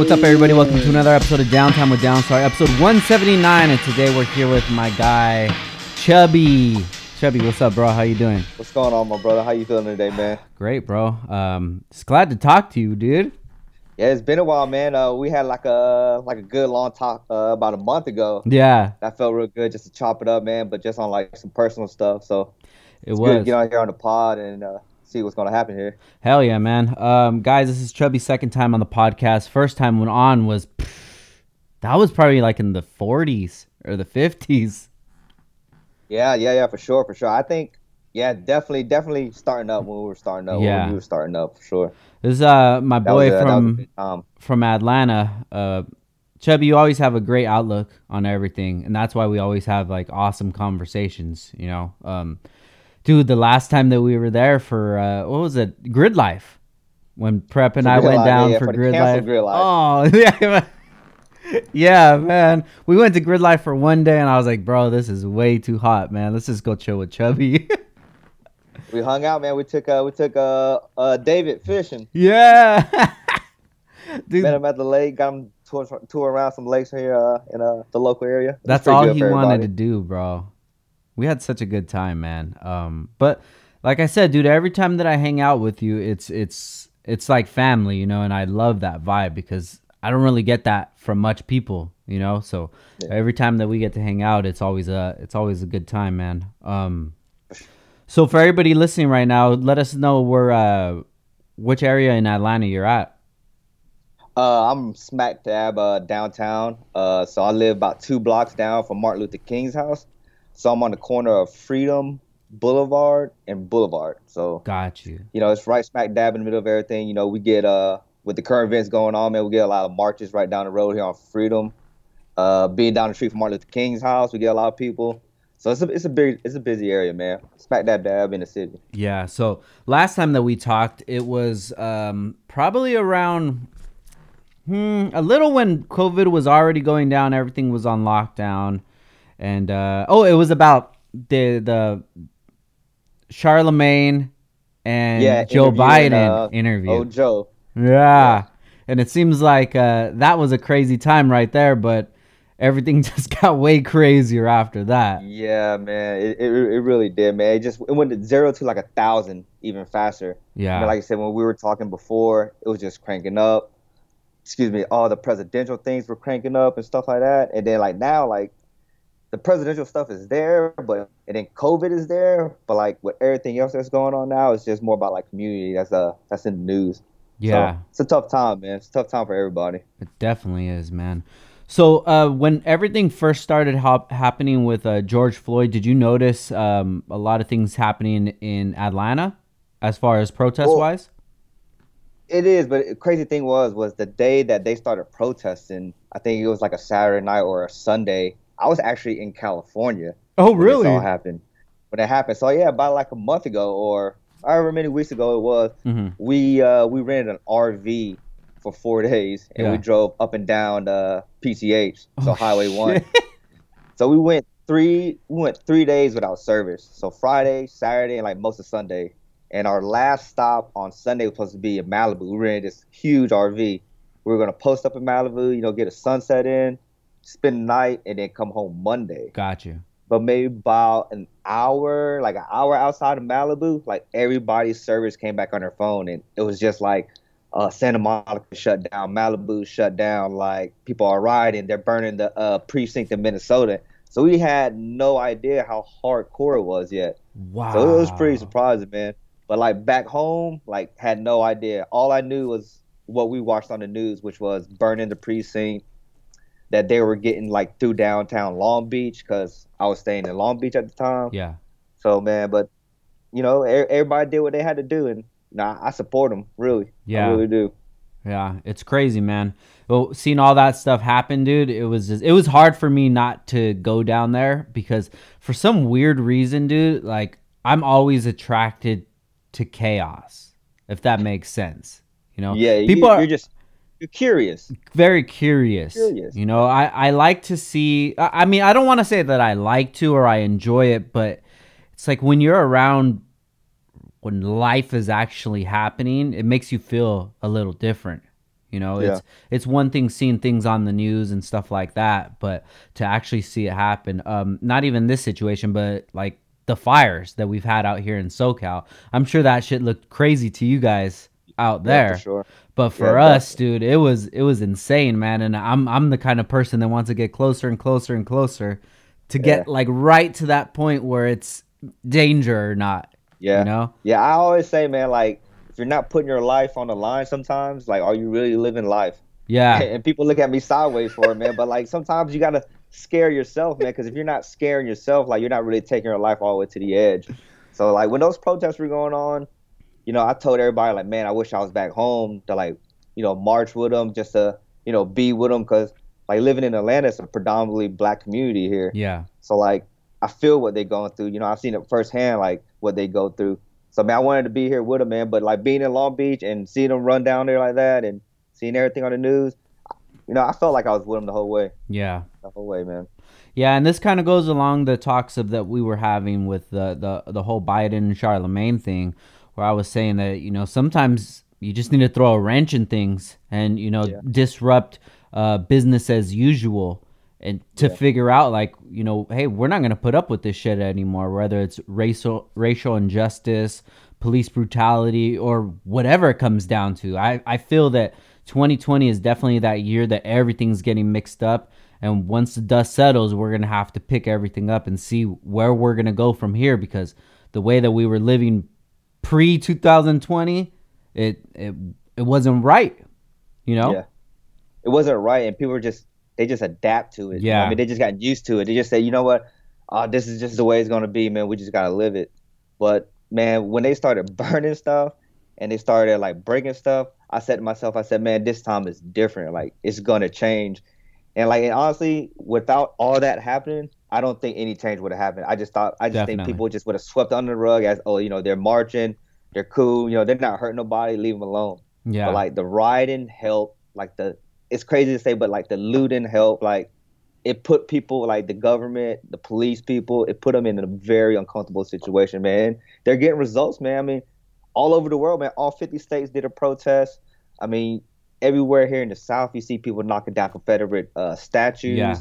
what's up, everybody? Welcome to another episode of Downtime with Downstar, episode 179. And today we're here with my guy, Chubby. Chubby, what's up, bro? How you doing? What's going on, my brother? How you feeling today, man? Great, bro. Um, just glad to talk to you, dude. Yeah, it's been a while, man. Uh, we had like a like a good long talk uh, about a month ago. Yeah, That felt real good just to chop it up, man. But just on like some personal stuff. So it it's good to was. get on here on the pod and uh, see what's gonna happen here. Hell yeah, man. Um, guys, this is Chubby's second time on the podcast. First time when on was that was probably like in the 40s or the 50s. Yeah, yeah, yeah, for sure, for sure. I think, yeah, definitely, definitely starting up when we were starting up. Yeah. when we were starting up for sure. This is uh my boy a, that was a from from Atlanta. Uh, Chubby, you always have a great outlook on everything, and that's why we always have like awesome conversations. You know, um, dude, the last time that we were there for uh, what was it, Grid Life, when Prep and For I went Life, down yeah, for for Grid Life. Grid Life. Oh yeah. Yeah, man. We went to Grid Life for one day, and I was like, "Bro, this is way too hot, man. Let's just go chill with Chubby." We hung out, man. We took uh, we took uh, uh, David fishing. yeah, dude. Met him at the lake. Got him tour, tour around some lakes here uh, in uh, the local area. That's all he wanted to do, bro. We had such a good time, man. Um, but like I said, dude, every time that I hang out with you, it's it's it's like family, you know, and I love that vibe because I don't really get that from much people, you know. So Yeah. every time that we get to hang out, it's always a it's always a good time, man. Um, so for everybody listening right now, let us know where uh, which area in Atlanta you're at. Uh, I'm smack dab uh, downtown. Uh, so I live about two blocks down from Martin Luther King's house. So I'm on the corner of Freedom Boulevard and Boulevard. So Got you. you know it's right smack dab in the middle of everything. You know we get uh with the current events going on, man. We get a lot of marches right down the road here on Freedom. Uh, being down the street from Martin Luther King's house, we get a lot of people. So it's a it's a big it's a busy area, man. Smack dab dab in the city. Yeah. So last time that we talked, it was um, probably around hmm, a little when COVID was already going down. Everything was on lockdown, and uh, oh, it was about the the Charlemagne and Yeah, Joe Biden uh, interview. Oh Joe. yeah. And it seems like uh, that was a crazy time right there, but everything just got way crazier after that. Yeah, man, it, it, it really did, man. It just it went to zero to like a thousand even faster. Yeah. I mean, like I said, when we were talking before, it was just cranking up. Excuse me, all the presidential things were cranking up and stuff like that. And then like now, like the presidential stuff is there, but and then COVID is there. But like with everything else that's going on now, it's just more about like community. That's uh that's in the news. yeah. So, it's a tough time, man. It's a tough time for everybody. It definitely is, man. So, uh, when everything first started hap- happening with uh, George Floyd, did you notice um, a lot of things happening in Atlanta as far as protest Well, wise? It is, but the crazy thing was was the day that they started protesting. I think it was like a Saturday night or a Sunday. I was actually in California Oh, when this all happened. When it happened, so yeah, about like a month ago or however many weeks ago it was, hmm we uh, we rented an RV for four days and Yeah. we drove up and down uh, PCH, so Oh, Highway One. So we went three we went three days without service. So Friday, Saturday, and like most of Sunday. And our last stop on Sunday was supposed to be in Malibu. We rented this huge RV. We were gonna post up in Malibu, you know, get a sunset in, spend the night, and then come home Monday. Got you. But maybe about an hour, like an hour outside of Malibu, like everybody's service came back on their phone, and it was just like uh, Santa Monica shut down, Malibu shut down. Like people are riding, they're burning the uh, precinct in Minnesota. So we had no idea how hardcore it was yet. Wow. So it was pretty surprising, man. But like back home, like had no idea. All I knew was what we watched on the news, which was burning the precinct. That they were getting like through downtown Long Beach because I was staying in Long Beach at the time. Yeah. So man, but you know, everybody did what they had to do, and nah, I support them really. Yeah. I really do. Yeah, it's crazy, man. Well, seeing all that stuff happen, dude, it was just, it was hard for me not to go down there because for some weird reason, dude, like I'm always attracted to chaos, if that makes sense. You know, Yeah, people you, are you're just you're curious. very curious. Curious. You know, I I like to see. I I mean, I don't want to say that I like to or I enjoy it, but it's like when you're around when life is actually happening, it makes you feel a little different. You know, Yeah. it's it's one thing seeing things on the news and stuff like that, but to actually see it happen, um, not even this situation, but like the fires that we've had out here in SoCal, I'm sure that shit looked crazy to you guys out Yeah, there. for sure. But for Yeah, us, dude, it was it was insane, man. And I'm I'm the kind of person that wants to get closer and closer and closer to get Yeah. like right to that point where it's danger or not. Yeah. You know? Yeah, I always say, man, like if you're not putting your life on the line sometimes, like are you really living life? Yeah. And people look at me sideways for it, man. But like sometimes you gotta scare yourself, man, because if you're not scaring yourself, like you're not really taking your life all the way to the edge. So like when those protests were going on, you know, I told everybody like, man, I wish I was back home to like, you know, march with them, just to, you know, be with them, because like living in Atlanta is a predominantly black community here. Yeah. So like I feel what they're going through. You know, I've seen it firsthand, like what they go through. So man, I wanted to be here with them, man. But like being in Long Beach and seeing them run down there like that and seeing everything on the news, you know, I felt like I was with them the whole way, Yeah. the whole way, man. Yeah, and this kind of goes along the talks of that we were having with the, the the whole Biden Charlemagne thing, where I was saying that you know sometimes you just need to throw a wrench in things and you know Yeah. disrupt uh, business as usual, and to Yeah. figure out like you know hey we're not gonna put up with this shit anymore, whether it's racial racial injustice, police brutality, or whatever it comes down to. I I feel that 2020 is definitely that year that everything's getting mixed up. And once the dust settles, we're gonna have to pick everything up and see where we're gonna go from here because the way that we were living pre 2020, it it it wasn't right. You know? Yeah, it wasn't right, and people were just they just adapt to it. you know what Yeah. I mean, they just got used to it. They just say, you know what, uh, this is just the way it's gonna be, man. We just gotta live it. But man, when they started burning stuff and they started like breaking stuff, I said to myself, I said, man, this time is different. Like it's gonna change. And like and honestly, without all that happening, I don't think any change would have happened. I just thought I just Definitely. think people just would have swept under the rug as oh, you know, they're marching, they're cool, you know, they're not hurting nobody, leave them alone. Yeah. But like the rioting helped, like the it's crazy to say, but like the looting helped, like it put people like the government, the police people, it put them in a very uncomfortable situation, man. They're getting results, man. I mean, all over the world, man. All 50 states did a protest. I mean, everywhere here in the South, you see people knocking down Confederate uh, statues. Yeah.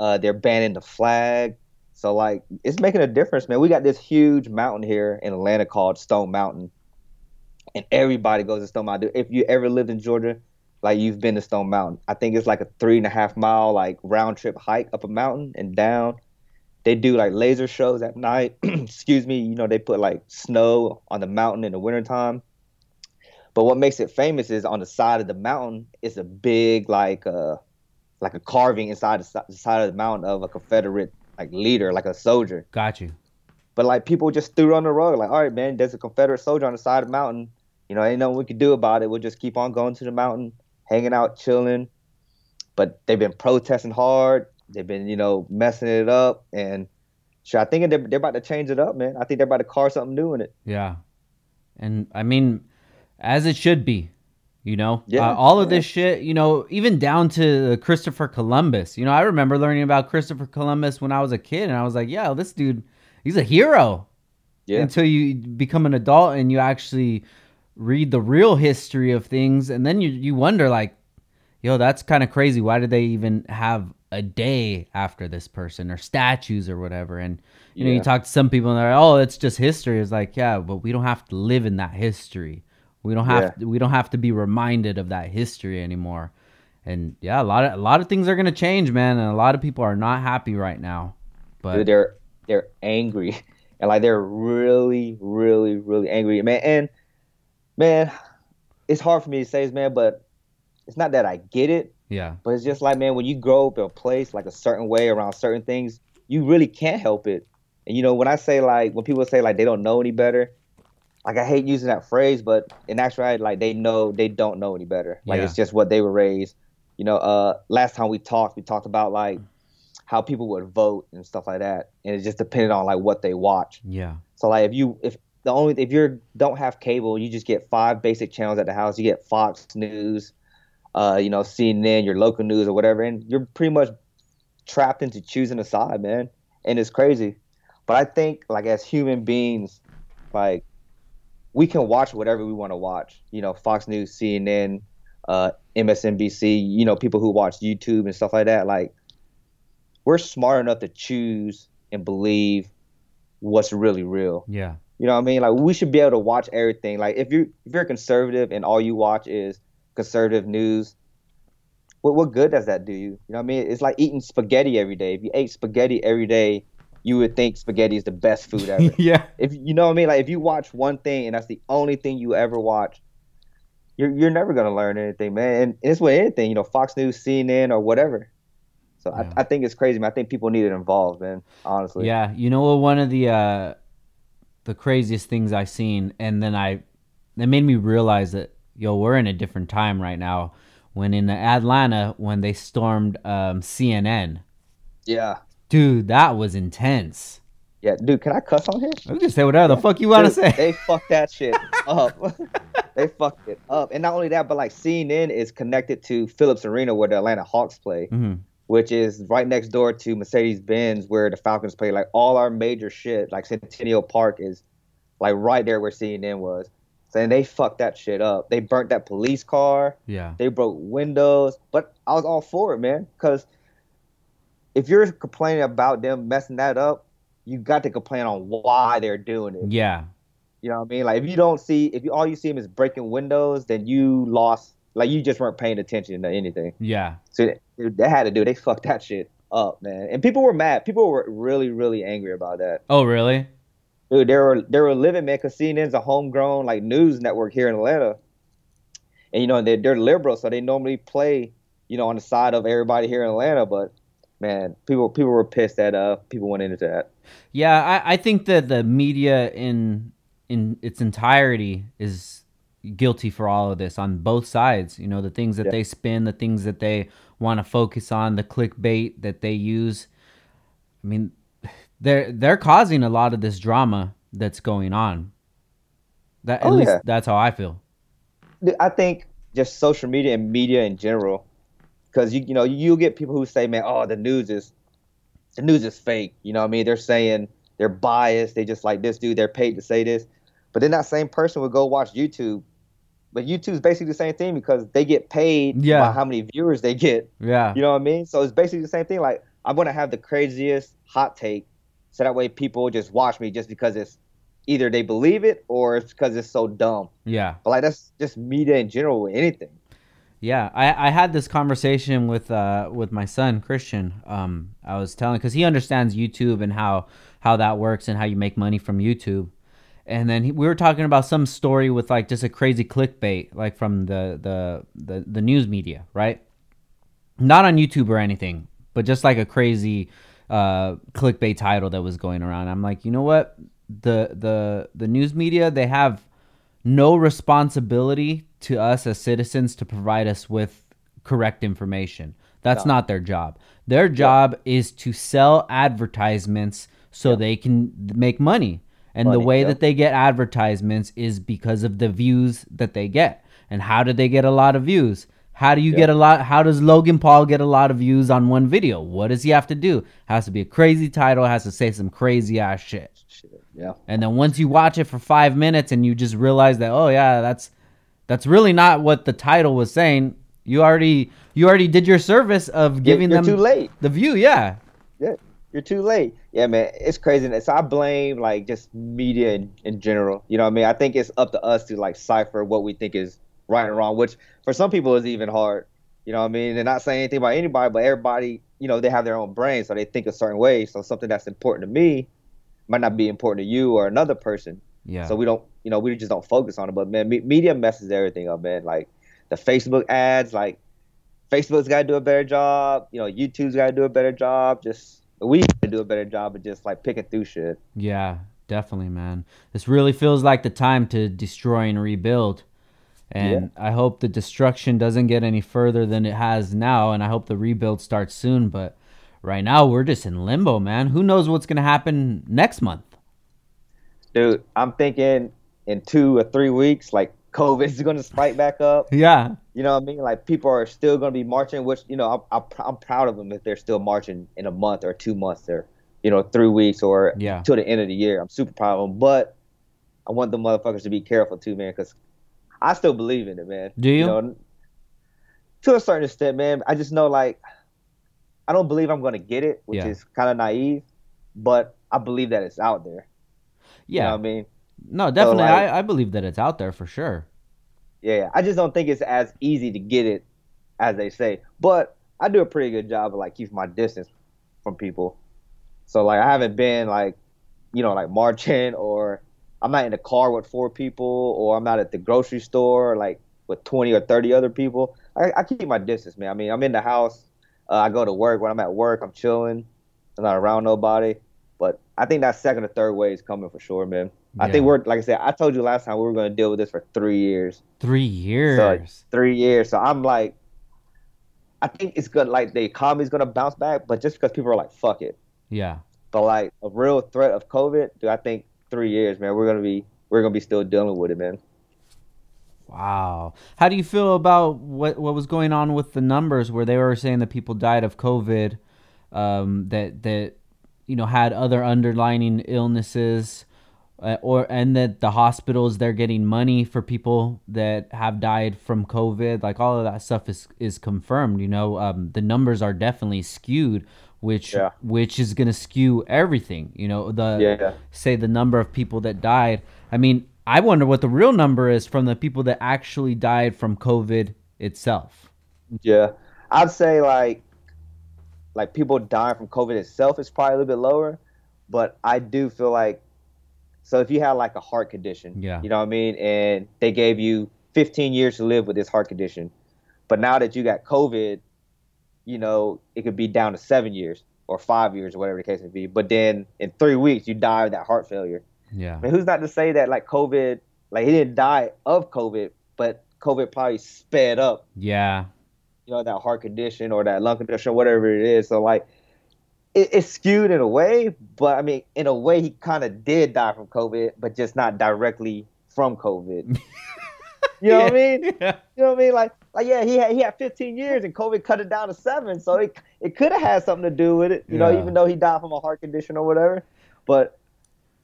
Uh, they're banning the flag. So like, it's making a difference, man. We got this huge mountain here in Atlanta called Stone Mountain, and everybody goes to Stone Mountain. If you ever lived in Georgia, like you've been to Stone Mountain. I think it's like a three and a half mile like round trip hike up a mountain and down. They do like laser shows at night. Excuse me, you know, they put like snow on the mountain in the wintertime. But what makes it famous is on the side of the mountain is a big like uh like a carving inside the the side of the mountain of a Confederate like leader, like a soldier. Got you. But like people just threw it on the rug, like, all right, man, there's a Confederate soldier on the side of the mountain. You know, ain't nothing we could do about it. We'll just keep on going to the mountain, hanging out, chilling. But they've been protesting hard. They've been, you know, messing it up. And sure, I think they're, they're about to change it up, man. I think they're about to carve something new in it. Yeah. And I mean, as it should be, you know, Yeah, Uh, all of yeah. this shit, you know, even down to Christopher Columbus. You know, I remember learning about Christopher Columbus when I was a kid, and I was like, yeah, this dude, he's a hero. Yeah. Until you become an adult and you actually read the real history of things, and then you you wonder like, yo, that's kind of crazy. Why did they even have a day after this person or statues or whatever? And you know, you talk to some people and they're like, oh, it's just history. It's like, yeah, but we don't have to live in that history. We don't have Yeah. we don't have to be reminded of that history anymore. And yeah, a lot of a lot of things are gonna change, man, and a lot of people are not happy right now. But Dude, they're they're angry and like they're really really really angry man and man it's hard for me to say this man but it's not that i get it yeah, but it's just like man when you grow up in a place like a certain way around certain things you really can't help it and you know when i say like when people say like they don't know any better like i hate using that phrase but in actuality like they know they don't know any better. Like Yeah. it's just what they were raised. You know uh last time we talked we talked about like how people would vote and stuff like that and it just depended on like what they watch. Yeah, so like if you if the only if you don't have cable you just get five basic channels at the house. You get fox news uh you know cnn your local news or whatever and you're pretty much trapped into choosing a side man. And it's crazy. But i think like as human beings like we can watch whatever we want to watch you know fox news cnn uh, MSNBC, you know, people who watch YouTube and stuff like that. Like, we're smart enough to choose and believe what's really real. Yeah. You know what I mean? Like, we should be able to watch everything. Like, if you if you're conservative and all you watch is conservative news, what what good does that do you? You know what I mean? It's like eating spaghetti every day. If you ate spaghetti every day, you would think spaghetti is the best food ever. yeah. If you know what I mean, like if you watch one thing and that's the only thing you ever watch, you're you're never gonna learn anything, man. And it's with anything, you know, Fox News, CNN, or whatever. So Yeah. I, I think it's crazy, man. I think people need it involved, man. Honestly. Yeah, you know what? One of the uh, the craziest things I've seen, and then I, it made me realize that yo, we're in a different time right now. When in Atlanta, when they stormed um, CNN, Yeah. Dude, that was intense. Yeah, dude. Can I cuss on here? I can say whatever the fuck you want to say. They fucked that shit up. they fucked it up. And not only that, but like CNN is connected to Phillips Arena where the Atlanta Hawks play. hmm which is right next door to Mercedes Benz, where the Falcons play. Like all our major shit, like Centennial Park is like right there where CNN was. So and they fucked that shit up. They burnt that police car. Yeah, They broke windows. But I was all for it, man, because if you're complaining about them messing that up, you got to complain on why they're doing it. yeah, You know what I mean? Like if you don't see, if you all you see them is breaking windows, then you lost. Like you just weren't paying attention to anything. yeah, So they, they had to do. They fucked that shit up, man. And people were mad. People were really, really angry about that. Oh, really? Dude, they were they were living, man. Cause CNN's a homegrown like news network here in Atlanta, and you know they're they're liberal, so they normally play, you know, on the side of everybody here in Atlanta. But man, people people were pissed that uh people went into that. Yeah, I, I think that the media in in its entirety is guilty for all of this on both sides. You know, the things that Yeah. they spin, the things that they want to focus on, the clickbait that they use. I mean, they're they're causing a lot of this drama that's going on. That at Oh, least yeah. that's how I feel. I think just social media and media in general, because you you know you get people who say, man, oh the news is the news is fake. You know what I mean? They're saying they're biased. They just like this dude. They're paid to say this, but then that same person would go watch YouTube. But YouTube's basically the same thing because they get paid Yeah. by how many viewers they get. Yeah. You know what I mean? So it's basically the same thing. Like I'm gonna have the craziest hot take, so that way people just watch me just because it's either they believe it or it's because it's so dumb. Yeah. But like that's just media in general with anything. Yeah, I, I had this conversation with uh with my son Christian. Um, I was telling because he understands YouTube and how how that works and how you make money from YouTube. And then he, we were talking about some story with like just a crazy clickbait, like from the the the, the news media, right? Not on YouTube or anything, but just like a crazy uh, clickbait title that was going around. I'm like, you know what? The the the news media they have no responsibility to us as citizens to provide us with correct information. That's No. not their job. Their job is to sell advertisements so they can make money. And the way yeah. that they get advertisements is because of the views that they get. And how do they get a lot of views? How do you get a lot? How does Logan Paul get a lot of views on one video? What does he have to do? Has to be a crazy title. Has to say some crazy ass shit. Shit. Yeah. And then once you watch it for five minutes and you just realize that, oh yeah, that's that's really not what the title was saying. You already you already did your service of giving you're them too late. the view. Yeah, Yeah. You're too late. Yeah, man. It's craziness. I blame like just media in, in general. You know what I mean? I think it's up to us to like cipher what we think is right and wrong, which for some people is even hard. You know what I mean? They're not saying anything about anybody, but everybody, you know, they have their own brain, so they think a certain way. So something that's important to me might not be important to you or another person. yeah, So we don't, you know, we just don't focus on it. But man, me- media messes everything up, man. Like the Facebook ads, like Facebook's got to do a better job. You know, YouTube's got to do a better job. Just we got to do a better job of just like picking through shit. yeah, definitely, man. This really feels like the time to destroy and rebuild. And I hope the destruction doesn't get any further than it has now, and I hope the rebuild starts soon. But right now, we're just in limbo, man. Who knows what's gonna happen next month? Dude, I'm thinking in two or three weeks, like COVID is going to spike back up. Yeah, You know what I mean? Like people are still going to be marching, which you know I'm, I'm, I'm proud of them if they're still marching in a month or two months or you know three weeks or Yeah. till the end of the year. I'm super proud of them, but I want the motherfuckers to be careful too, man, because I still believe in it, man. Do you? know, to a certain extent, man. I just know like I don't believe I'm gonna get it, which Yeah. is kind of naive, but I believe that it's out there. You know Yeah. what I mean? No, definitely. like- I, I believe that it's out there for sure. Yeah, yeah. I just don't think it's as easy to get it as they say. But I do a pretty good job of like keeping my distance from people. So like I haven't been like, you know, like marching or I'm not in a car with four people or I'm not at the grocery store like with 20 or 30 other people. I, I keep my distance, man. I mean, I'm in the house. Uh, I go to work. When I'm at work, I'm chilling. I'm not around nobody. But I think that second or third wave is coming for sure, man. I think we're like I said. I told you last time we were going to deal with this for three years Three years. three years. So I'm like, I think it's good. Like the economy's gonna bounce back, but just because people are like, fuck it. yeah. But like a real threat of COVID, dude, I think three years, man, we're gonna be we're gonna be still dealing with it, man. Wow. How do you feel about what what was going on with the numbers where they were saying that people died of COVID, um, that that you know had other underlining illnesses, uh, or and that the hospitals they're getting money for people that have died from COVID. Like all of that stuff is is confirmed. You know, um, the numbers are definitely skewed, which Yeah. which is gonna skew everything. You know, the Yeah. say the number of people that died. I mean, I wonder what the real number is from the people that actually died from COVID itself. Yeah, I'd say like like people dying from COVID itself is probably a little bit lower, but I do feel like so if you had like a heart condition, Yeah. you know what I mean, and they gave you 15 years to live with this heart condition, but now that you got COVID, you know it could be down to seven years or five years or whatever the case may be. But then in three weeks you die of that heart failure. Yeah. I mean, who's not to say that like COVID, like he didn't die of COVID, but COVID probably sped up Yeah. you know, that heart condition or that lung condition, or whatever it is. So like, it, it's skewed in a way, but I mean, in a way, he kind of did die from COVID, but just not directly from COVID. you know what I mean? Yeah. You know what I mean? Like, like yeah, he had he had 15 years, and COVID cut it down to seven, so it it could have had something to do with it. You know, even though he died from a heart condition or whatever. But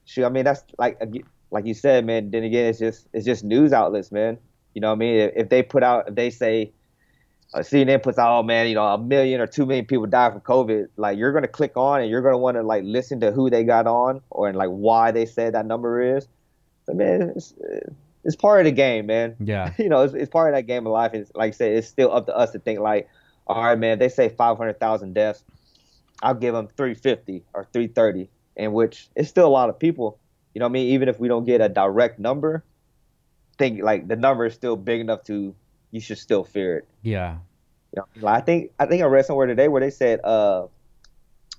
shoot, I mean, that's like like you said, man. Then again, it's just it's just news outlets, man. You know what I mean? If, if they put out, if they say, uh, CNN puts out, oh man, you know, a million or two million people died from COVID, like you're gonna click on and you're gonna want to like listen to who they got on or and like why they said that number is. So man, it's, it's part of the game, man Yeah. you know, it's, it's part of that game of life. And like I said, it's still up to us to think like, all right, man, if they say 500,000 deaths, I'll give them 350 or 330, in which it's still a lot of people. You know what I mean? Even if we don't get a direct number, think like the number is still big enough to you should still fear it. Yeah. You know? I think I think I read somewhere today where they said uh,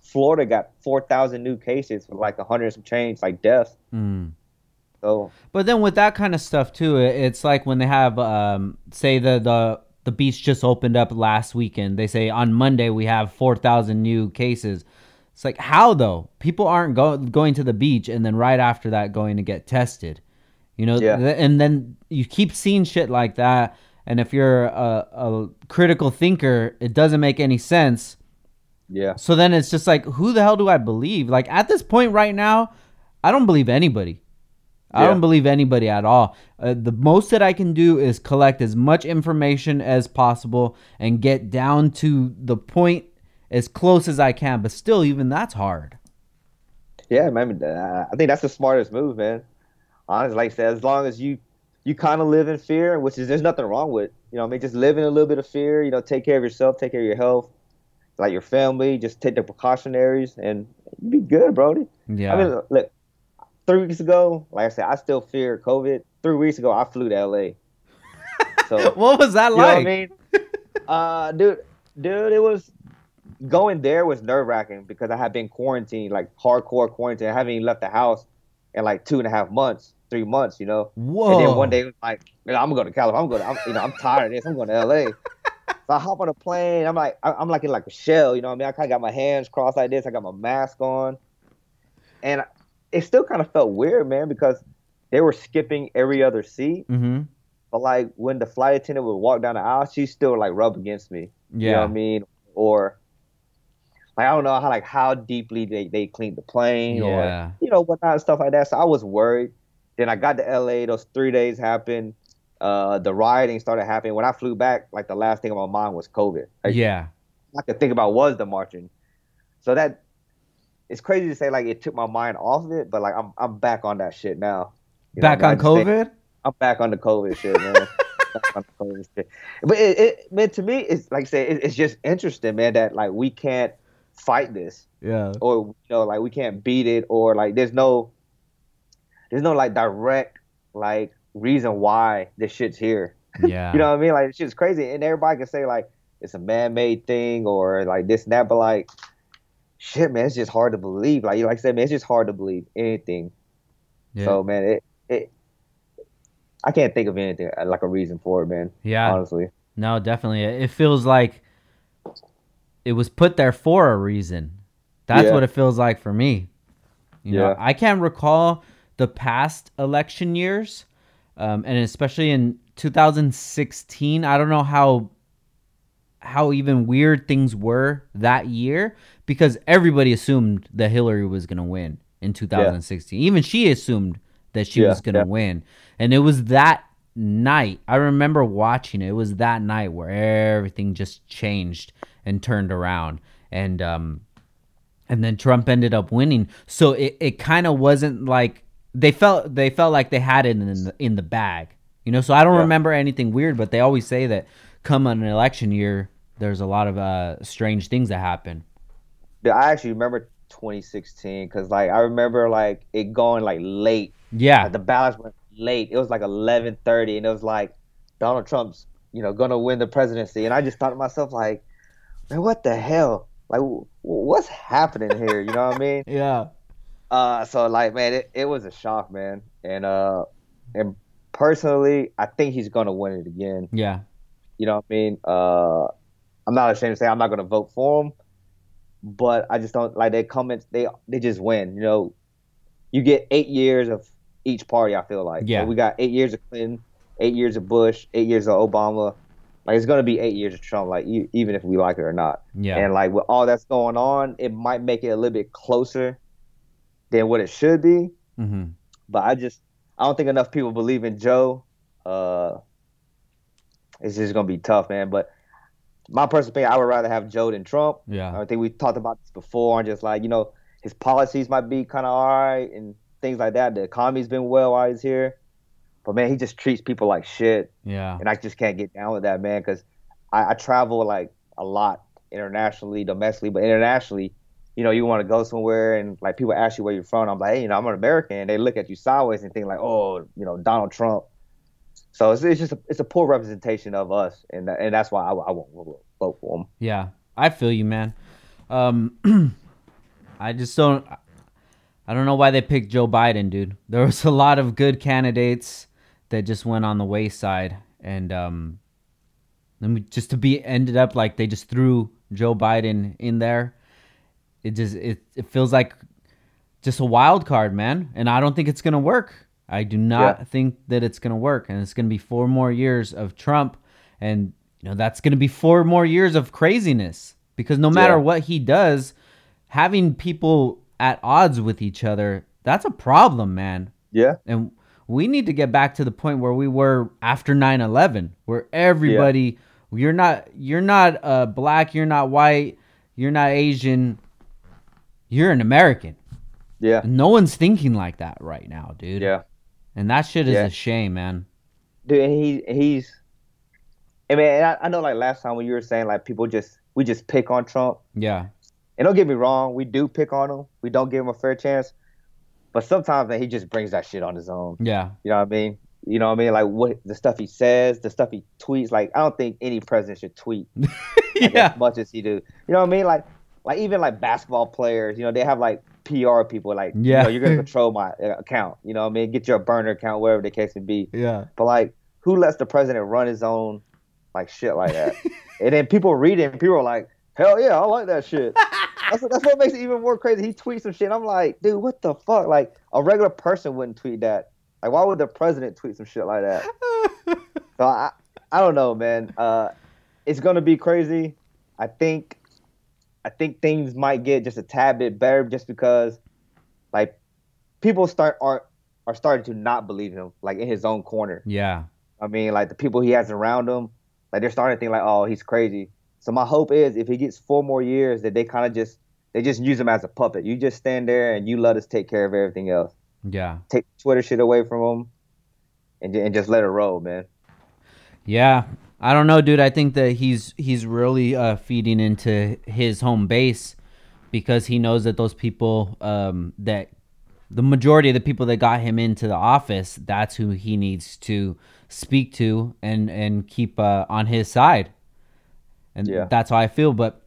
Florida got 4,000 new cases with like a 100 and some change like deaths. Mm. So But then with that kind of stuff too, it's like when they have, um, say the the the beach just opened up last weekend. They say on Monday we have four thousand new cases. It's like how though? People aren't go- going to the beach and then right after that going to get tested. You know, Yeah. th- and then you keep seeing shit like that. And if you're a, a critical thinker, it doesn't make any sense. yeah, So then it's just like, who the hell do I believe? Like at this point right now, I don't believe anybody. I Yeah. don't believe anybody at all. Uh, the most that I can do is collect as much information as possible and get down to the point as close as I can. But still, even that's hard. Yeah, man. I think that's the smartest move, man. Honestly, like I said, as long as you you kind of live in fear, which is there's nothing wrong with. You know, I mean, just live in a little bit of fear. You know, take care of yourself, take care of your health, like your family. Just take the precautionaries, and you be good, Brody. Yeah. I mean, look, three weeks ago, like I said, I still fear COVID. Three weeks ago, I flew to LA. So what was that you know I like? mean? uh, dude, dude, it was going there was nerve wracking because I had been quarantined, like hardcore quarantine. I haven't even left the house in like two and a half months, three months, you know. Whoa. And then one day, like, "Man, I'm gonna go to California. I'm going. To, I'm, you know, I'm tired of this. I'm going to LA. So I hop on a plane. I'm like, I'm like in like a shell. You know what I mean? I kind of got my hands crossed like this. I got my mask on, and it still kind of felt weird, man, because they were skipping every other seat. Mm-hmm. But like when the flight attendant would walk down the aisle, she still like rub against me. Yeah. You know what I mean? Or like I don't know how like how deeply they, they cleaned the plane Yeah. or you know whatnot and stuff like that. So I was worried. Then I got to LA, those three days happened, uh, the rioting started happening. When I flew back, like the last thing on my mind was COVID. Like, yeah. I could think about was the marching. So that it's crazy to say like it took my mind off of it, but like I'm I'm back on that shit now. You Back I on just think- COVID? I'm back on the COVID shit, man. Back on the COVID shit. But it, it, man, to me, it's like I said, it, it's just interesting, man, that like we can't fight this, Yeah. or you know, like we can't beat it, or like there's no, there's no like direct like reason why this shit's here. Yeah. You know what I mean? Like shit's crazy, and everybody can say like it's a man-made thing or like this and that, but like, shit, man, it's just hard to believe. Like, you like I said, man, it's just hard to believe anything. yeah. So, man, it, it, I can't think of anything uh, like a reason for it, man. yeah. Honestly, No, definitely. It feels like it was put there for a reason. That's Yeah. what it feels like for me. You know, Yeah. I can't recall the past election years, um, and especially in 2016. I don't know how how even weird things were that year because everybody assumed that Hillary was going to win in 2016. Even she assumed that she Yeah, was going to yeah. win. And it was that night. I remember watching it. It was that night where everything just changed and turned around. And um and then Trump ended up winning. So it, it kind of wasn't like they felt they felt like they had it in the, in the bag. You know, so I don't Yeah. remember anything weird, but they always say that come an election year, there's a lot of uh, strange things that happen. Yeah, I actually remember 2016 because like I remember like it going like late. Yeah, Like, the ballots went late. It was like 11:30, and it was like Donald Trump's, you know, gonna win the presidency. And I just thought to myself like, man, what the hell? Like, w- what's happening here? You know what I mean? yeah, Uh, so like, man, it, it was a shock, man. And uh, and personally, I think he's gonna win it again. yeah, You know what I mean? Uh, I'm not ashamed to say I'm not gonna vote for him, but I just don't like they comments. They they just win. You know, you get eight years of each party. I feel like Yeah. So we got eight years of Clinton, eight years of Bush, eight years of Obama. Like it's gonna be eight years of Trump. Like even if we like it or not. yeah, And like with all that's going on, it might make it a little bit closer than what it should be. hmm But I just I don't think enough people believe in Joe. Uh, it's just gonna be tough, man. But my personal opinion, I would rather have Joe than Trump. yeah, I think we talked about this before, and just like you know, his policies might be kind of all right and things like that. The economy's been well while he's here, but man, he just treats people like shit, yeah, and I just can't get down with that, man. Because I, I travel like a lot internationally, domestically, but internationally, you know, you want to go somewhere and like people ask you where you're from. I'm like, hey, you know, I'm an American. And they look at you sideways and think like, oh, you know, Donald Trump. So it's, it's just a, it's a poor representation of us, and and that's why I, I won't vote- for him. yeah. I feel you, man. Um, I just don't. I don't know why they picked Joe Biden, dude. There was a lot of good candidates that just went on the wayside, and um, then we just to be ended up like they just threw Joe Biden in there. It just it it feels like just a wild card, man, and I don't think it's gonna work. I do not Yeah. think that it's gonna work, and it's gonna be four more years of Trump, and you know that's gonna be four more years of craziness because no matter Yeah. what he does, having people at odds with each other, that's a problem, man. Yeah, And we need to get back to the point where we were after 9/11, where everybody you're not you're not uh black, you're not white, you're not Asian, you're an American. yeah, No one's thinking like that right now, dude. yeah. And that shit is Yeah. a shame, man. dude and he he's I mean I, I know like last time when you were saying like people just we just pick on Trump Yeah. and don't get me wrong we do pick on him we don't give him a fair chance but sometimes man he just brings that shit on his own Yeah. you know what I mean you know what I mean like what the stuff he says the stuff he tweets like I don't think any president should tweet yeah. as much as he do you know what I mean like like even like basketball players you know they have like PR people like Yeah. you know you're gonna control my uh, account you know what I mean get your burner account wherever the case may be Yeah. but like, who lets the president run his own like shit like that? and then people read it and people are like, hell yeah, I like that shit. that's, what- that's what makes it even more crazy. He tweets some shit. I'm like, dude, what the fuck? Like, a regular person wouldn't tweet that. Like, why would the president tweet some shit like that? So I, I don't know, man. Uh, it's gonna be crazy. I think, I think things might get just a tad bit better just because, like, people start are are starting to not believe him, like in his own corner. Yeah. I mean, like the people he has around him, like they're starting to think like, oh, he's crazy. So my hope is if he gets four more years, that they kind of just they just use him as a puppet. You just stand there and you let us take care of everything else. Yeah. Take Twitter shit away from him, and and just let it roll, man. Yeah, I don't know, dude. I think that he's he's really uh, feeding into his home base because he knows that those people um, that the majority of the people that got him into the office, that's who he needs to speak to and and keep uh, on his side. And Yeah. that's how I feel. But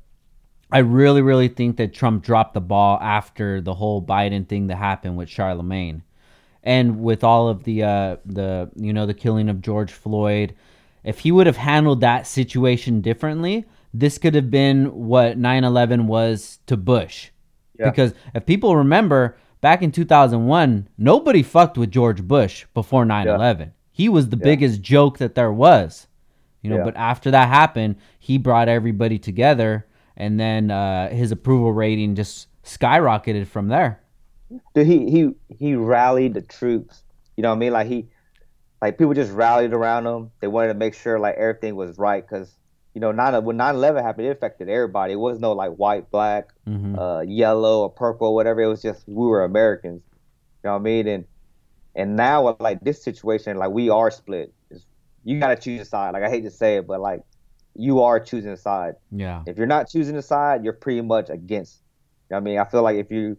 I really, really think that Trump dropped the ball after the whole Biden thing that happened with Charlemagne, and with all of the uh, the you know the killing of George Floyd. If he would have handled that situation differently, this could have been what 9/11 was to Bush. Yeah. Because if people remember, back in 2001, nobody fucked with George Bush before 9/11. He was the Yeah. biggest joke that there was. You know, Yeah. but after that happened, he brought everybody together and then uh, his approval rating just skyrocketed from there. Dude, he he he rallied the troops. You know what I mean? Like he, like people just rallied around him. They wanted to make sure like everything was right because you know nine when 9/11 happened, it affected everybody. It was no like white, black, Mhm. uh, yellow, or purple, or whatever. It was just we were Americans. You know what I mean? And and now with, like this situation, like we are split. It's, you gotta choose a side. Like I hate to say it, but like you are choosing a side. Yeah. If you're not choosing a side, you're pretty much against. You know what I mean? I feel like if you,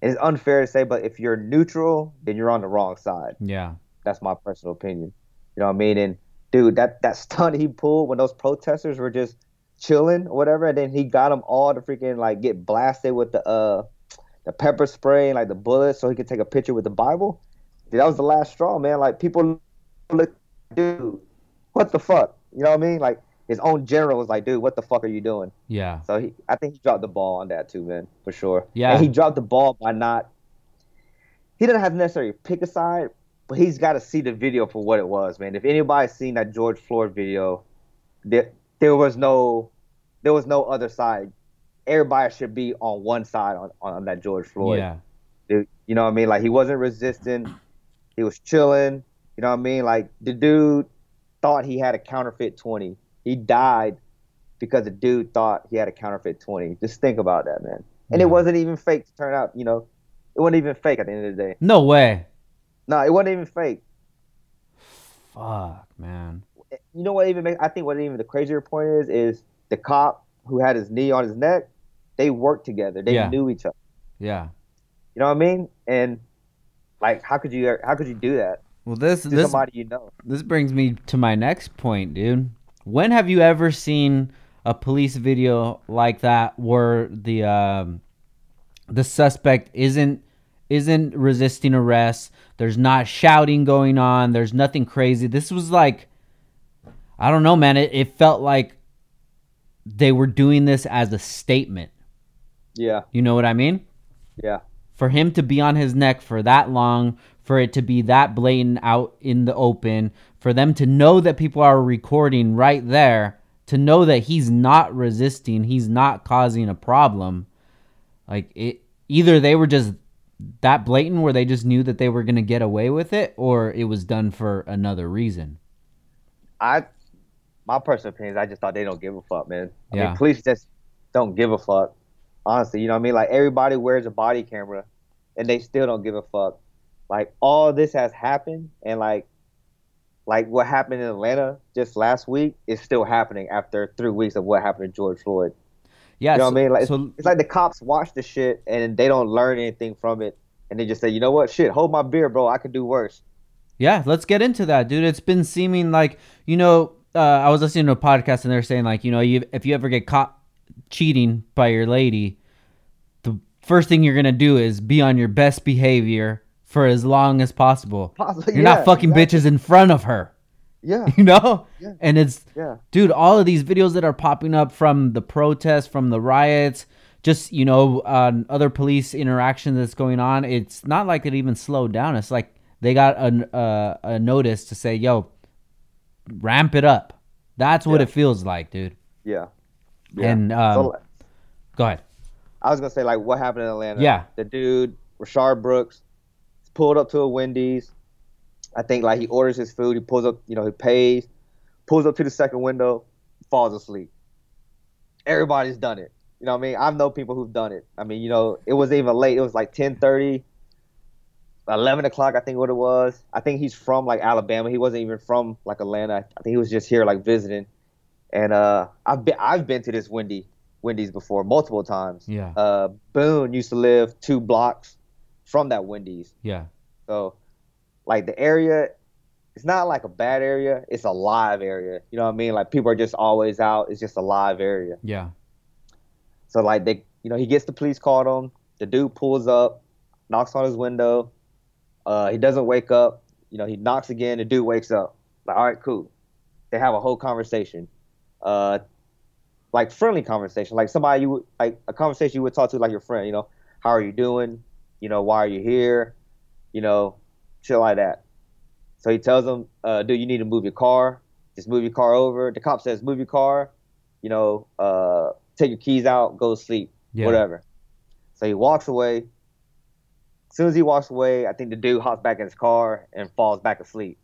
it's unfair to say, but if you're neutral, then you're on the wrong side. Yeah. That's my personal opinion. You know what I mean? And dude, that that stunt he pulled when those protesters were just chilling or whatever, and then he got them all to freaking like get blasted with the uh the pepper spray and like the bullets, so he could take a picture with the Bible. Dude, that was the last straw, man. Like people look, dude, what the fuck? You know what I mean? Like his own general was like, dude, what the fuck are you doing? Yeah. So he, I think he dropped the ball on that too, man, for sure. Yeah. And he dropped the ball by not. He didn't have to necessarily pick a side, but he's got to see the video for what it was, man. If anybody's seen that George Floyd video, there there was no, there was no other side. Everybody should be on one side on, on that George Floyd. Yeah. Dude, you know what I mean? Like he wasn't resisting. He was chilling. You know what I mean? Like the dude thought he had a counterfeit 20. He died because the dude thought he had a counterfeit 20. Just think about that, man. And Yeah. it wasn't even fake to turn out, you know. It wasn't even fake at the end of the day. No way. No, it wasn't even fake. Fuck, man. You know what even make I think what even the crazier point is is the cop who had his knee on his neck, they worked together. They Yeah. knew each other. Yeah. You know what I mean? And like how could you how could you do that Well, this this somebody you know? this brings me to my next point, dude. When have you ever seen a police video like that where the um, the suspect isn't isn't resisting arrest? There's not shouting going on. There's nothing crazy. This was like, I don't know, man. It, it felt like they were doing this as a statement. Yeah, You know what I mean? yeah. for him to be on his neck for that long, for it to be that blatant out in the open, for them to know that people are recording right there, to know that he's not resisting, he's not causing a problem. Like it either they were just that blatant where they just knew that they were going to get away with it or it was done for another reason. I my personal opinion is I just thought they don't give a fuck, man. I Yeah. mean, police just don't give a fuck. Honestly, you know what I mean? Like everybody wears a body camera and they still don't give a fuck. Like all this has happened and like like what happened in Atlanta just last week is still happening after three weeks of what happened to George Floyd. Yeah, You know so, what I mean? Like so it's like the cops watch the shit and they don't learn anything from it and they just say, you know what, shit, hold my beer, bro. I could do worse. Yeah, let's get into that, dude. It's been seeming like you know. Uh, I was listening to a podcast and they're saying like you know you if you ever get caught cheating by your lady, the first thing you're gonna do is be on your best behavior for as long as possible. Possibly, You're yeah, not fucking exactly. bitches in front of her, Yeah, you know. Yeah. And it's yeah. dude, all of these videos that are popping up from the protests, from the riots, just you know, uh, other police interaction that's going on. It's not like it even slowed down. It's like they got a uh, a notice to say, "Yo, ramp it up." That's what Yeah. it feels like, dude. Yeah. Yeah. And um, so, go ahead. I was gonna say like what happened in Atlanta. Yeah. The dude, Rayshard Brooks, pulled up to a Wendy's, I think like he orders his food, he pulls up, you know, he pays, pulls up to the second window, falls asleep. Everybody's done it. You know what I mean? I know people who've done it. I mean, you know, it was even late. It was like 10:30, 11 o'clock, I think what it was. I think he's from like Alabama. He wasn't even from like Atlanta. I think he was just here like visiting. And uh, I've been I've been to this Wendy Wendy's before multiple times. Yeah. Uh, Boone used to live two blocks from that Wendy's. Yeah. So, like the area, it's not like a bad area. It's a live area. You know what I mean? Like people are just always out. It's just a live area. Yeah. So like they, you know, he gets the police called him. The dude pulls up, knocks on his window. Uh, he doesn't wake up. You know, he knocks again. The dude wakes up. Like, all right, cool. They have a whole conversation. Uh, like friendly conversation, like somebody you would like a conversation you would talk to like your friend. You know, how are you doing? You know, why are you here? You know, shit like that. So he tells them, uh, "Dude, you need to move your car. Just move your car over." The cop says, "Move your car." You know, uh, take your keys out, go to sleep, Yeah. whatever. So he walks away. As soon as he walks away, I think the dude hops back in his car and falls back asleep.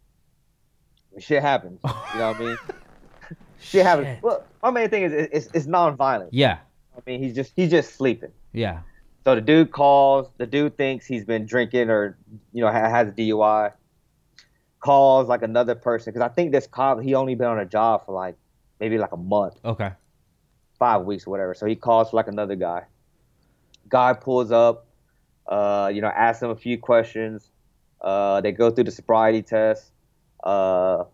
Shit happens. You know what I mean? Shit happens. Shit. Well, my main thing is it's, it's non-violent. Yeah. I mean, he's just he's just sleeping. Yeah. So the dude calls. The dude thinks he's been drinking or you know ha- has a DUI. Calls like another person because I think this cop he only been on a job for like maybe like a month, Okay. five weeks or whatever. So he calls for like another guy. Guy pulls up. Uh, you know, asks him a few questions. Uh, they go through the sobriety test. Uh,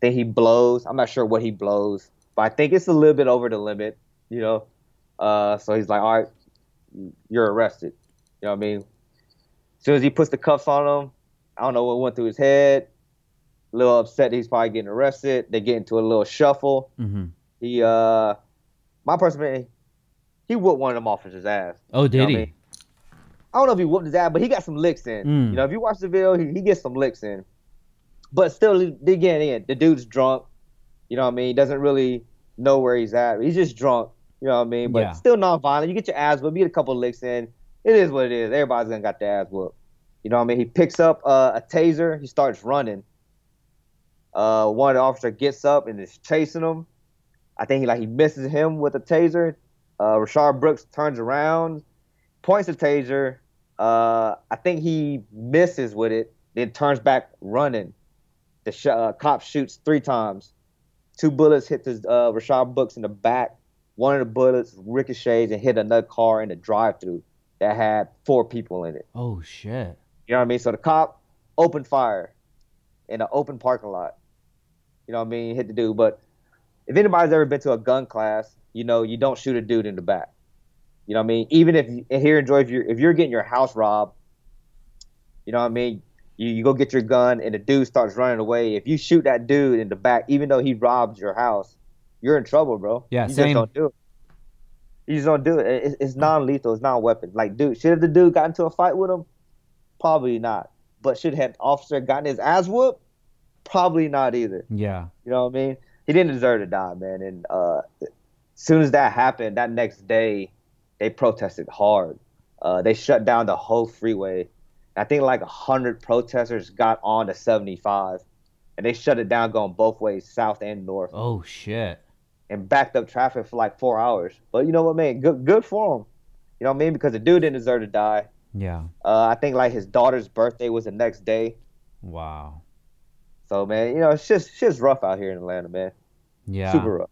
then he blows. I'm not sure what he blows, but I think it's a little bit over the limit. You know, uh, so he's like, all right, you're arrested. You know what I mean? As soon as he puts the cuffs on him, I don't know what went through his head. A little upset that he's probably getting arrested. They get into a little shuffle. Mm-hmm. He, uh, my person, man, he whooped one of them officers' ass. Oh, You know did I he? mean? I don't know if he whooped his ass, but he got some licks in. Mm. You know, if you watch the video, he, he gets some licks in. But still, they get in. The dude's drunk. You know what I mean? He doesn't really know where he's at. He's just drunk. You know what I mean? But Yeah. still non-violent. You get your ass whooped. You get a couple licks in. It is what it is. Everybody's gonna got their ass whooped. You know what I mean? He picks up uh, a taser. He starts running. Uh, one of the officer gets up and is chasing him. I think he like he misses him with a taser. Uh, Rayshard Brooks turns around, points the taser. Uh, I think he misses with it, then turns back running. The sh- uh, cop shoots three times. Two bullets hit the, uh, Rayshard Brooks in the back. One of the bullets ricochets and hit another car in the drive-through that had four people in it. Oh shit. You know what I mean? So the cop opened fire in an open parking lot. You know what I mean? Hit the dude. But if anybody's ever been to a gun class, you know you don't shoot a dude in the back. You know what I mean? Even if you, here in Georgia, if you're, if you're getting your house robbed, you know what I mean? You, you go get your gun and the dude starts running away. If you shoot that dude in the back, even though he robbed your house, you're in trouble, bro. Yeah, you same. just don't do it. You just don't do it. It- It's non-lethal. It's not a weapon. Like, dude, should have the dude got into a fight with him? Probably not. But should have officer gotten his ass whooped? Probably not either. Yeah. You know what I mean? He didn't deserve to die, man. And uh, as soon as that happened, that next day, they protested hard. Uh, they shut down the whole freeway. I think like hundred protesters got on to 75, and they shut it down going both ways, south and north, Oh shit. And backed up traffic for like four hours. But you know what, man? Good, good for him. You know what I mean? Because the dude didn't deserve to die. Yeah. Uh, I think like his daughter's birthday was the next day. Wow. So man, you know, it's just shit's rough out here in Atlanta, man. Yeah. Super rough.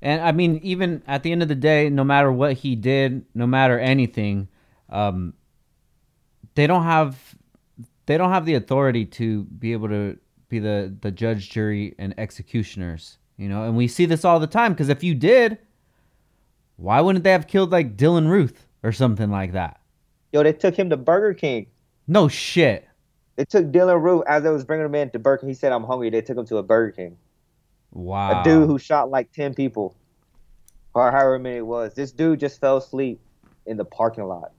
And I mean, even at the end of the day, no matter what he did, no matter anything, um, they don't have they don't have the authority to be able to be the the judge, jury, and executioners. You know, and we see this all the time. Because if you did, why wouldn't they have killed like Dylan Roof or something like that? Yo, they took him to Burger King. No shit. They took Dylan Roof as they was bringing him in to Burger King. He said, "I'm hungry." They took him to a Burger King. Wow. A dude who shot like ten people, or however many it was. This dude just fell asleep in the parking lot.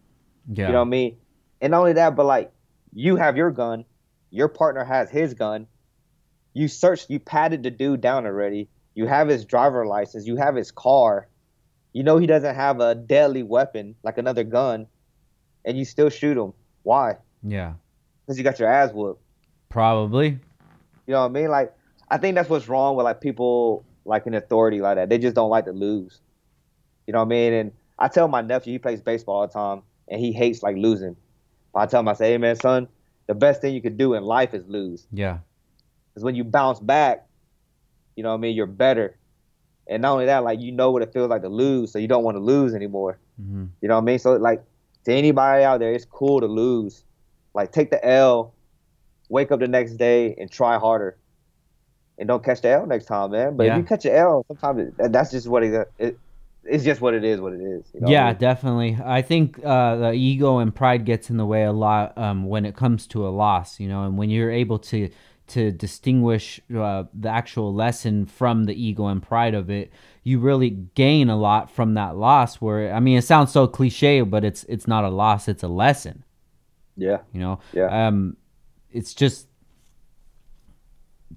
yeah. You know what I mean? And not only that, but like you have your gun, your partner has his gun. You searched, you patted the dude down already. You have his driver license. You have his car. You know he doesn't have a deadly weapon like another gun, and you still shoot him. Why? yeah. Because you got your ass whooped. Probably. You know what I mean? Like I think that's what's wrong with like people like in authority like that. They just don't like to lose. You know what I mean? And I tell my nephew he plays baseball all the time and he hates like losing. But I tell him I say, hey man, son, the best thing you could do in life is lose. Yeah. Because when you bounce back, you know what I mean, you're better. And not only that, like you know what it feels like to lose, so you don't want to lose anymore. hmm You know what I mean? So like to anybody out there, it's cool to lose. Like take the L, wake up the next day and try harder. And don't catch the L next time, man. But Yeah. if you catch an L, sometimes it, that's just what it, it it's just what it is, what it is. You know yeah, definitely. I think uh, the ego and pride gets in the way a lot um, when it comes to a loss, you know, and when you're able to to distinguish uh, the actual lesson from the ego and pride of it, you really gain a lot from that loss. Where I mean, it sounds so cliche, but it's it's not a loss; it's a lesson. yeah, You know, Yeah. um, it's just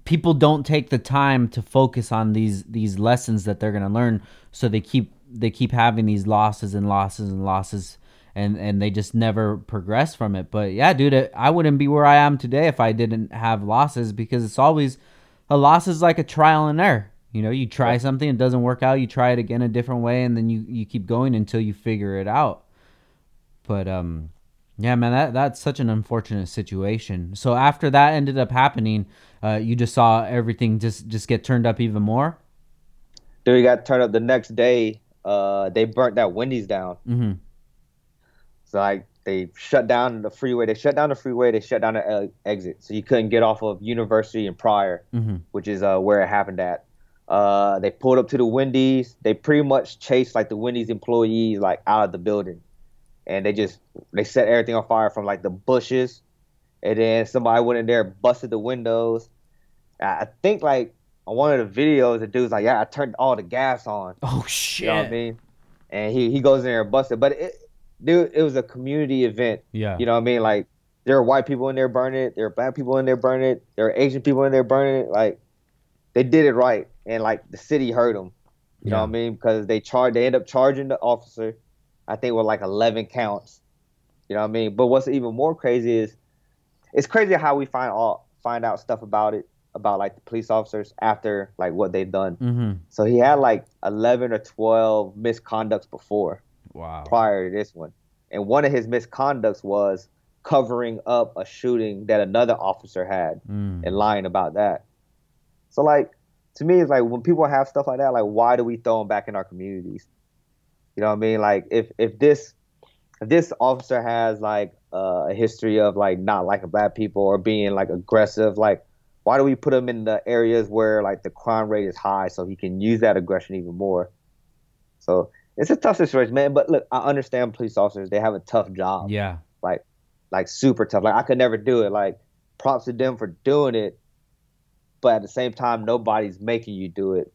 people don't take the time to focus on these these lessons that they're gonna learn, so they keep they keep having these losses and losses and losses, and and they just never progress from it. But yeah, dude, it, I wouldn't be where I am today if I didn't have losses because it's always a loss is like a trial and error. You know, you try something, it doesn't work out, you try it again a different way, and then you you keep going until you figure it out. But um, yeah, man, that that's such an unfortunate situation. So after that ended up happening, uh, you just saw everything just just get turned up even more. Dude, got turned up the next day. Uh, they burnt that Wendy's down. Mm-hmm. So like they shut down the freeway. They shut down the freeway. They shut down the uh, exit, so you couldn't get off of University and Pryor, Mm-hmm. which is uh, where it happened at. Uh, they pulled up to the Wendy's. They pretty much chased like the Wendy's employees like out of the building, and they just they set everything on fire from like the bushes, and then somebody went in there, busted the windows. I I think like on one of the videos, the dude's like, "Yeah, I turned all the gas on." Oh shit! You know what I mean? And he he goes in there and busts it. But it, dude, it was a community event. Yeah. You know what I mean? Like there are white people in there burning it. There are black people in there burning it. There are Asian people in there burning it. Like they did it right, and like the city heard them. You know what I mean? Because they charged. They end up charging the officer. I think with like 11 counts. You know what I mean? But what's even more crazy is it's crazy how we find all find out stuff about it about like the police officers after like what they've done. Mm-hmm. So he had like 11 or 12 misconducts before, Wow. prior to this one. And one of his misconducts was covering up a shooting that another officer had Mm. and lying about that. So, like, to me, it's like when people have stuff like that, like, why do we throw them back in our communities? You know what I mean? Like, if, if this if this officer has like uh, a history of like not liking black people or being like aggressive, like why do we put him in the areas where like the crime rate is high so he can use that aggression even more? So it's a tough situation, man. But look, I understand police officers; they have a tough job, Yeah. like like super tough. Like I could never do it. Like props to them for doing it, but at the same time, nobody's making you do it.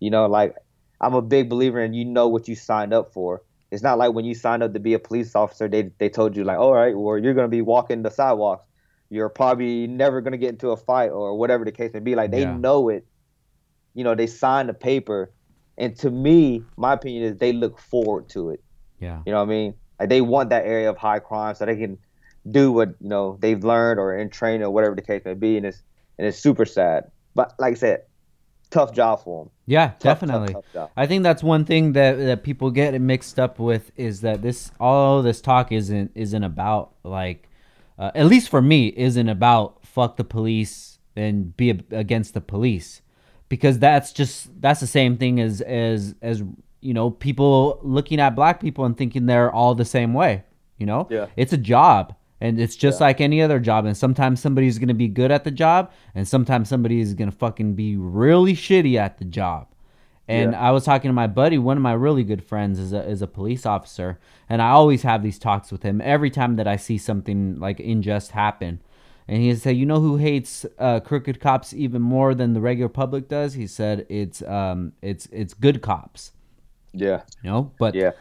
You know, like I'm a big believer in you know what you signed up for. It's not like when you signed up to be a police officer, they they told you like, all right, well you're gonna be walking the sidewalks. You're probably never gonna get into a fight or whatever the case may be. Like they Yeah. know it. You know, they signed the paper, and to me, my opinion is they look forward to it. Yeah. You know what I mean? Like they want that area of high crime so they can do what you know they've learned or in training or whatever the case may be, and it's and it's super sad. But like I said, tough job for them. Yeah. Tough, definitely. Tough, tough. I think that's one thing that that people get mixed up with is that this all this talk isn't isn't about like uh, at least for me isn't about fuck the police and be against the police because that's just that's the same thing as as as you know people looking at black people and thinking they're all the same way you know Yeah. it's a job and it's just Yeah. like any other job and sometimes somebody's gonna be good at the job and sometimes somebody is gonna fucking be really shitty at the job and Yeah. I was talking to my buddy, one of my really good friends is a, is a police officer, and I always have these talks with him every time that I see something like unjust happen. And he said, "You know who hates uh, crooked cops even more than the regular public does?" He said, "It's um, it's it's good cops." Yeah, You know, but yeah,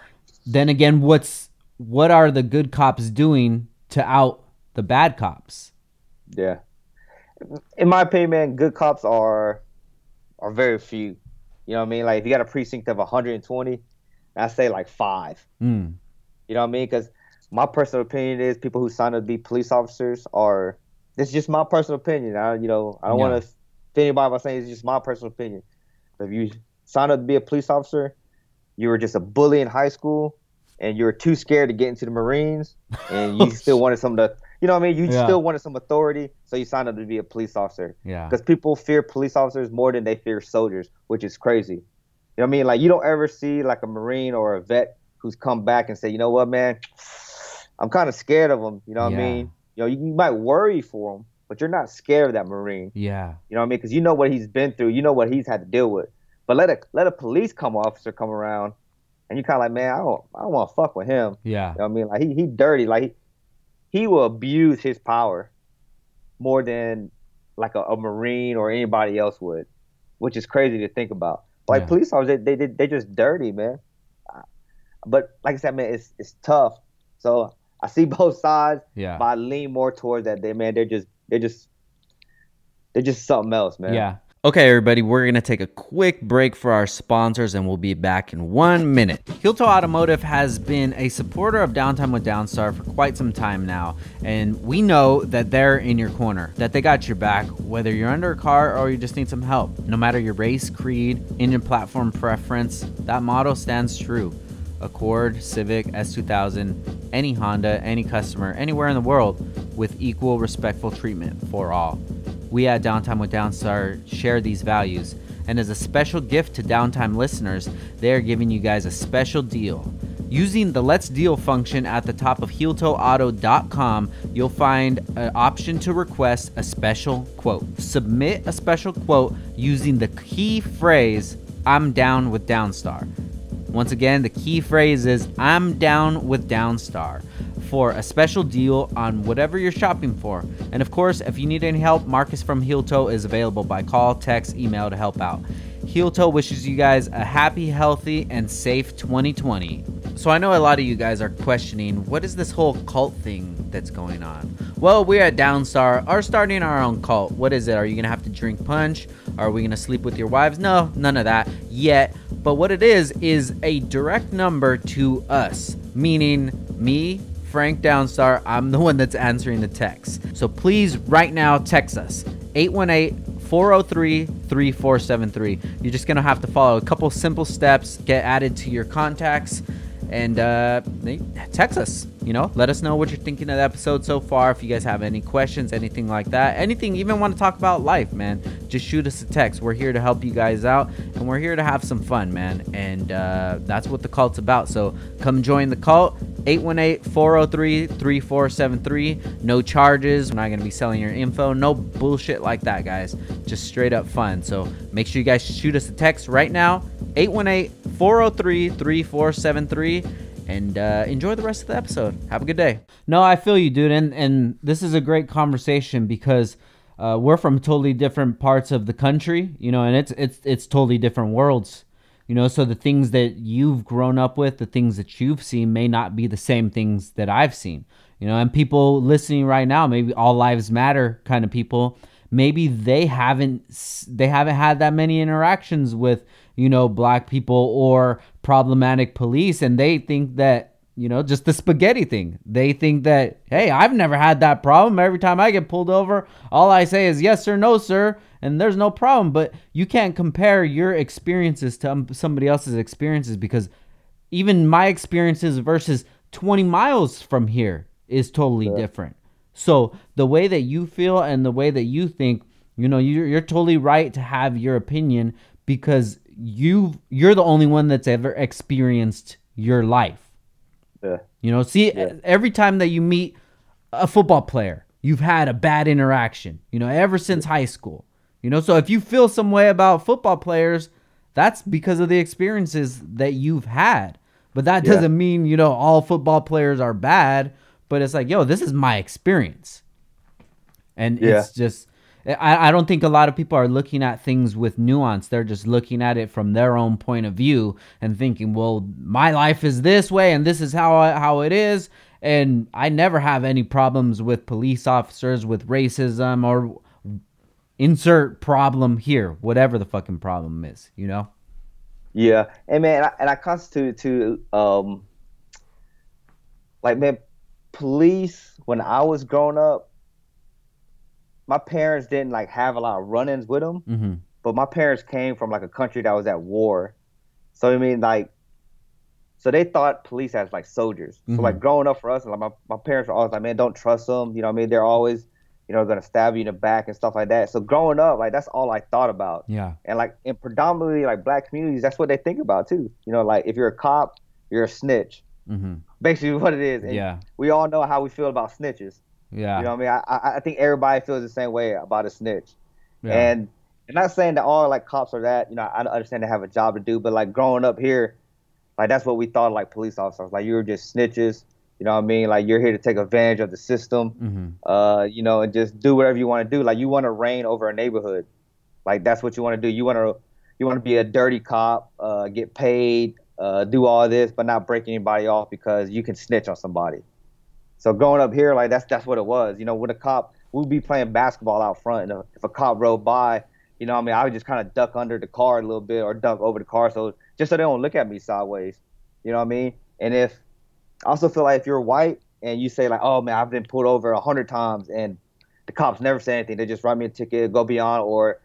then again, what's what are the good cops doing to out the bad cops? yeah. In my opinion, man, good cops are are very few. You know what I mean? Like if you got a precinct of 120, I say like five. Mm, You know what I mean? Because my personal opinion is people who sign up to be police officers are it's just my personal opinion. I, you know, I don't Yeah. want to offend anybody by saying it's just my personal opinion. If you signed up to be a police officer, you were just a bully in high school, and you were too scared to get into the Marines, and you still wanted some of the, you know what I mean? You Yeah. still wanted some authority, so you signed up to be a police officer. Yeah. Because people fear police officers more than they fear soldiers, which is crazy. You know what I mean? Like you don't ever see like a Marine or a vet who's come back and say, you know what, man, I'm kind of scared of them. You know what Yeah. I mean? You know, you, you might worry for him, but you're not scared of that Marine. Yeah. You know what I mean? Because you know what he's been through. You know what he's had to deal with. But let a let a police come officer come around, and you kind of like, man, I don't I don't want to fuck with him. Yeah. You know what I mean? Like he he dirty. Like he, he will abuse his power more than like a, a marine or anybody else would, which is crazy to think about. Like Yeah. police officers, they they they just dirty, man. But like I said, man, it's it's tough. So I see both sides, Yeah. but I lean more towards that. They man, they're just they're just they're just something else, man. Yeah. Okay, everybody, we're going to take a quick break for our sponsors and we'll be back in one minute. Heel Toe Automotive has been a supporter of Downtime with Downstar for quite some time now, and we know that they're in your corner, that they got your back, whether you're under a car or you just need some help. No matter your race, creed, engine platform preference, that motto stands true. Accord, Civic, S2000, any Honda, any customer, anywhere in the world with equal respectful treatment for all. We at Downtime with Downstar share these values, and as a special gift to Downtime listeners, they are giving you guys a special deal. Using the Let's Deal function at the top of HeelToeAuto.com, you'll find an option to request a special quote. Submit a special quote using the key phrase, I'm down with Downstar. Once again, the key phrase is I'm down with Downstar for a special deal on whatever you're shopping for. And of course, if you need any help, Marcus from Heel Toe is available by call, text, email to help out. Heel Toe wishes you guys a happy, healthy, and safe 2020. So I know a lot of you guys are questioning what is this whole cult thing that's going on? Well, we at Downstar are starting our own cult. What is it? Are you going to have to drink punch? Are we going to sleep with your wives? No, none of that yet. But what it is, is a direct number to us, meaning me, Frank Downstar. I'm the one that's answering the text. So please, right now, text us 818 403 3473. You're just going to have to follow a couple simple steps, get added to your contacts, and uh, text us. You know, let us know what you're thinking of the episode so far. If you guys have any questions, anything like that, anything, even want to talk about life, man, just shoot us a text. We're here to help you guys out, and we're here to have some fun, man. And uh, that's what the cult's about. So come join the cult. 818-403-3473 no charges we're not going to be selling your info no bullshit like that guys just straight up fun so make sure you guys shoot us a text right now 818-403-3473 and uh, enjoy the rest of the episode. Have a good day. No i feel you dude and and this is a great conversation because uh, we're from totally different parts of the country you know and it's it's it's totally different worlds you know so the things that you've grown up with the things that you've seen may not be the same things that i've seen you know and people listening right now maybe all lives matter kind of people maybe they haven't they haven't had that many interactions with you know black people or problematic police and they think that you know just the spaghetti thing. They think that hey i've never had that problem. Every time i get pulled over all i say is yes or no sir and there's no problem. But you can't compare your experiences to um, somebody else's experiences because even my experiences versus 20 miles from here is totally different. So the way that you feel and the way that you think you know you're, you're totally right to have your opinion because you you're the only one that's ever experienced your life Yeah. you know, see, every time that you meet a football player, you've had a bad interaction, you know, ever since high school. You know, so if you feel some way about football players, that's because of the experiences that you've had. But that doesn't mean, you know, all football players are bad, but it's like, yo, this is my experience. And Yeah. it's just I, I don't think a lot of people are looking at things with nuance. They're just looking at it from their own point of view and thinking, well, my life is this way and this is how I, how it is. And I never have any problems with police officers, with racism, or insert problem here, whatever the fucking problem is, you know? Yeah, and man, and I, and I constitute to um, like man, police when I was growing up, my parents didn't like have a lot of run-ins with them, Mm-hmm. but my parents came from like a country that was at war. So I mean, like, so they thought police as like soldiers. Mhm. So like growing up for us, like my, my parents were always like, man, don't trust them. You know what I mean? They're always, you know, gonna stab you in the back and stuff like that. So growing up, like that's all I thought about. Yeah. And like in predominantly like black communities, that's what they think about too. You know, like if you're a cop, you're a snitch. Mm-hmm. Basically what it is. And Yeah. we all know how we feel about snitches. Yeah. You know what I mean? I, I think everybody feels the same way about a snitch. yeah. And I'm not saying that all like cops are that. You know, I understand they have a job to do, but like growing up here, like that's what we thought like police officers. Like you were just snitches. You know what I mean? Like you're here to take advantage of the system. mm-hmm. Uh, you know, and just do whatever you want to do. Like you want to reign over a neighborhood. Like that's what you want to do. You want to you want to be a dirty cop, uh, get paid, uh, do all this, but not break anybody off because you can snitch on somebody. So growing up here, like that's that's what it was. You know, when a cop, we'd be playing basketball out front, and if a cop rode by, you know, I mean, I would just kind of duck under the car a little bit or duck over the car, so just so they don't look at me sideways. You know what I mean? And if I also feel like if you're white and you say like, oh man, I've been pulled over a hundred times and the cops never say anything, they just write me a ticket, go beyond, or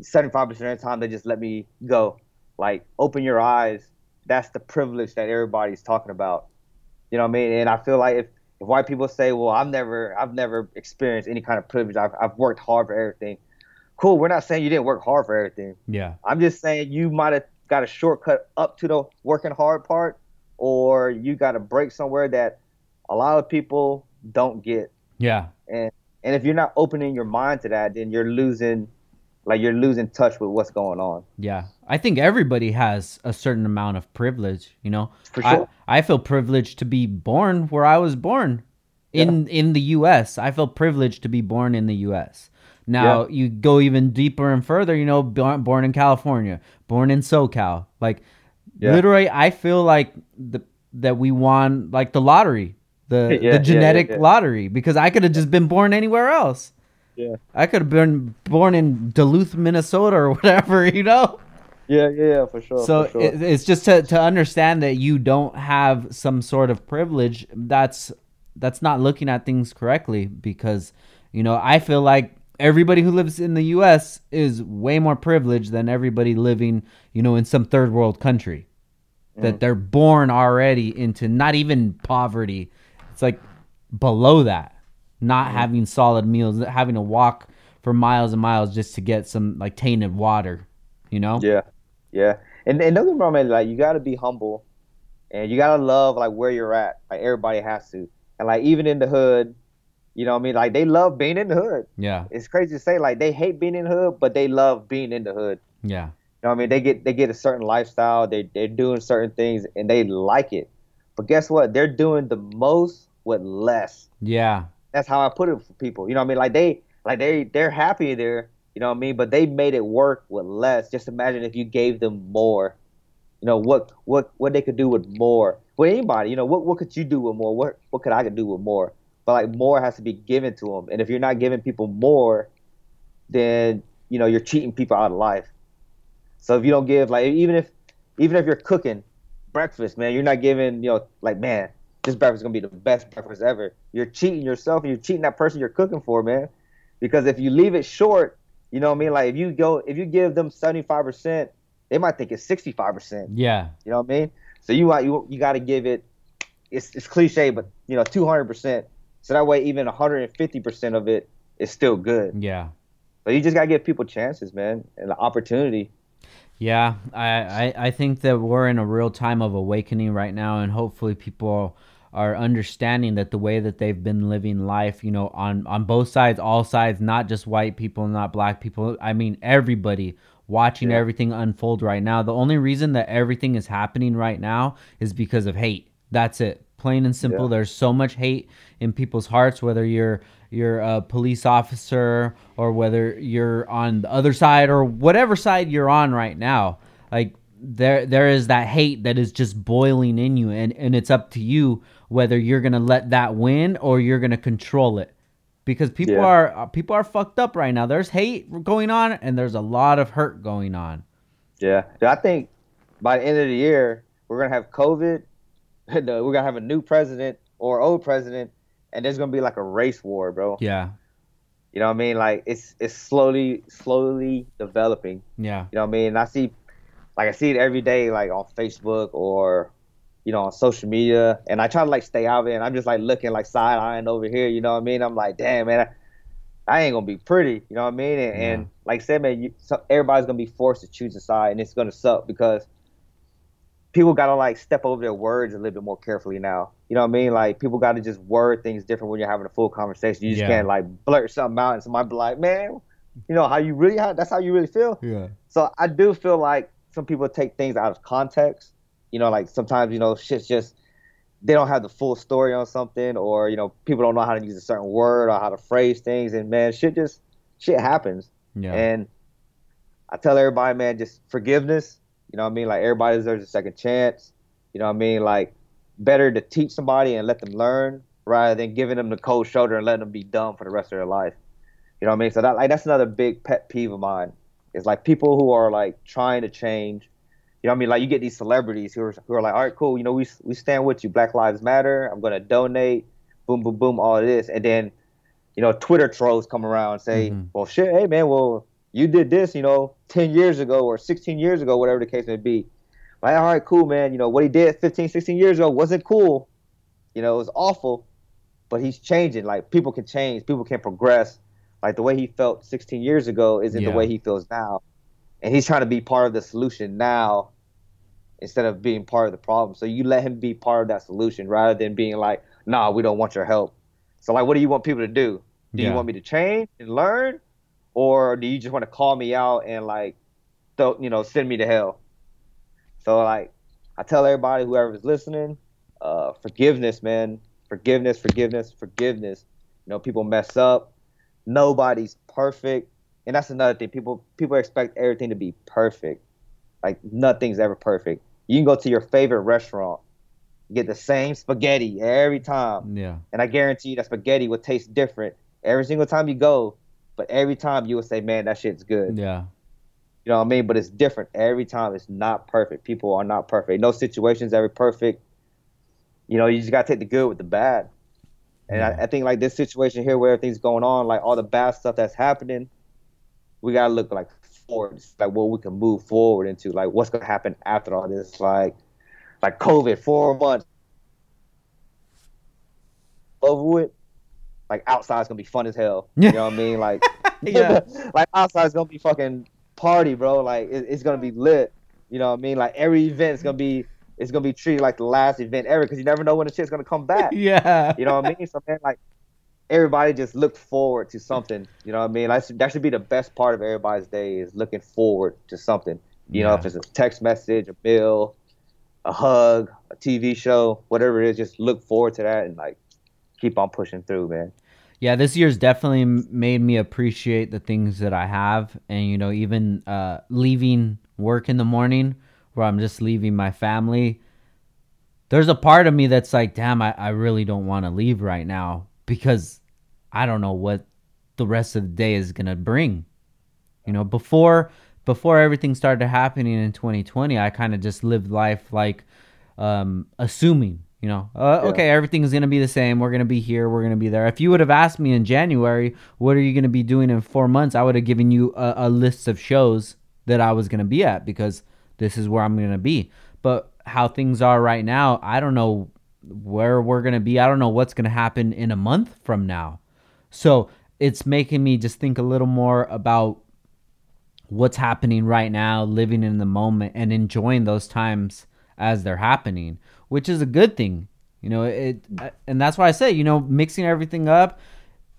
75% of the time they just let me go. Like, open your eyes. That's the privilege that everybody's talking about. You know what I mean? And I feel like if, if white people say, well, I've never, I've never experienced any kind of privilege. I've, I've worked hard for everything. Cool. We're not saying you didn't work hard for everything. Yeah. I'm just saying you might have got a shortcut up to the working hard part, or you got a break somewhere that a lot of people don't get. Yeah. And and if you're not opening your mind to that, then you're losing, like you're losing touch with what's going on. Yeah. I think everybody has a certain amount of privilege, you know. For I, sure. I feel privileged to be born where I was born. In in the US. I feel privileged to be born in the US. Now you go even deeper and further, you know, born, born in California, born in SoCal. Like Yeah. literally I feel like the that we won like the lottery. The Yeah, yeah, the genetic yeah, yeah. lottery because I could have just been born anywhere else. Yeah. I could have been born in Duluth, Minnesota or whatever, you know? Yeah, yeah, yeah, for sure. so for sure. it, it's just to, to understand that you don't have some sort of privilege that's that's not looking at things correctly because you know i feel like everybody who lives in the us is way more privileged than everybody living you know in some third world country that mm. they're born already into not even poverty it's like below that not having solid meals having to walk for miles and miles just to get some like tainted water you know Yeah, yeah, and and don't get me wrong, man. Like you got to be humble, and you gotta love like where you're at. Like everybody has to, and like even in the hood, you know what I mean. Like they love being in the hood. yeah It's crazy to say like they hate being in the hood, but they love being in the hood. yeah You know what I mean? They get they get a certain lifestyle. They they're doing certain things and they like it. But guess what? They're doing the most with less. yeah That's how I put it for people. You know what I mean? Like they like they they're happy there. You know what I mean? But they made it work with less. Just imagine if you gave them more. You know what what what they could do with more. With anybody, you know what what could you do with more? What what could I could do with more? But like more has to be given to them. And if you're not giving people more, then you know you're cheating people out of life. So if you don't give like even if even if you're cooking breakfast, man, you're not giving you know like man, this breakfast is gonna be the best breakfast ever. You're cheating yourself and you're cheating that person you're cooking for, man. Because if you leave it short, you know what I mean. Like if you go if you give them seventy five percent, they might think it's sixty five percent. yeah You know what I mean? So you want you you got to give it. It's it's cliche, but you know two hundred percent. So that way even hundred and fifty percent of it is still good. yeah But you just gotta give people chances, man, and the opportunity. Yeah, I, I, I think that we're in a real time of awakening right now, and hopefully people are understanding that the way that they've been living life, you know, on on both sides, all sides, not just white people, not black people. I mean, everybody watching Yeah. everything unfold right now. The only reason that everything is happening right now is because of hate. That's it. Plain and simple. Yeah. There's so much hate in people's hearts, whether you're you're a police officer or whether you're on the other side or whatever side you're on right now. Like there there is that hate that is just boiling in you and, and it's up to you whether you're gonna let that win or you're gonna control it. Because people Yeah. are uh, people are fucked up right now. There's hate going on and there's a lot of hurt going on. Yeah, I think by the end of the year we're gonna have COVID. We're gonna have a new president or old president, and there's gonna be like a race war, bro. Yeah. You know what I mean? Like it's it's slowly slowly developing. Yeah. You know what I mean? And I see like I see it every day like on Facebook or you know on social media and I try to like stay out of it and I'm just like looking like side eyeing over here, you know what I mean? I'm like, damn man, I, I ain't gonna be pretty, you know what I mean? And, Yeah. and like I said, man, you, so everybody's gonna be forced to choose a side and it's gonna suck because people gotta like step over their words a little bit more carefully now. You know what I mean? Like people gotta just word things different when you're having a full conversation. You just Yeah. can't like blurt something out and somebody be like, man, you know how you really how, that's how you really feel. Yeah. So I do feel like some people take things out of context. You know, like sometimes you know shit's just they don't have the full story on something, or you know people don't know how to use a certain word or how to phrase things, and man, shit just shit happens. Yeah. And I tell everybody, man, just forgiveness. You know what I mean? Like everybody deserves a second chance. You know what I mean? Like better to teach somebody and let them learn rather than giving them the cold shoulder and letting them be dumb for the rest of their life. You know what I mean? So that like that's another big pet peeve of mine. It's like people who are like trying to change. You know what I mean? Like you get these celebrities who are who are like, all right, cool. You know, we we stand with you. Black Lives Matter. I'm gonna donate. Boom, boom, boom. All of this, and then you know, Twitter trolls come around and say, Mhm. well, shit, hey man, well, you did this, you know, 10 years ago or 16 years ago, whatever the case may be. Like, all right, cool, man. You know, what he did 15, 16 years ago wasn't cool. You know, it was awful, but he's changing. Like, people can change, people can progress. Like, the way he felt 16 years ago isn't Yeah. the way he feels now. And he's trying to be part of the solution now instead of being part of the problem. So you let him be part of that solution rather than being like, nah, we don't want your help. So, like, what do you want people to do? Do Yeah. you want me to change and learn, or do you just want to call me out and like, th- you know, send me to hell? So like, I tell everybody, whoever's listening, uh, forgiveness, man, forgiveness, forgiveness, forgiveness. You know, people mess up. Nobody's perfect, and that's another thing. People people expect everything to be perfect. Like nothing's ever perfect. You can go to your favorite restaurant, get the same spaghetti every time Yeah. and I guarantee you that spaghetti will taste different every single time you go. But every time you would say, "Man, that shit's good." Yeah. You know what I mean? But it's different every time. It's not perfect. People are not perfect. No situation's ever perfect. You know, you just gotta take the good with the bad. And Yeah. I, I think like this situation here, where everything's going on, like all the bad stuff that's happening, we gotta look like forward, It's like what we can move forward into, like what's gonna happen after all this, like like COVID, four months over with. Like outside's gonna be fun as hell. You know what I mean? Like, Yeah. like outside's gonna be fucking party, bro. Like it, it's gonna be lit. You know what I mean? Like every event's gonna be it's gonna be treated like the last event ever because you never know when the shit's gonna come back. Yeah. You know what I mean? So man, like everybody just look forward to something. You know what I mean? Should, that should be the best part of everybody's day is looking forward to something. You know, if it's a text message, a bill, a hug, a TV show, whatever it is, just look forward to that and like keep on pushing through, man. Yeah, this year's definitely made me appreciate the things that I have, and you know, even uh, leaving work in the morning, where I'm just leaving my family. There's a part of me that's like, damn, I, I really don't want to leave right now because I don't know what the rest of the day is gonna bring. You know, before before everything started happening in 2020, I kind of just lived life like um, assuming, you know, uh, Yeah. okay, everything's gonna be the same. We're gonna be here. We're gonna be there. If you would have asked me in January, what are you gonna be doing in four months? I would have given you a, a list of shows that I was gonna be at because this is where I'm gonna be. But how things are right now, I don't know where we're gonna be. I don't know what's gonna happen in a month from now. So it's making me just think a little more about what's happening right now, living in the moment, and enjoying those times as they're happening, which is a good thing. You know, it, and that's why I say, you know, mixing everything up,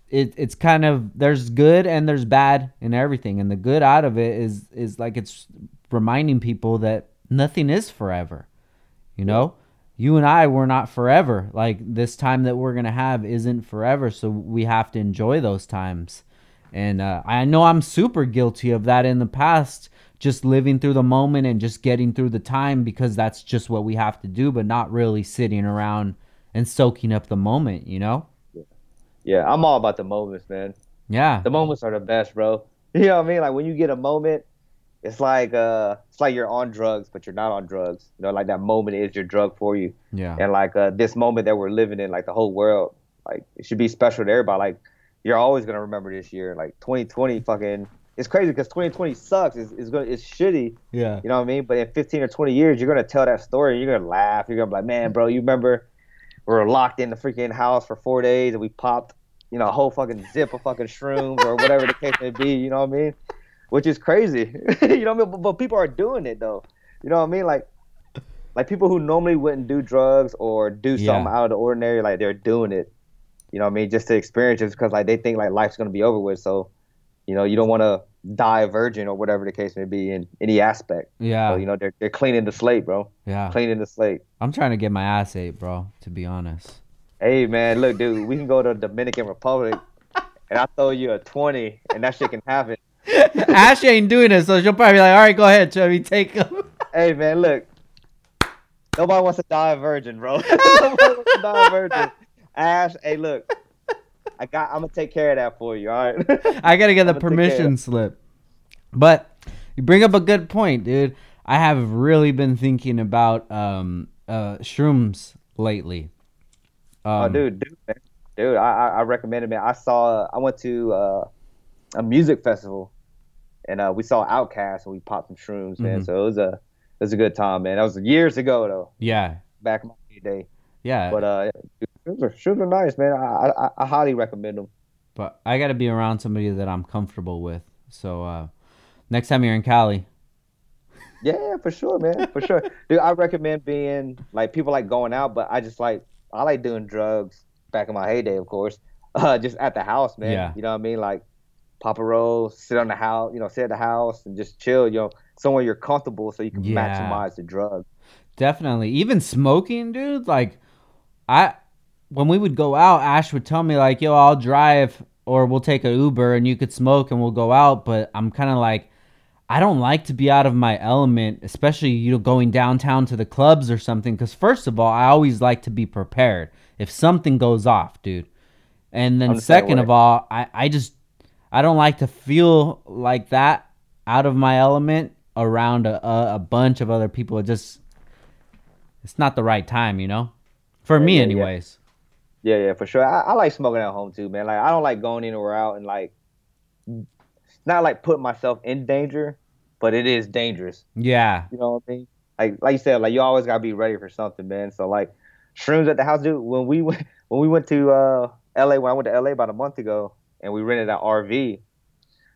it, it's kind of there's good and there's bad in everything, and the good out of it is is like it's reminding people that nothing is forever. You know, you and I we're not forever. Like this time that we're gonna have isn't forever, so we have to enjoy those times. And uh, I know I'm super guilty of that in the past, just living through the moment and just getting through the time because that's just what we have to do, but not really sitting around and soaking up the moment, you know? Yeah, I'm all about the moments, man. Yeah. The moments are the best, bro. You know what I mean? Like when you get a moment, it's like uh it's like you're on drugs, but you're not on drugs. You know, like that moment is your drug for you. Yeah. And like uh this moment that we're living in, like the whole world, like it should be special to everybody. Like you're always gonna remember this year. Like 2020, fucking, it's crazy because 2020 sucks. It's, it's gonna, it's shitty. Yeah. You know what I mean? But in 15 or 20 years, you're gonna tell that story. You're gonna laugh. You're gonna be like, man, bro, you remember we were locked in the freaking house for four days and we popped, you know, a whole fucking zip of fucking shrooms or whatever the case may be. You know what I mean? Which is crazy. you know what I mean? But, but people are doing it though. You know what I mean? Like, like people who normally wouldn't do drugs or do Yeah. something out of the ordinary, like they're doing it. You know what I mean? Just to experience it because like they think like life's gonna be over with. So, you know, you don't want to die a virgin or whatever the case may be in any aspect. Yeah. So, you know, they're they're cleaning the slate, bro. yeah. Cleaning the slate. I'm trying to get my ass ate, bro. To be honest. Hey man, look, dude, we can go to Dominican Republic and I throw you a twenty and that shit can happen. Ash ain't doing it, so she'll probably be like, "All right, go ahead, Chubby, take him." Hey man, look. Nobody wants to die a virgin, bro. Nobody wants to die a virgin. Ash, hey look. I got I'm gonna take care of that for you, all right? I gotta get the I'ma take care of permission slip. But you bring up a good point, dude. I have really been thinking about um uh shrooms lately. Oh, Um, dude, dude, man. dude, I, I recommend it, man. I saw, I went to uh, a music festival, and uh, we saw Outkast, and we popped some shrooms, man. Mhm. So it was a, it was a good time, man. That was years ago, though, Yeah, back in my day. Yeah. But uh, shrooms are, shrooms are nice, man. I, I, I highly recommend them. But I gotta be around somebody that I'm comfortable with. So uh next time you're in Cali, Yeah, for sure, man, for sure, dude. I recommend being like people like going out, but I just like I like doing drugs back in my heyday, of course. Uh, just at the house, man. Yeah. You know what I mean? Like pop a roll, sit on the house, you know, sit at the house and just chill, you know, somewhere you're comfortable so you can Yeah. maximize the drug. definitely. Even smoking, dude. Like, I when we would go out, Ash would tell me like, "Yo, I'll drive, or we'll take a Uber, and you could smoke, and we'll go out." But I'm kind of like, I don't like to be out of my element, especially you know going downtown to the clubs or something. Because first of all, I always like to be prepared if something goes off, dude. And then the second of all, I I just I don't like to feel like that out of my element around a, a, a bunch of other people. It just it's not the right time, you know. For Yeah, me, yeah, yeah. anyways. Yeah, yeah, for sure. I, I like smoking at home too, man. Like I don't like going anywhere out and like not like putting myself in danger, but it is dangerous. Yeah, You know what I mean? Like like you said, like you always gotta be ready for something, man. So like shrooms at the house, dude. When we went when we went to uh LA when I went to LA about a month ago and we rented an RV,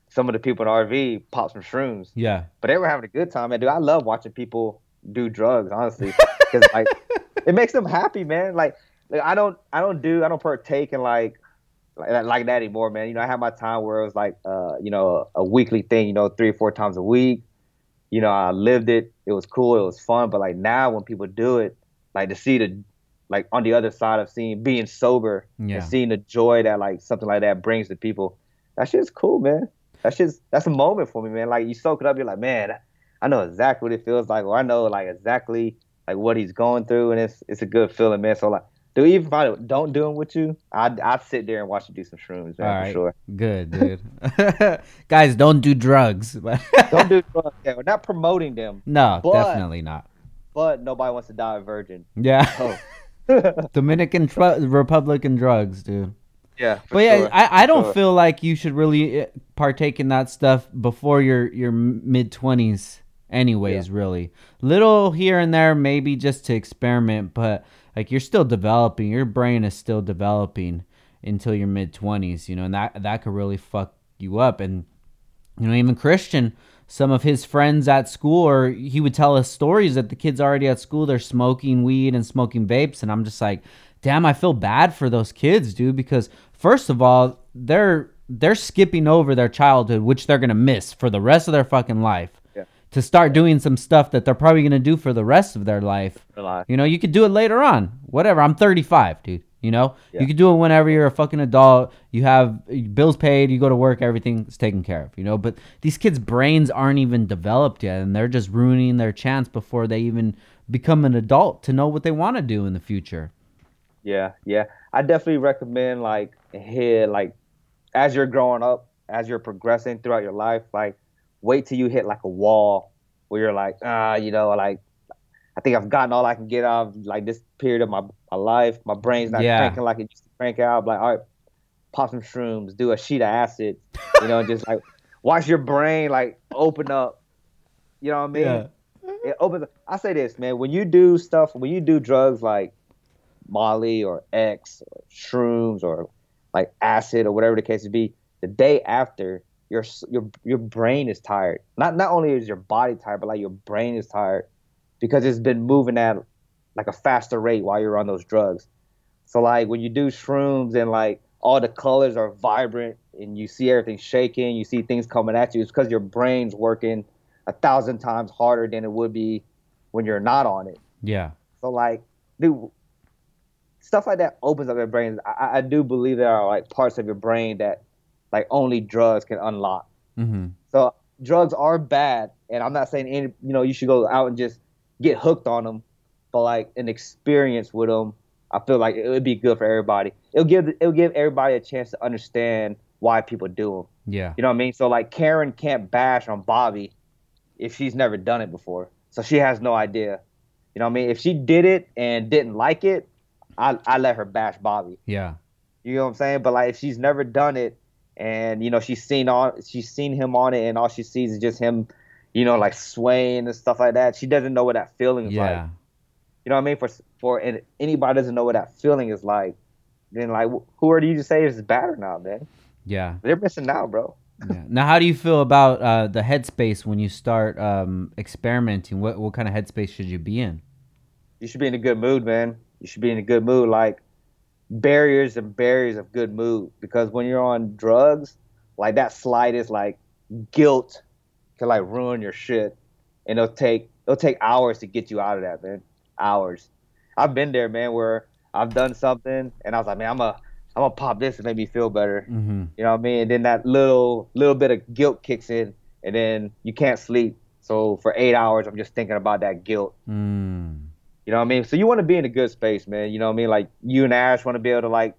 some of the people in the RV popped some shrooms. yeah, But they were having a good time, man. Dude, I love watching people do drugs, honestly. Because like it makes them happy, man. Like, like I don't I don't do I don't partake in like like, like that anymore, man. You know, I had my time where it was like uh, you know, a, a weekly thing, you know, three or four times a week. You know, I lived it. It was cool, it was fun. But like now when people do it, like to see the like on the other side of seeing being sober yeah. and seeing the joy that like something like that brings to people, that shit's cool, man. That shit's that's a moment for me, man. Like you soak it up, you're like, man, I know exactly what it feels like, or I know like exactly like what he's going through, and it's it's a good feeling, man. So like, dude, even if I don't do them with you, I'd I'd sit there and watch you do some shrooms, man, All for sure. Good, dude. Guys, don't do drugs. Don't do drugs. Yeah, we're not promoting them, no, But- definitely not. but nobody wants to die a virgin. Yeah, Oh, Dominican tr- Republican drugs, dude. yeah. But yeah, sure. I, I don't sure. feel like you should really uh, partake in that stuff before your your mid twenties. Anyways, really, little here and there, maybe just to experiment. But like you're still developing, your brain is still developing until your mid twenties. You know, and that that could really fuck you up. And you know, even Christian, some of his friends at school, or he would tell us stories that the kids already at school, they're smoking weed and smoking vapes. And I'm just like, damn, I feel bad for those kids, dude, because first of all, they're they're skipping over their childhood, which they're gonna miss for the rest of their fucking life. To start doing some stuff that they're probably gonna do for the rest of their life. You know, you could do it later on. Whatever. I'm 35, dude. You know, Yeah. you could do it whenever you're a fucking adult. You have bills paid. You go to work. Everything's taken care of. You know, but these kids' brains aren't even developed yet, and they're just ruining their chance before they even become an adult to know what they want to do in the future. Yeah, yeah. I definitely recommend like here, like as you're growing up, as you're progressing throughout your life, like wait till you hit like a wall where you're like, ah, you know, like I think I've gotten all I can get out of like this period of my, my life. My brain's not Yeah. cranking like it used to crank out. I'm like, all right, pop some shrooms, do a sheet of acid, you know, just like watch your brain like open up. You know what I mean? Yeah. It opens. I say this, man. When you do stuff, when you do drugs like Molly or X or shrooms or like acid or whatever the case would be, the day after your your your brain is tired. Not not only is your body tired, but like your brain is tired because it's been moving at like a faster rate while you're on those drugs. So like when you do shrooms and like all the colors are vibrant and you see everything shaking, you see things coming at you, it's because your brain's working a thousand times harder than it would be when you're not on it. Yeah. So like, dude, stuff like that opens up your brain. I, I do believe there are like parts of your brain that like only drugs can unlock. Mm-hmm. So drugs are bad, and I'm not saying any, you know you should go out and just get hooked on them, but like an experience with them, I feel like it would be good for everybody. It'll give it'll give everybody a chance to understand why people do them. Yeah. You know what I mean? So like Karen can't bash on Bobby if she's never done it before, so she has no idea. You know what I mean? If she did it and didn't like it, I I let her bash Bobby. Yeah. You know what I'm saying? But like if she's never done it and you know she's seen on she's seen him on it and all she sees is just him, you know, like swaying and stuff like that. She doesn't know what that feeling is Yeah. like. You know what I mean? For for and anybody doesn't know what that feeling is like, then like who are you to say is bad or not, man? Yeah. They're missing out, bro. yeah. Now, how do you feel about uh, the headspace when you start um, experimenting? What what kind of headspace should you be in? You should be in a good mood, man. You should be in a good mood. Like barriers and barriers of good mood. Because when you're on drugs, like that slightest like guilt can like ruin your shit. And it'll take it'll take hours to get you out of that, man. Hours. I've been there, man, where I've done something and I was like, man, I'm a I'm gonna pop this and make me feel better. Mm-hmm. You know what I mean? And then that little little bit of guilt kicks in and then you can't sleep. So for eight hours I'm just thinking about that guilt. Mm. You know what I mean? So you want to be in a good space, man. You know what I mean? Like you and Ash want to be able to like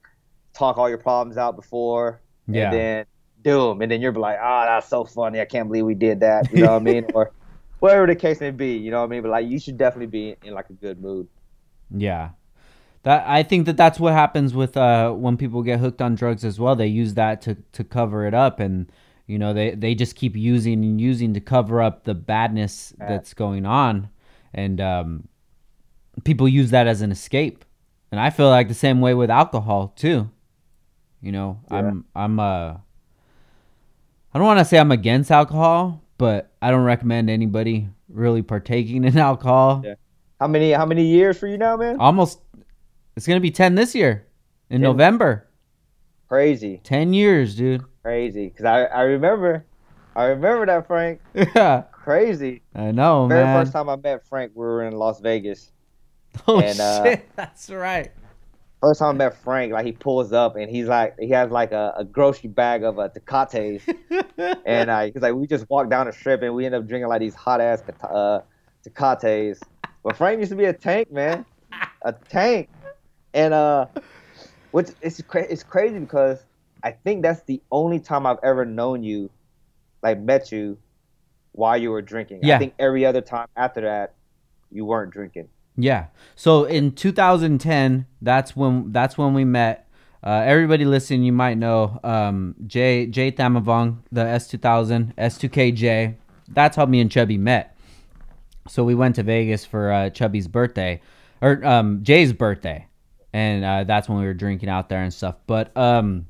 talk all your problems out before, Yeah. and then do them, and then you're like, "Ah, that's so funny! I can't believe we did that." You know what I mean? Or whatever the case may be. You know what I mean? But like, you should definitely be in like a good mood. Yeah. That I think that that's what happens with uh when people get hooked on drugs as well. They use that to to cover it up and you know they they just keep using and using to cover up the badness that's going on and um people use that as an escape. And I feel like the same way with alcohol too. You know, Yeah. I'm I'm uh I don't want to say I'm against alcohol, but I don't recommend anybody really partaking in alcohol. Yeah. How many how many years for you now, man? Almost it's going to be 10 this year in 10? November. Crazy, 10 years, dude. crazy. Cause I I remember, I remember that Frank. Yeah. Crazy. I know, Very man. first time I met Frank, we were in Las Vegas. oh and, uh, shit, that's right. First time I met Frank, like he pulls up and he's like he has like a, a grocery bag of uh, Tecates. and uh, he's like, we just walked down the strip and we end up drinking like these hot ass uh, Tecates. But Frank used to be a tank, man, a tank. And uh, which it's cra- it's crazy because I think that's the only time I've ever known you, like met you, while you were drinking. Yeah. I think every other time after that, you weren't drinking. Yeah. So in 2010, that's when that's when we met. Uh, everybody listening, you might know um, Jay Jay Thamavong, the S2000 S2KJ. That's how me and Chubby met. So we went to Vegas for uh, Chubby's birthday, or um, Jay's birthday, and uh, that's when we were drinking out there and stuff. But um,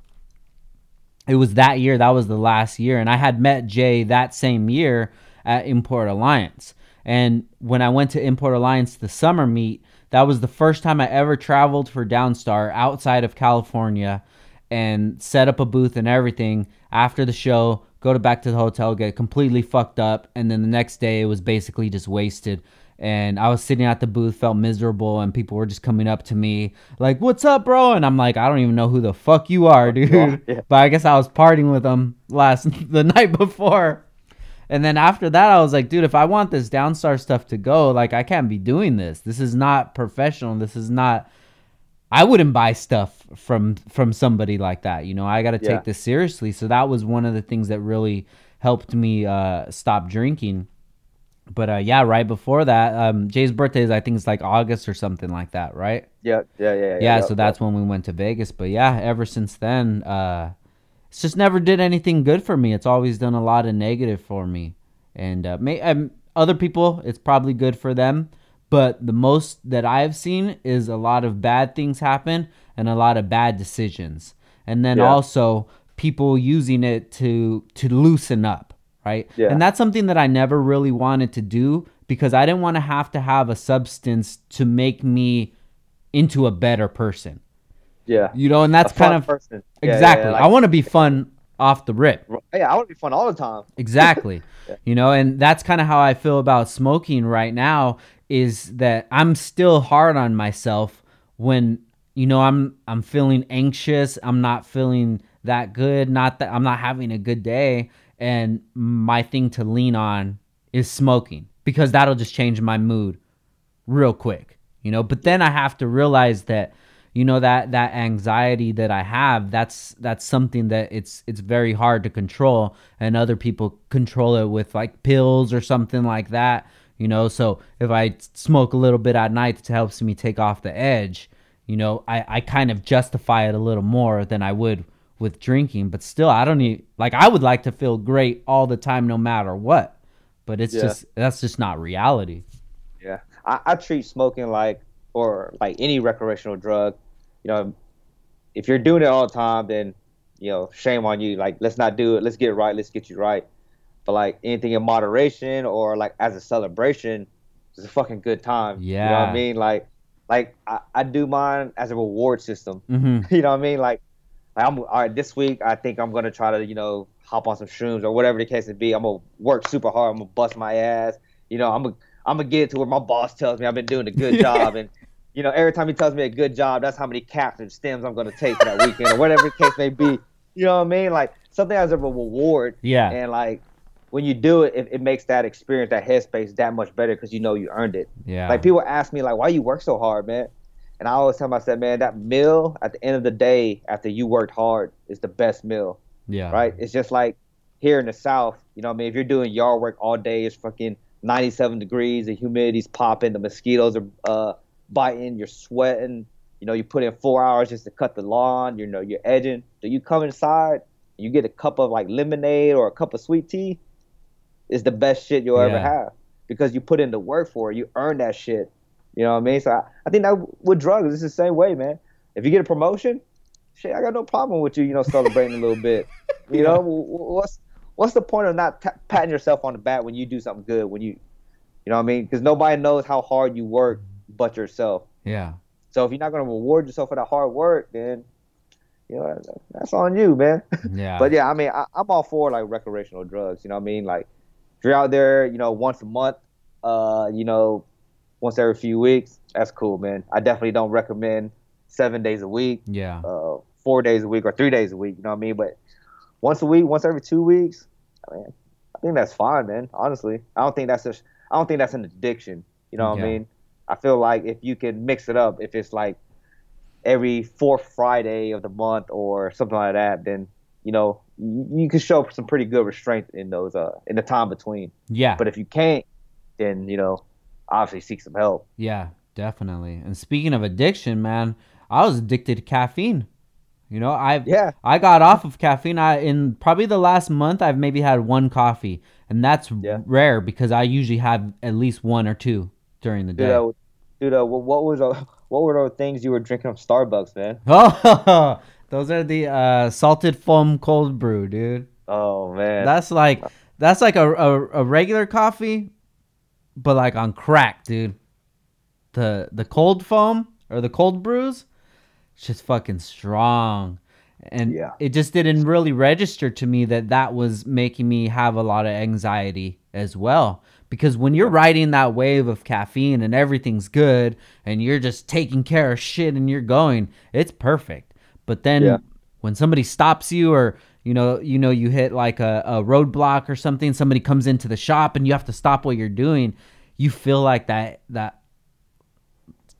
it was that year. That was the last year, and I had met Jay that same year at Import Alliance. And when I went to Import Alliance, the summer meet, that was the first time I ever traveled for Downstar outside of California, and set up a booth and everything. After the show, go to back to the hotel, get completely fucked up, and then the next day it was basically just wasted. And I was sitting at the booth, felt miserable, and people were just coming up to me like, "What's up, bro?" And I'm like, "I don't even know who the fuck you are, dude." Yeah. But I guess I was partying with them last the night before. And then after that, I was like, dude, if I want this Downstar stuff to go, like, I can't be doing this. This is not professional. This is not. I wouldn't buy stuff from from somebody like that. You know, I got to Yeah. take this seriously. So that was one of the things that really helped me uh, stop drinking. But uh, yeah, right before that, um, Jay's birthday is I think it's like August or something like that, right? Yeah, yeah, yeah. Yeah, Yeah, so that's when we went to Vegas. But yeah, ever since then, uh, it's just never did anything good for me. It's always done a lot of negative for me. And uh, may, um, other people, it's probably good for them. But the most that I've seen is a lot of bad things happen and a lot of bad decisions. And then Yeah. also people using it to to loosen up, right? Yeah. And that's something that I never really wanted to do because I didn't want to have to have a substance to make me into a better person. Yeah. You know, and that's kind of person. Yeah, yeah, exactly. yeah, like- I want to be fun off the rip. yeah, I want to be fun all the time. Exactly. You know, and that's kind of how I feel about smoking right now is that I'm still hard on myself when you know I'm I'm feeling anxious, I'm not feeling that good, not that I'm not having a good day and my thing to lean on is smoking because that'll just change my mood real quick. You know, but then I have to realize that you know that that anxiety that I have that's that's something that it's it's very hard to control and other people control it with like pills or something like that you know so if I smoke a little bit at night it helps me take off the edge you know I I kind of justify it a little more than I would with drinking but still I don't need like I would like to feel great all the time no matter what but it's Yeah. just that's just not reality Yeah, I, I treat smoking like or like any recreational drug. You know, if you're doing it all the time, then you know, shame on you. Like, let's not do it. Let's get it right. Let's get you right. But like anything in moderation or like as a celebration, it's a fucking good time. Yeah. you know what I mean. Like, like I, I do mine as a reward system. hmm you know what I mean? Like, like I'm all right. This week, I think I'm gonna try to, you know, hop on some shrooms or whatever the case may be. I'm gonna work super hard. I'm gonna bust my ass. You know, I'm gonna I'm gonna get it to where my boss tells me I've been doing a good job, and you know, every time he tells me a good job, that's how many caps and stems I'm gonna take for that weekend or whatever the case may be. You know what I mean? Like something as a reward, yeah and like when you do it, it, it makes that experience, that headspace, that much better because you know you earned it. yeah Like people ask me like, why you work so hard, man? And I always tell myself, man, that meal at the end of the day after you worked hard is the best meal, yeah right? It's just like here in the South, you know what I mean? If you're doing yard work all day, it's fucking 97 degrees, the humidity's popping, the mosquitoes are uh, biting, you're sweating. You know, you put in four hours just to cut the lawn, you know, you're edging. So you come inside, you get a cup of like lemonade or a cup of sweet tea, it's the best shit you'll ever have because you put in the work for it. You earn that shit. You know what I mean? So I, I think that with drugs, it's the same way, man. If you get a promotion, shit, I got no problem with you, you know, celebrating a little bit. You know, what's what's the point of not ta patting yourself on the back when you do something good? When you, you know what I mean? Because nobody knows how hard you work but yourself. yeah So if you're not gonna reward yourself for that hard work, then you know that's on you, man. yeah But yeah, I mean, I, I'm all for like recreational drugs. You know what I mean? Like, if you're out there, you know, once a month, uh, you know, once every few weeks, that's cool, man. I definitely don't recommend seven days a week, yeah uh, four days a week, or three days a week. You know what I mean? But once a week, once every two weeks, I mean, I think that's fine, man. Honestly, I don't think that's a, I don't think that's an addiction. You know what Yeah. I mean? I feel like if you can mix it up, if it's like every fourth Friday of the month or something like that, then you know you, you can show some pretty good restraint in those uh in the time between. yeah But if you can't, then you know obviously seek some help. Yeah, definitely. And speaking of addiction, man, I was addicted to caffeine. You know, I Yeah. I got off of caffeine. I in probably the last month I've maybe had one coffee, and that's Yeah. rare because I usually have at least one or two during the Dude, day. uh, dude, uh, what, was uh, what were those things you were drinking from Starbucks, man? Oh, those are the uh, salted foam cold brew, dude. Oh man, That's like that's like a, a, a regular coffee, but like on crack, dude. The the cold foam or the cold brews, it's just fucking strong, and Yeah. it just didn't really register to me that that was making me have a lot of anxiety as well. Because when you're riding that wave of caffeine and everything's good and you're just taking care of shit and you're going, it's perfect. But then Yeah. when somebody stops you or you know you know you hit like a, a roadblock or something somebody comes into the shop and you have to stop what you're doing you feel like that that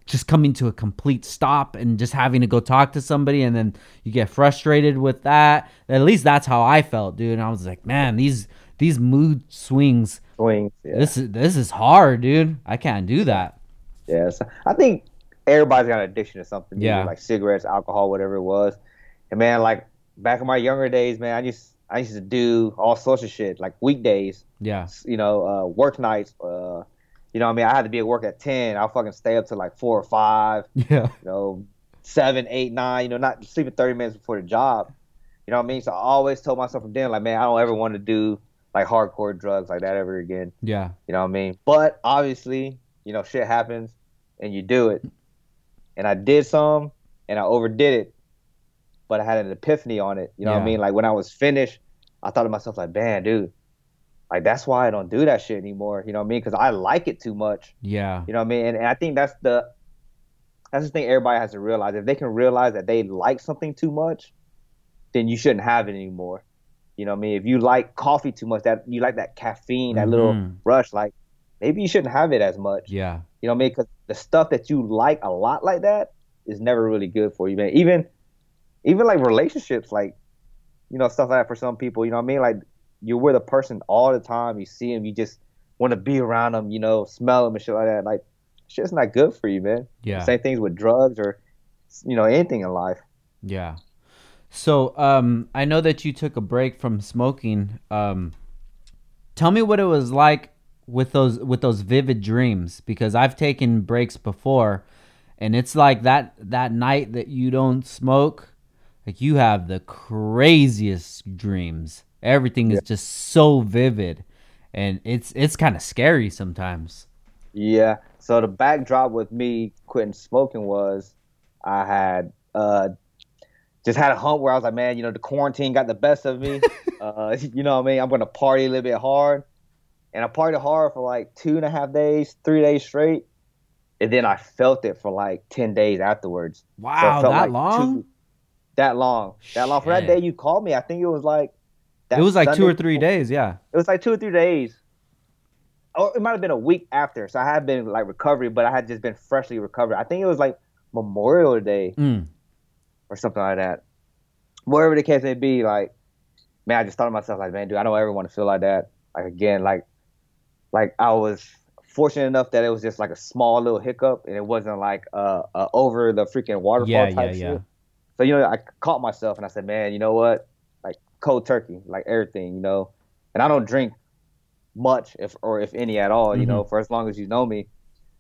just coming to a complete stop and just having to go talk to somebody and then you get frustrated with that at least that's how i felt dude and i was like man these these mood swings. Swings. Yeah. This is this is hard, dude. I can't do that. Yeah, so I think everybody's got an addiction to something. Yeah. Like cigarettes, alcohol, whatever it was. And man, like back in my younger days, man, I just I used to do all sorts of shit, like weekdays, Yeah. you know, uh, work nights. Uh, you know, what I mean, I had to be at work at ten. I'll fucking stay up till like four or five. Yeah. You know, seven, eight, nine. You know, not sleeping thirty minutes before the job. You know what I mean? So I always told myself from then, like, man, I don't ever want to do like hardcore drugs like that ever again. Yeah. You know what I mean? But obviously, you know, shit happens and you do it. And I did some and I overdid it, but I had an epiphany on it. You know what I mean? Like when I was finished, I thought to myself, like, man, dude, like that's why I don't do that shit anymore. You know what I mean? Because I like it too much. Yeah. You know what I mean? And, and I think that's the that's the thing everybody has to realize. If they can realize that they like something too much, then you shouldn't have it anymore. You know what I mean? If you like coffee too much, that you like that caffeine, that little Mhm. rush, like maybe you shouldn't have it as much. Yeah. You know what I mean? Because the stuff that you like a lot like that is never really good for you, man. Even even like relationships, like you know stuff like that for some people. You know what I mean? Like you're with a person all the time. You see them, you just want to be around them. You know, smell them and shit like that. Like shit's not good for you, man. Yeah. Same things with drugs or you know anything in life. Yeah. So, um, I know that you took a break from smoking. Um, tell me what it was like with those with those vivid dreams because I've taken breaks before, and it's like that that night that you don't smoke, like you have the craziest dreams. Everything is just so vivid, and it's it's kind of scary sometimes. Yeah. So the backdrop with me quitting smoking was I had uh just had a hump where I was like, man, you know, the quarantine got the best of me. uh, you know what I mean? I'm gonna party a little bit hard. And I partied hard for like two and a half days, three days straight. And then I felt it for like ten days afterwards. Wow, felt that like long? two- that long. That long. For that day you called me, I think it was like that it was like two or three before- days. Yeah. it was like two or three days. Or it might have been a week after. So I had been like recovery, but I had just been freshly recovered. I think it was like Memorial Day Mm. Or something like that. Whatever the case may be, like, man, I just thought to myself, like, man, dude, I don't ever want to feel like that. Like again, like, like I was fortunate enough that it was just like a small little hiccup, and it wasn't like uh, uh over the freaking waterfall Yeah, type yeah, yeah. shit. So you know, I caught myself, and I said, man, you know what? Like cold turkey, like everything, you know. And I don't drink much, if or if any at all, you Mm-hmm. know, for as long as you know me.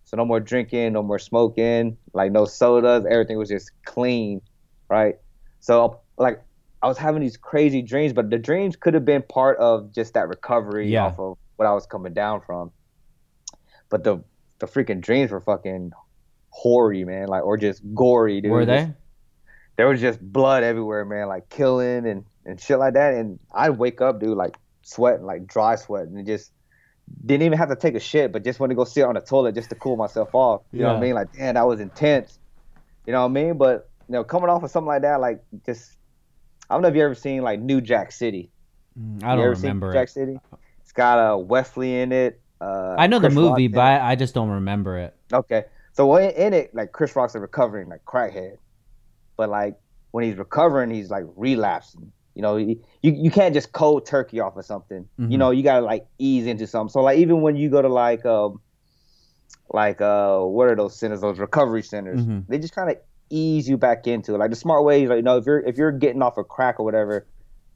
So no more drinking, no more smoking, like no sodas. Everything was just clean, right? So like I was having these crazy dreams, but the dreams could have been part of just that recovery Yeah. off of what I was coming down from. But the the freaking dreams were fucking hoary, man, like or just gory, dude. Were Just- they? there was just blood everywhere, man, like killing and, and shit like that. And I'd wake up, dude, like sweating, like dry sweat, and just didn't even have to take a shit, but just want to go sit on the toilet just to cool myself off. You know what I mean? Like, damn, that was intense. You know what I mean? But you know, coming off of something like that, like just I don't know if you ever seen like New Jack City. Mm, I you don't ever remember. Jack City? It's got uh, Wesley in it. Uh, I know the movie, Rock but. I, I just don't remember it. Okay. So in, in it, like Chris Rock's a recovering like crackhead, but like when he's recovering, he's like relapsing. You know, you you, can't just cold turkey off of something. Mhm. You know, you gotta like ease into something. So like even when you go to like um like uh what are those centers? Those recovery centers. Mhm. They just kind of ease you back into it. Like the smart way, is, like you know, if you're if you're getting off a crack or whatever,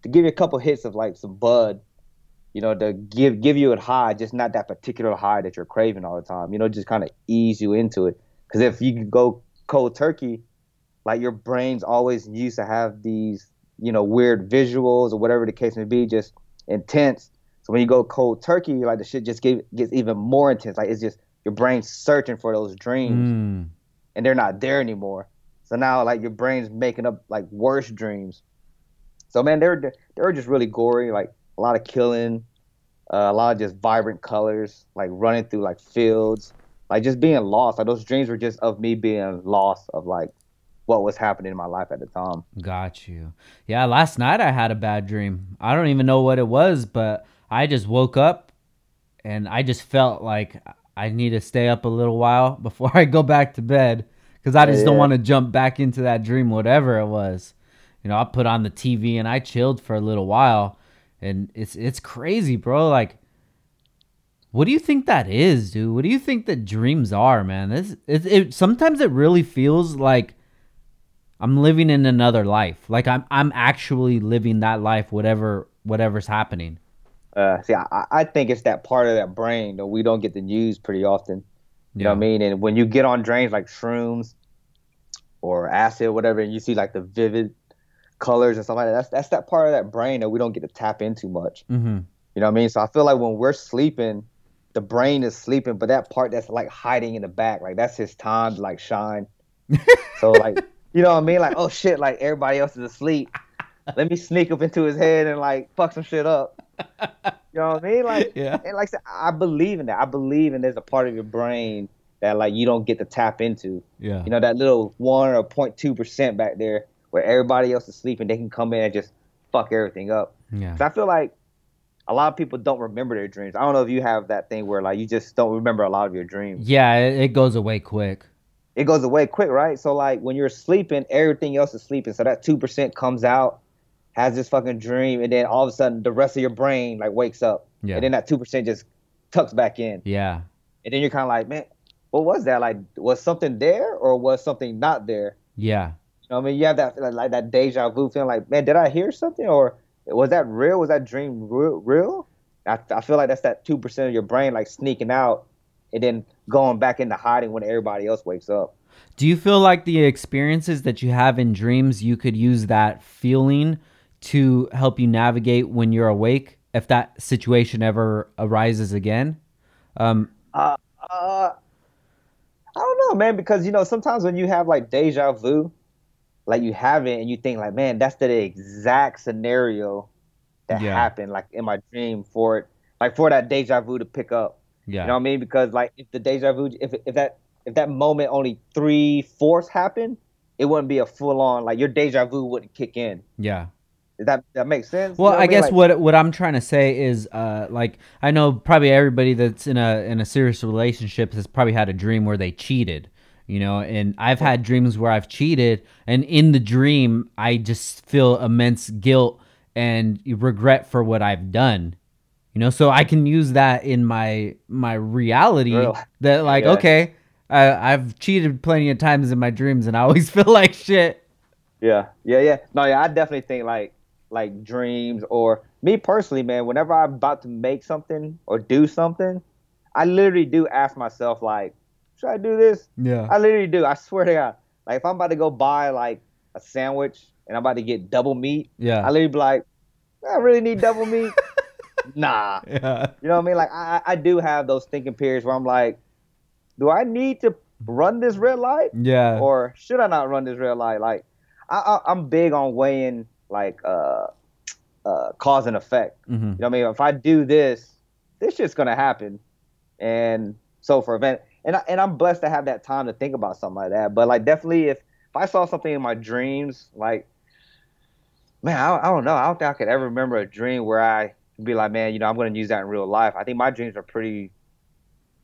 to give you a couple hits of like some bud. You know, to give give you a high, just not that particular high that you're craving all the time. You know, just kind of ease you into it. Because if you go cold turkey, like your brain's always used to have these, you know, weird visuals or whatever the case may be, just intense. So when you go cold turkey, like the shit just get, gets even more intense. Like it's just your brain's searching for those dreams, Mm. and they're not there anymore. So now like your brain's making up like worse dreams. So man, they're they're just really gory, like a lot of killing, uh, a lot of just vibrant colors, like running through like fields, like just being lost. Like those dreams were just of me being lost of like what was happening in my life at the time. Got you. Yeah, last night I had a bad dream. I don't even know what it was, but I just woke up and I just felt like I need to stay up a little while before I go back to bed because I just don't Yeah. want to jump back into that dream, whatever it was. You know, I put on the TV and I chilled for a little while. and it's it's crazy, bro. Like, what do you think that is, dude? What do you think that dreams are, man? This it, it sometimes it really feels like I'm living in another life. Like I'm I'm actually living that life, whatever whatever's happening. Uh, see, I, I think it's that part of that brain that we don't get to use pretty often. You know what I mean? And when you get on drains like shrooms or acid, or whatever, and you see like the vivid colors and stuff like that, that's that's that part of that brain that we don't get to tap into much. Mm-hmm. You know what I mean? So I feel like when we're sleeping, the brain is sleeping, but that part that's like hiding in the back, like that's his time to like shine. so like, you know what I mean? Like, oh shit, like everybody else is asleep. Let me sneak up into his head and like fuck some shit up. You know what I mean? Like, Yeah. and like I said, I believe in that. I believe in there's a part of your brain that like you don't get to tap into. Yeah. You know, that little one or 0.2 percent back there where everybody else is sleeping, they can come in and just fuck everything up. Yeah. 'Cause I feel like a lot of people don't remember their dreams. I don't know if you have that thing where like you just don't remember a lot of your dreams. Yeah, it, it goes away quick. It goes away quick, right? So like when you're sleeping, everything else is sleeping. So that two percent comes out, has this fucking dream, and then all of a sudden the rest of your brain like wakes up, Yeah. and then that two percent just tucks back in, Yeah. and then you're kind of like, man, what was that? Like, was something there or was something not there? Yeah. You know what I mean? You have that like, like that deja vu feeling, like, man, did I hear something or was that real? Was that dream real? real? I, I feel like that's that two percent of your brain like sneaking out and then going back into hiding when everybody else wakes up. Do you feel like the experiences that you have in dreams, you could use that feeling to help you navigate when you're awake if that situation ever arises again? Um, Uh, uh, I don't know, man, because you know sometimes when you have like deja vu, like you have it and you think like, man, that's the exact scenario that Yeah. happened like in my dream for it, like for that deja vu to pick up. yeah. You know what I mean? Because like if the deja vu, if if that if that moment only three fourths happened, it wouldn't be a full on like your deja vu wouldn't kick in. yeah. That that makes sense? You Well, know what I mean? guess Like- what what I'm trying to say is, uh, like I know probably everybody that's in a in a serious relationship has probably had a dream where they cheated, you know. And I've had dreams where I've cheated, and in the dream, I just feel immense guilt and regret for what I've done, you know. So I can use that in my my reality Real. that like Yeah. okay, I, I've cheated plenty of times in my dreams, and I always feel like shit. Yeah, yeah, yeah. No, yeah, I definitely think like like dreams or me personally, man. Whenever I'm about to make something or do something, I literally do ask myself like, should I do this? Yeah. I literally do. I swear to God. Like if I'm about to go buy like a sandwich and I'm about to get double meat, Yeah. I literally be like, I really need double meat. nah, yeah. you know what I mean? Like I, I do have those thinking periods where I'm like, do I need to run this red light? Yeah. or should I not run this red light? Like, I, I, I'm big on weighing like uh, uh, cause and effect. hmm You know what I mean? If I do this, this shit's gonna happen, and so for event, and I, and I'm blessed to have that time to think about something like that. But like, definitely, if if I saw something in my dreams, like, man, I, I don't know. I don't think I could ever remember a dream where I be like, man, you know, I'm gonna use that in real life. I think my dreams are pretty,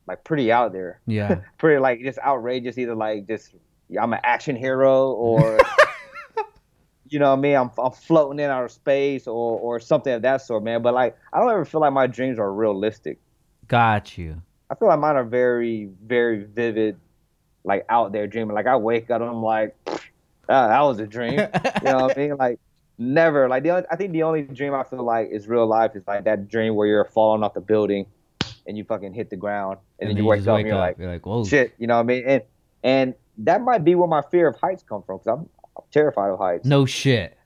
like, pretty out there Yeah. pretty like just outrageous. Either like just yeah, I'm an action hero, or you know what I mean, I'm I'm floating in outer space, or or something of that sort, man. But like I don't ever feel like my dreams are realistic. Got you. I feel like mine are very very vivid, like out there dreaming. Like I wake up and I'm like, ah, that was a dream. You know what I mean? Like never. Like the only, I think the only dream I feel like is real life is like that dream where you're falling off the building and you fucking hit the ground and, then you wake up and you're like, you're like, whoa. shit, you know what I mean? And and that might be where my fear of heights come from because I'm terrified of heights. No shit.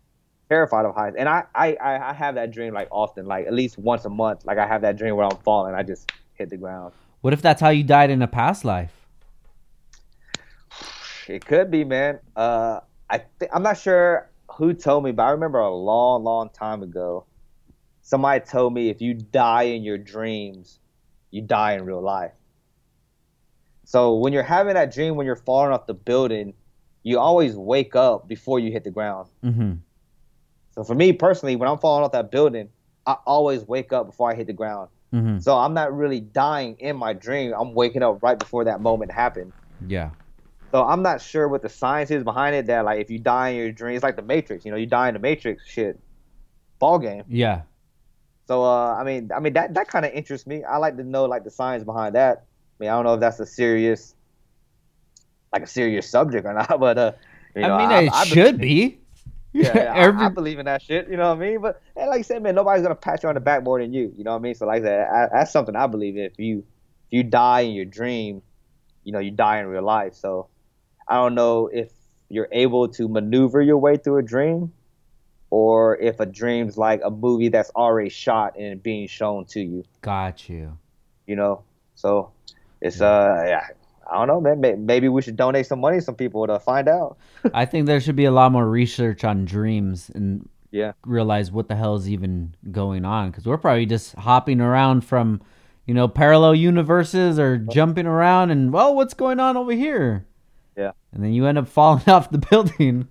Terrified of heights, and I, I I have that dream like often, like at least once a month. Like I have that dream where I'm falling, I just hit the ground. What if that's how you died in a past life? It could be, man. Uh, I th- I'm not sure who told me, but I remember a long, long time ago, somebody told me if you die in your dreams, you die in real life. So when you're having that dream when you're falling off the building, you always wake up before you hit the ground. Mm-hmm. So for me personally, when I'm falling off that building, I always wake up before I hit the ground. Mm-hmm. So I'm not really dying in my dream. I'm waking up right before that moment happened. Yeah. So I'm not sure what the science is behind it. That like if you die in your dream, it's like the Matrix. You know, you die in the Matrix, shit, ball game. Yeah. So uh, I mean, I mean that that kind of interests me. I like to know like the science behind that. I mean, I don't know if that's a serious, like a serious subject or not, but uh, you know, I mean, I, it I should be. Yeah, yeah, Every- I, believe in that shit. You know what I mean? But and like I said, man, nobody's gonna pat you on the back more than you. You know what I mean? So like that, that's something I believe in. If you if you die in your dream, you know you die in real life. So I don't know if you're able to maneuver your way through a dream, or if a dream's like a movie that's already shot and being shown to you. Got you. You know? So it's uh yeah. I don't know, man. Maybe we should donate some money to some people to find out. I think there should be a lot more research on dreams and Yeah. realize what the hell is even going on because we're probably just hopping around from, you know, parallel universes or jumping around and well, what's going on over here? Yeah. And then you end up falling off the building.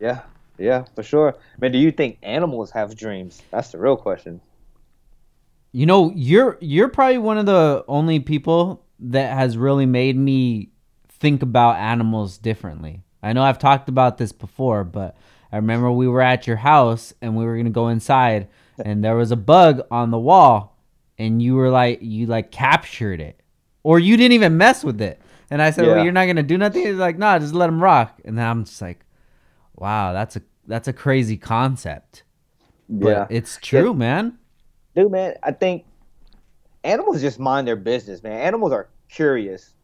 Yeah, yeah, for sure. Man, do you think animals have dreams? That's the real question. You know, you're you're probably one of the only people that has really made me think about animals differently. I know I've talked about this before, but I remember we were at your house and we were gonna go inside, and there was a bug on the wall, and you were like, you like captured it, or you didn't even mess with it. And I said, well, you're not gonna do nothing. He's like, nah, just let him rock. And then I'm just like, wow, that's a that's a crazy concept, but yeah, it's true, man. dude, man, I think animals just mind their business, man. Animals are curious.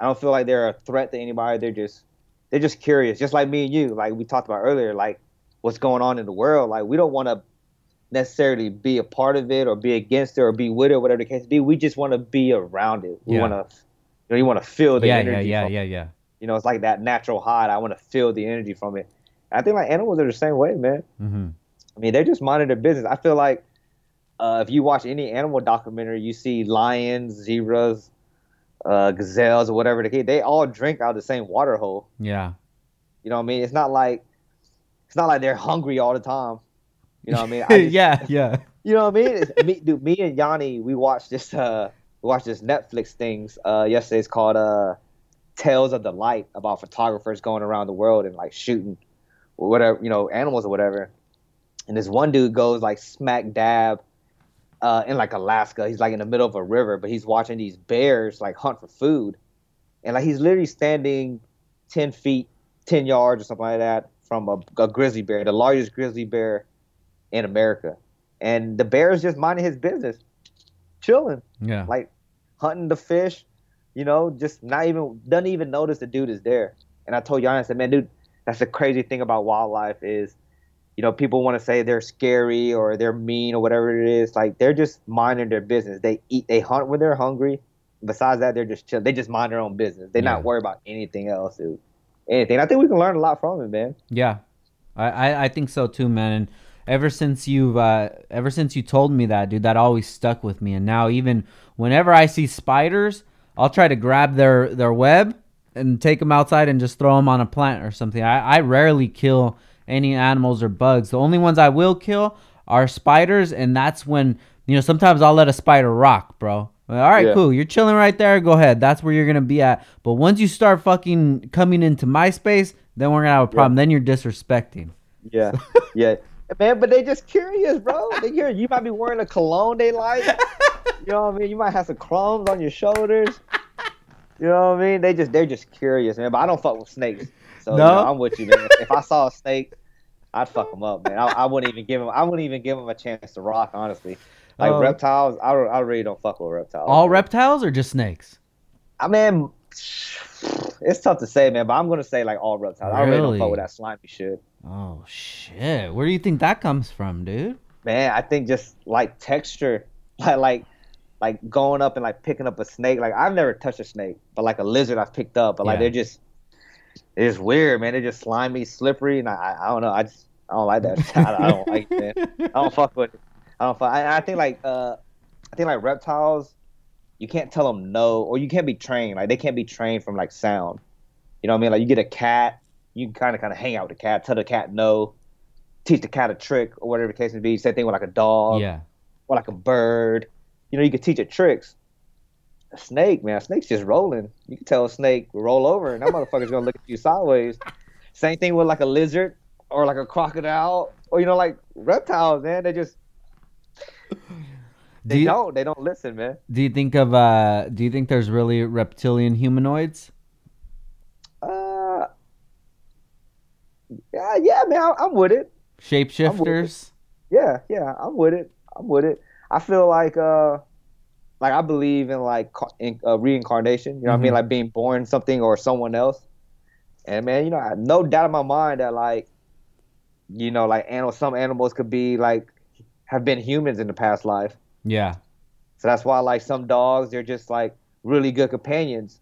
I don't feel like they're a threat to anybody. They're just they're just curious, just like me and you. Like we talked about earlier, like what's going on in the world. Like we don't want to necessarily be a part of it or be against it or be with it, or whatever the case be. We just want to be around it. We Yeah. want to, you know, you want to feel the Yeah, yeah, energy. yeah, from it. yeah, yeah. You know, it's like that natural high. I want to feel the energy from it. I think like animals are the same way, man. hmm I mean, they're just minding their business. I feel like uh, if you watch any animal documentary, you see lions, zebras, uh, gazelles, or whatever the case. They all drink out of the same water hole. Yeah. You know what I mean? It's not like it's not like they're hungry all the time. You know what I mean? I just- yeah, yeah. You know what I mean? It's, me, dude, me and Yanni, we watched this. Uh, we watched this Netflix things uh, yesterday. It's called uh, "Tales of the Light" about photographers going around the world and like shooting, whatever you know, animals or whatever. And this one dude goes like smack dab uh, in like Alaska. He's like in the middle of a river, but he's watching these bears like hunt for food, and like he's literally standing ten feet, ten yards or something like that from a, a grizzly bear, the largest grizzly bear in America and the bear is just minding his business, chilling, Yeah. like hunting the fish, you know, just not even doesn't even notice the dude is there. And I told Yanni, I said, man, dude, that's the crazy thing about wildlife is, you know, people want to say they're scary or they're mean or whatever it is. Like they're just minding their business. They eat, they hunt when they're hungry. Besides that, they're just chill. They just mind their own business. They're Yeah. not worried about anything else, dude. Anything. I think we can learn a lot from it, man. Yeah, I, I, I think so too, man. And ever since you've uh, ever since you told me that, dude, that always stuck with me. And now even whenever I see spiders, I'll try to grab their their web and take them outside and just throw them on a plant or something. I, I rarely kill any animals or bugs. The only ones I will kill are spiders, and that's when you know sometimes I'll let a spider rock, bro. All right, Yeah. cool. You're chilling right there. Go ahead. That's where you're gonna be at. But once you start fucking coming into my space, then we're gonna have a problem. Then you're disrespecting. Yeah, yeah, man. But they just curious, bro. They curious. You might be wearing a cologne they like. You know what I mean? You might have some crumbs on your shoulders. You know what I mean? They just they're just curious, man. But I don't fuck with snakes. So you No? know, I'm with you, man. If I saw a snake, I'd fuck them up, man. I, I wouldn't even give them. I wouldn't even give them a chance to rock, honestly. Like Oh. reptiles, I, don't- I really don't fuck with reptiles. All man. reptiles or just snakes? I mean, it's tough to say, man. But I'm gonna say like all reptiles. I really don't Really? fuck with that slimy shit. Oh shit! Where do you think that comes from, dude? man i think just like texture like like like going up and like picking up a snake like i've never touched a snake but like a lizard i've picked up but like Yeah. they're just they're weird man they're just slimy slippery and i i don't know i just i don't like that I, I don't like it man i don't fuck with it i don't fuck I, I think like uh i think like reptiles you can't tell them no or you can't be trained like they can't be trained from like sound you know what i mean like you get a cat you kind of kind of hang out with the cat tell the cat no teach the cat a trick or whatever the case may be. Same thing with like a dog yeah. or like a bird. You know, you can teach it tricks. Snake, man, snake's just rolling. You can tell a snake roll over, and that motherfucker's gonna look at you sideways. Same thing with like a lizard or like a crocodile, or you know, like reptiles, man. They just They Do you, don't. They don't listen, man. do you think of uh do you think there's really reptilian humanoids? Uh, yeah, yeah, man. I, I'm with it. Shapeshifters? Yeah, yeah. I'm with it. I'm with it. I feel like uh, like I believe in like in, uh, reincarnation. You know what I mean? Mhm. Like being born something or someone else. And man, you know, I have no doubt in my mind that like, you know, like animal, some animals could be like have been humans in the past life. Yeah. So that's why like some dogs, they're just like really good companions.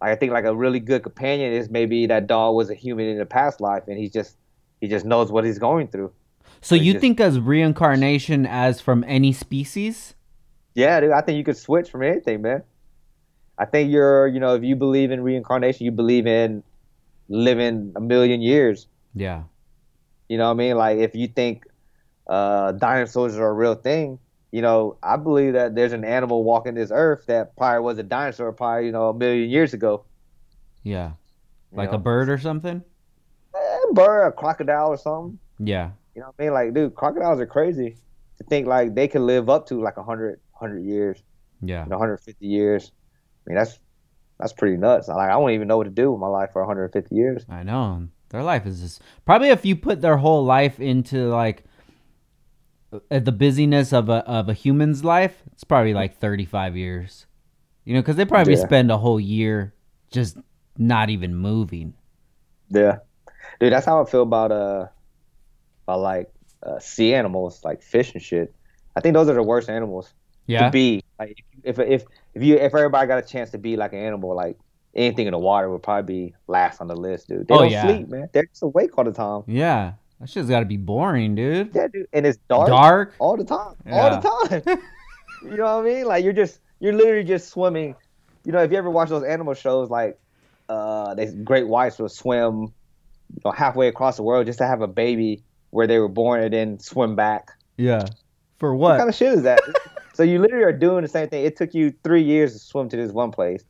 Like I think like a really good companion is maybe that dog was a human in the past life and he just he just knows what he's going through. So They you just- think as reincarnation as from any species? Yeah, dude, I think you could switch from anything, man. I think you're, you know, if you believe in reincarnation, you believe in living a million years. Yeah. You know what I mean? Like if you think uh, dinosaurs are a real thing, you know, I believe that there's an animal walking this earth that probably was a dinosaur, probably you know a million years ago. Yeah. you Like know? a bird or something? a bird, a crocodile, or something. Yeah. You know what I mean? Like, dude, crocodiles are crazy. To think like they could live up to like a 100, 100 years, Yeah. you know, 150 years. I mean, that's that's pretty nuts. Like, I wouldn't even know what to do with my life for 150 years. I know. Their life is just probably if you put their whole life into like uh, the busyness of a of a human's life, it's probably like 35 years. You know, cuz they probably Yeah. spend a whole year just not even moving. Yeah, dude, that's how I feel about uh, about like uh, sea animals, like fish and shit. I think those are the worst animals Yeah. to be. Like, if if if you if everybody got a chance to be like an animal, like anything in the water would probably be last on the list, dude. They Oh, don't yeah. sleep, man. They're just awake all the time. yeah. That shit's got to be boring, dude. Yeah, dude, and it's dark, Dark? all the time, Yeah. all the time. you know what I mean? Like you're just you're literally just swimming. You know, if you ever watch those animal shows, like uh, they great whites will swim, you know, halfway across the world just to have a baby where they were born and then swim back. Yeah. For What what? kind of shit is that? so you literally are doing the same thing. It took you three years to swim to this one place.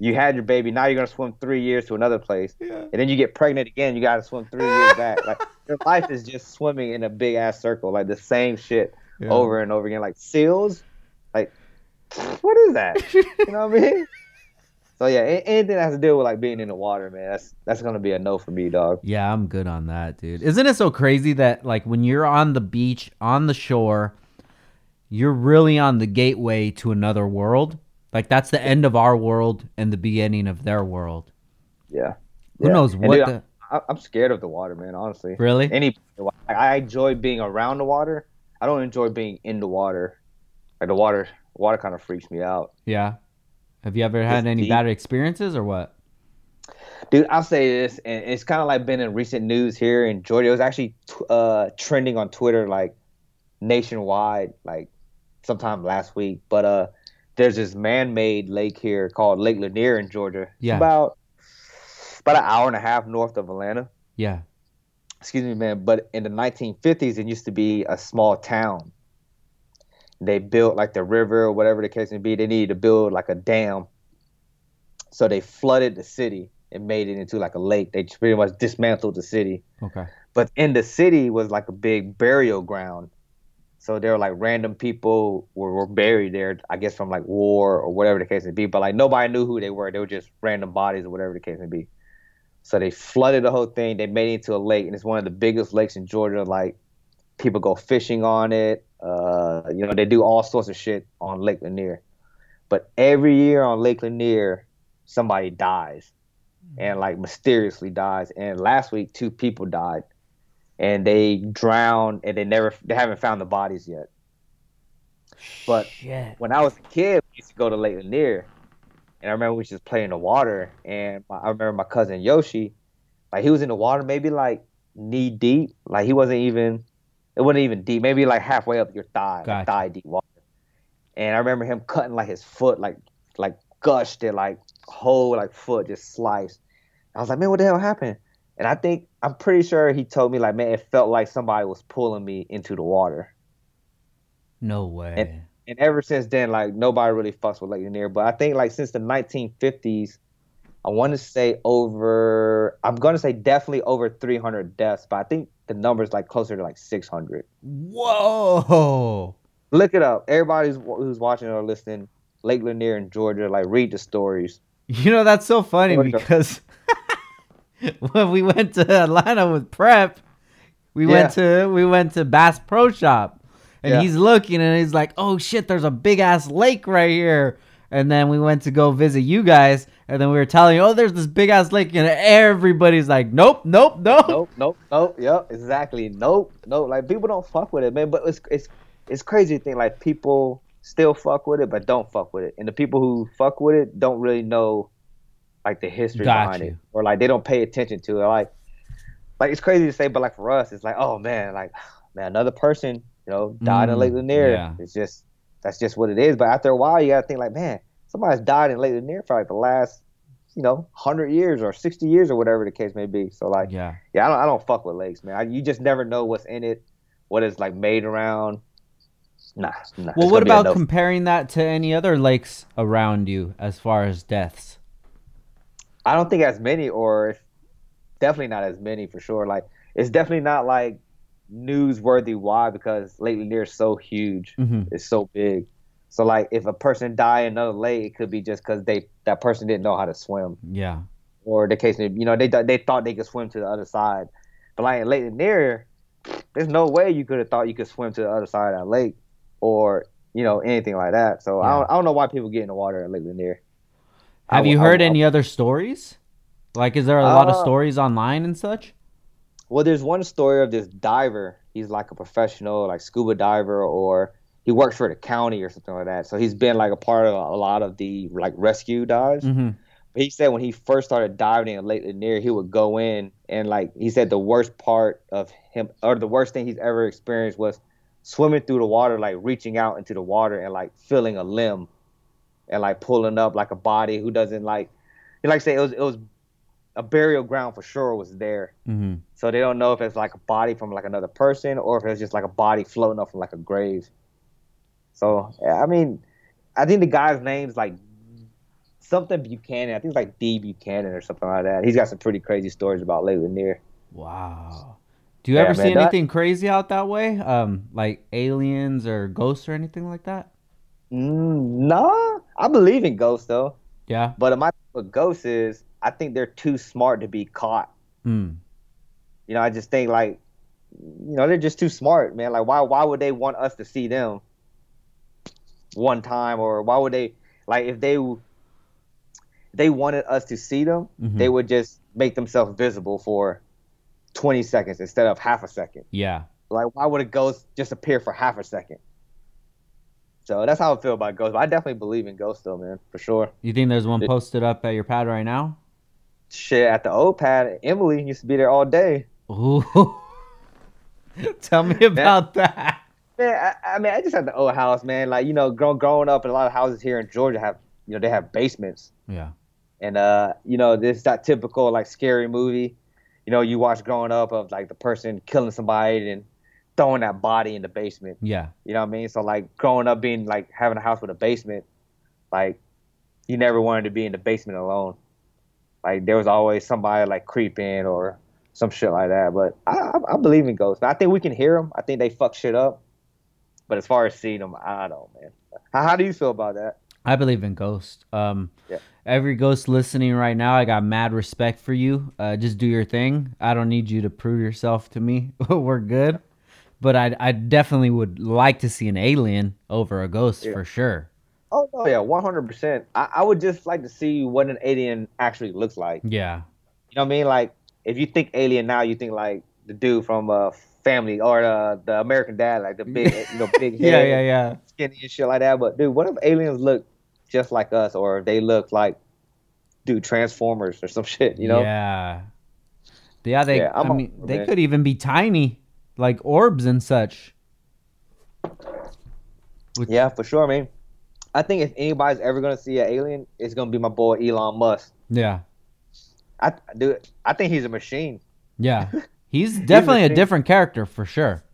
You had your baby. Now you're gonna swim three years to another place, yeah. and then you get pregnant again. You gotta swim three years back. Like your life is just swimming in a big ass circle, like the same shit Yeah. over and over again. Like seals, like what is that? You know what I mean? So yeah, anything that has to do with like being in the water, man, that's that's gonna be a no for me, dog. Yeah, I'm good on that, dude. Isn't it so crazy that like when you're on the beach, on the shore, you're really on the gateway to another world? Like that's the end of our world and the beginning of their world. Yeah. Who Yeah. knows what dude, the I, I'm scared of the water, man. Honestly, Really? any I enjoy being around the water. I don't enjoy being in the water. Like the water, water kind of freaks me out, Yeah. Have you ever had It's any deep. bad experiences or what? dude. I'll say this, and it's kind of like been in recent news here in Georgia. It was actually t- uh, trending on Twitter like nationwide, like sometime last week. But uh, there's this man-made lake here called Lake Lanier in Georgia. It's Yeah. about about an hour and a half north of Atlanta. Yeah. excuse me, man, but in the 1950s, it used to be a small town. They built like the river or whatever the case may be. They needed to build like a dam. So they flooded the city and made it into like a lake. They pretty much dismantled the city. Okay. But in the city was like a big burial ground. So there were like random people were, were buried there, I guess from like war or whatever the case may be. But like nobody knew who they were. They were just random bodies or whatever the case may be. So they flooded the whole thing. They made it into a lake, and it's one of the biggest lakes in Georgia. Like people go fishing on it. Uh, you know, they do all sorts of shit on Lake Lanier. But every year on Lake Lanier, somebody dies, and like mysteriously dies. And last week, two people died, and they drowned, and they never, they haven't found the bodies yet. But Shit. when I was a kid, we used to go to Lake Lanier, and I remember we just playing in the water. And my, I remember my cousin Yoshi, like he was in the water, maybe like knee deep, like he wasn't even, it wasn't even deep, maybe like halfway up your thigh, Gotcha. like thigh deep water. And I remember him cutting like his foot, like like gushed it, like whole like foot just sliced. I was like, man, what the hell happened? And I think I'm pretty sure he told me like, man, it felt like somebody was pulling me into the water. No way. and ever since then, like nobody really fucks with Lake Lanier. But I think like since the 1950s, I want to say over. I'm gonna say definitely over 300 deaths, but I think the number's like closer to like 600. Whoa. Look it up. Everybody who's watching or listening, Lake Lanier in Georgia, like read the stories. You know that's so funny Georgia. because when we went to Atlanta with Prep, we Yeah. went to we went to Bass Pro Shop, and Yeah. he's looking and he's like, "Oh shit, there's a big ass lake right here." And then we went to go visit you guys, and then we were telling you, "Oh, there's this big ass lake," and everybody's like, "Nope, nope, nope." Nope, nope, nope. Yep, exactly. Nope, nope. Like people don't fuck with it, man. But it's it's it's crazy to think like people still fuck with it, but don't fuck with it, and the people who fuck with it don't really know like the history Got behind you. it, or like they don't pay attention to it. Like, like it's crazy to say, but like for us, it's like, oh man, like man, another person, you know, died in Mm, Lake Lanier. yeah. It's just that's just what it is. But after a while, you gotta think like, man, somebody's died in Lake Lanier for like the last, you know, hundred years or sixty years or whatever the case may be. So like. Yeah, Yeah, I don't, I don't fuck with lakes, man. I, you just never know what's in it, what it's like made around. Nah, nah. Well, what gonna be a about no. comparing that to any other lakes around you as far as deaths? I don't think as many, or definitely not as many for sure. Like it's definitely not like newsworthy. Why? Because Lake Lanier is so huge. hmm It's so big. So like, if a person die in another lake, it could be just because they that person didn't know how to swim, Yeah, or the case you know, they they thought they could swim to the other side. But like in Lake Lanier, there's no way you could have thought you could swim to the other side of that lake, or you know anything like that. So I don't I don't know why people get in the water at Lake Lanier. I have you heard w- any other stories? Like, is there a lot of Uh, stories online and such? Well, there's one story of this diver. He's like a professional, like scuba diver, or he works for the county or something like that. So he's been like a part of a lot of the like rescue dives. hmm But he said when he first started diving in Lake Lanier, he would go in and like he said the worst part of him or the worst thing he's ever experienced was swimming through the water, like reaching out into the water and like feeling a limb and like pulling up like a body who doesn't like like say it was it was a burial ground for sure was there. hmm So they don't know if it's like a body from like another person or if it's just like a body floating up from like a grave. So I mean, I think the guy's name's like something Buchanan. I think it's like D Buchanan or something like that. He's got some pretty crazy stories about Lake Lanier. Wow. Do you Yeah, ever man, see that- anything crazy out that way? Um, like aliens or ghosts or anything like that? Mm, nah, I believe in ghosts though. Yeah. But my with ghosts is I think they're too smart to be caught. Mm. You know, I just think like, you know, they're just too smart, man. Like, why why would they want us to see them one time, or why would they like if they they wanted us to see them, Mhm. they would just make themselves visible for twenty seconds instead of half a second. Yeah. Like, why would a ghost just appear for half a second? So that's how I feel about ghosts. But I definitely believe in ghosts, though, man, for sure. You think there's one posted up at your pad right now? Shit, at the old pad, Emily used to be there all day. Ooh. Tell me about that. Man, I, I mean, I just had the old house, man. Like you know, grow, growing up, in a lot of houses here in Georgia have, you know, they have basements, Yeah. and uh, you know, this that typical like scary movie, you know, you watch growing up of like the person killing somebody and throwing that body in the basement. Yeah. You know what I mean? So like growing up, being like having a house with a basement, like you never wanted to be in the basement alone. Like there was always somebody like creeping or some shit like that. But I, I, I believe in ghosts. I think we can hear them. I think they fuck shit up. But as far as seeing them, I don't, man. How, how do you feel about that? I believe in ghosts. Um, Yeah. every ghost listening right now, I got mad respect for you. Uh, just do your thing. I don't need you to prove yourself to me. We're good. But I, I definitely would like to see an alien over a ghost Yeah. for sure. Oh no, yeah, one hundred percent. I I would just like to see what an alien actually looks like. Yeah. You know what I mean? Like if you think alien now, you think like the dude from uh, Family or the the American Dad, like the big, you know, big head, yeah, yeah. yeah, skinny and shit like that. But dude, what if aliens look just like us, or if they look like, dude, Transformers or some shit? You know? Yeah. Yeah, they Yeah, I mean for they that. could even be tiny, like orbs and such. Which- Yeah, for sure. I mean, I think if anybody's ever gonna see an alien, it's gonna be my boy Elon Musk. Yeah. I dude, I think he's a machine. Yeah. He's definitely a machine. different character for sure.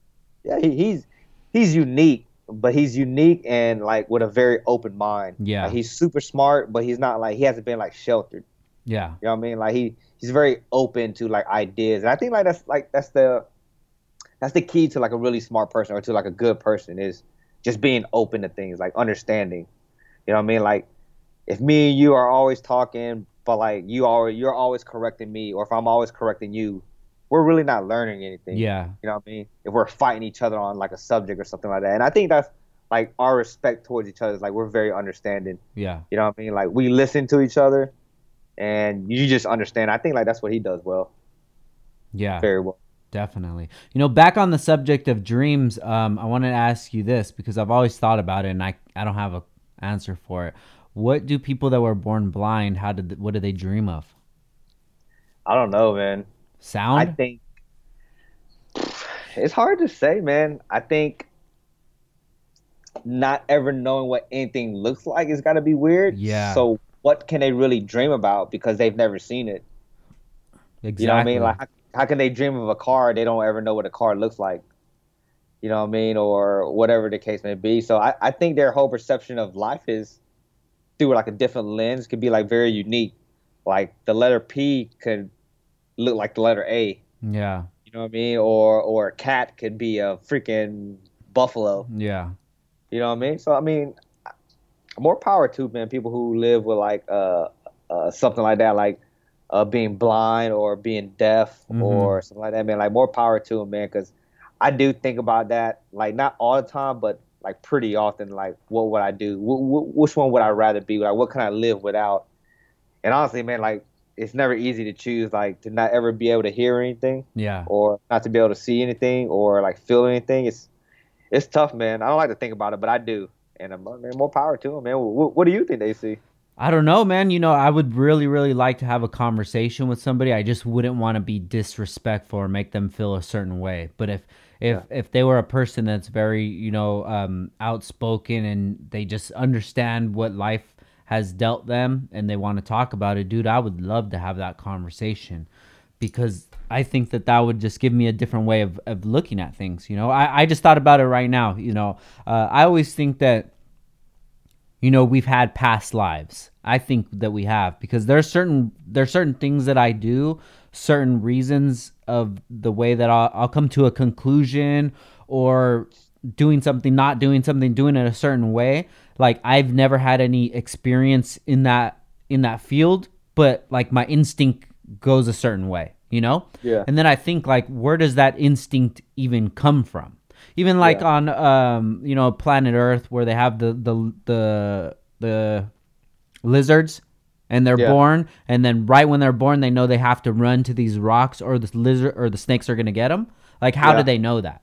Yeah, he, he's he's unique, but he's unique and like with a very open mind. Yeah. Like, he's super smart, but he's not like he hasn't been like sheltered. Yeah. You know what I mean? Like he he's very open to like ideas, and I think like that's like that's the that's the key to like a really smart person or to like a good person is just being open to things, like understanding. You know what I mean? Like if me and you are always talking, but like you are you're always correcting me, or if I'm always correcting you, we're really not learning anything. Yeah. You know what I mean? If we're fighting each other on like a subject or something like that. And I think that's like our respect towards each other is like we're very understanding. Yeah. You know what I mean? Like we listen to each other and you just understand. I think like that's what he does well. Yeah. Very well. Definitely. You know, back on the subject of dreams, um, I want to ask you this because I've always thought about it and I, I don't have a answer for it. What do people that were born blind, how did what do they dream of? I don't know, man. Sound? I think it's hard to say, man. I think not ever knowing what anything looks like is got to be weird. Yeah. So what can they really dream about because they've never seen it? exactly. You know what I mean? Like how, can they dream of a car they don't ever know what a car looks like? You know what I mean? Or whatever the case may be. So I, I think their whole perception of life is through like a different lens could be like very unique. Like the letter P could look like the letter A. yeah. You know what I mean? Or or a cat could be a freaking buffalo. Yeah. You know what I mean? So I mean, more power to man. People who live with like uh, uh something like that, like uh being blind or being deaf Mhm. or something like that, man. Like more power to them, man. Because I do think about that, like not all the time, but like pretty often. Like, what would I do? Wh- wh- which one would I rather be? Like, what can I live without? And honestly, man, like it's never easy to choose, like to not ever be able to hear anything Yeah. or not to be able to see anything or like feel anything. It's it's tough, man. I don't like to think about it, but I do. And um, man, more power to them, man. What, what do you think they see? I don't know, man. You know, I would really, really like to have a conversation with somebody. I just wouldn't want to be disrespectful or make them feel a certain way. But if if if they were a person that's very, you know, um, outspoken and they just understand what life has dealt them and they want to talk about it, dude, I would love to have that conversation because I think that that would just give me a different way of, of looking at things. You know, I, I just thought about it right now. You know, uh, I always think that you know we've had past lives. I think that we have because there's certain there's certain things that i do certain reasons of the way that I'll, I'll come to a conclusion or doing something not doing something doing it a certain way. Like i've never had any experience in that in that field but like my instinct goes a certain way you know? Yeah. and then i think like where does that instinct even come from even like Yeah. on um you know planet earth where they have the the the the lizards and they're Yeah. born and then right when they're born they know they have to run to these rocks or the lizard or the snakes are going to get them like how Yeah. do they know that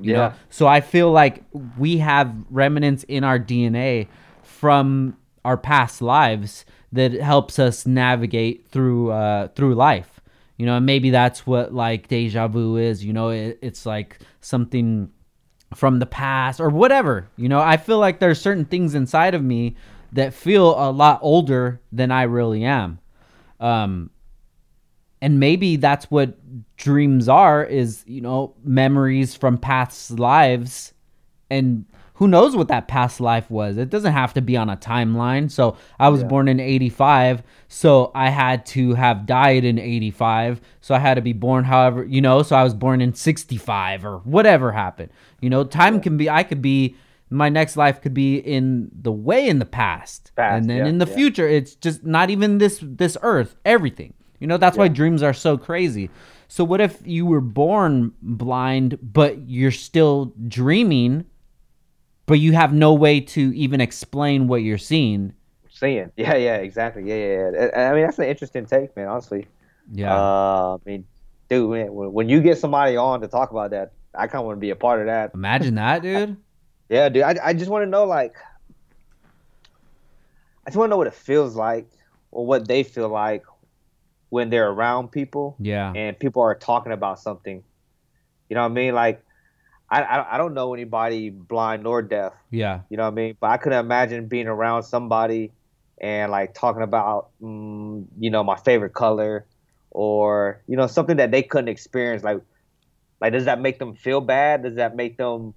you Yeah. know so i feel like we have remnants in our dna from our past lives that helps us navigate through uh through life you know and maybe that's what like deja vu is you know it, it's like something from the past or whatever you know? I feel like there's certain things inside of me that feel a lot older than i really am. Um and maybe that's what dreams are is you know memories from past lives and who knows what that past life was. It doesn't have to be on a timeline. So i was Yeah. born in 85 so i had to have died in 85 so i had to be born however you know so i was born in 65 or whatever happened. You know time can be i could be my next life could be in the way in the past, Past, and then yeah, in the yeah. future it's just not even this this earth everything. You know that's why dreams are so crazy. So what if you were born blind but you're still dreaming but you have no way to even explain what you're seeing Seeing. Yeah, yeah, exactly. Yeah, yeah, yeah. I I mean, that's an interesting take, man. Honestly. yeah Uh, I mean, dude, man, when, when you get somebody on to talk about that, I kind of want to be a part of that. imagine that dude Yeah, dude. I, I just want to know, like, I just want to know what it feels like, or what they feel like when they're around people yeah and people are talking about something. You know what I mean? Like, I I, I don't know anybody blind nor deaf. yeah You know what I mean? But I couldn't imagine being around somebody and like talking about, mm, you know, my favorite color, or you know, something that they couldn't experience. Like, like does that make them feel bad? Does that make them,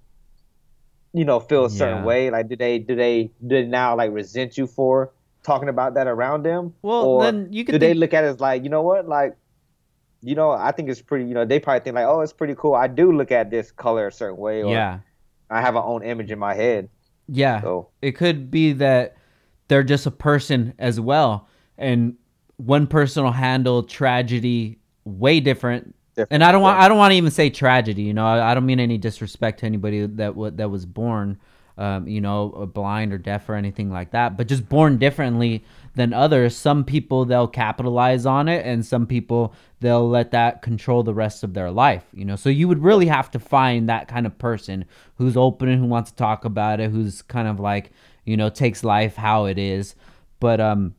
you know, feel a certain Yeah. way? Like, do they do they do they now like resent you for talking about that around them? well or then you could do they look at it as like, you know what, like. You know, I think it's pretty. You know, they probably think like, "Oh, it's pretty cool." I do look at this color a certain way, or yeah I have my own image in my head. Yeah. So It could be that they're just a person as well. And one person will handle tragedy way different. Different, And I don't want yeah. I don't want to even say tragedy, you know. I, I don't mean any disrespect to anybody that wa- that was born um, you know, uh, blind or deaf or anything like that, but just born differently than others. Some people they'll capitalize on it and some people they'll let that control the rest of their life, you know. So you would really have to find that kind of person who's open and who wants to talk about it, who's kind of like, you know, takes life how it is. But um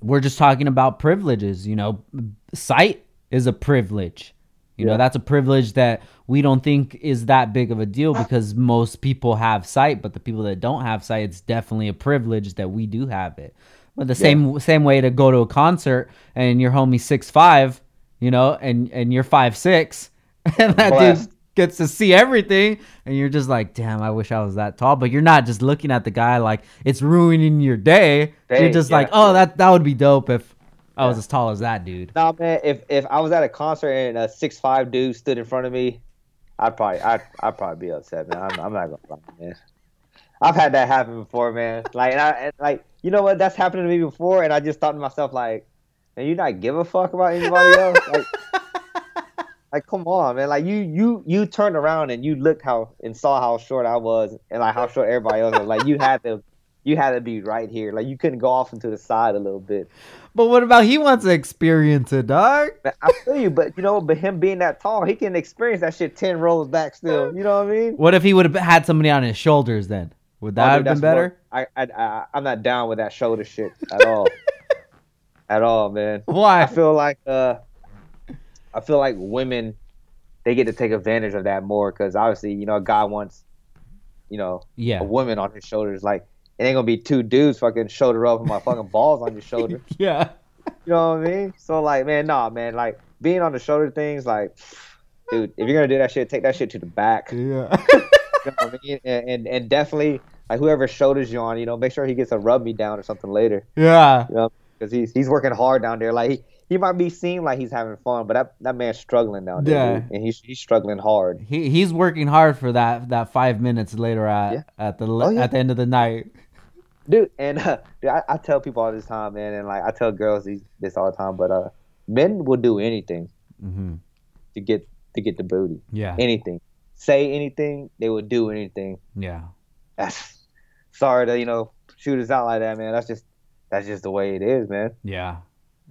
we're just talking about privileges, you know. Sight is a privilege. You know, that's a privilege that we don't think is that big of a deal because most people have sight, but the people that don't have sight, it's definitely a privilege that we do have it. But the same same way to go to a concert and your homie six five, you know, and and you're five six, and that Blessed. dude gets to see everything, and you're just like, damn, I wish I was that tall. But you're not just looking at the guy like it's ruining your day. you're just yeah, like, oh, that that would be dope if I was as tall as that dude. Nah, man. If if I was at a concert and a six five dude stood in front of me, I'd probably I'd I'd probably be upset, man. I'm, I'm not gonna lie, man. I've had that happen before, man. Like and I and like you know what? That's happened to me before, and I just thought to myself like, man, you not give a fuck about anybody else. Like, like come on, man. Like you you you turned around and you looked how and saw how short I was and like how short everybody else was. Like you had to. You had to be right here. Like you couldn't go off into the side a little bit. But what about he wants to experience it, dog? I feel you, but you know, but him being that tall, he can experience that shit ten rows back still. You know what I mean? What if he would have had somebody on his shoulders then? Would that Oh, have dude, been better? more- I, I, I, I'm not down with that shoulder shit at all. at all, man. Why? I feel like, uh, I feel like women, they get to take advantage of that more because obviously, you know, a guy wants, you know, Yeah. a woman on his shoulders. Like, it ain't gonna be two dudes fucking shoulder up with my fucking balls on your shoulder. Yeah. You know what I mean? So like, man, nah, man, like being on the shoulder things, like, dude, if you're gonna do that shit, take that shit to the back. Yeah. you know what I mean? And, and and definitely, like whoever shoulders you on, you know, make sure he gets a rub me down or something later, yeah. you know, because he's he's working hard down there. Like he, he might be seem like he's having fun, but that that man's struggling down there, Yeah. dude, and he's he's struggling hard. He he's working hard for that that five minutes later at Yeah. at the Oh, yeah. at the end of the night. Dude. And uh, dude, I, I tell people all this time, man, and like I tell girls these, this all the time, but uh, men will do anything hmm to get to get the booty. Yeah. anything, say anything, they would do anything. Yeah. That's sorry to you know shoot us out like that, man. That's just that's just the way it is, man. Yeah.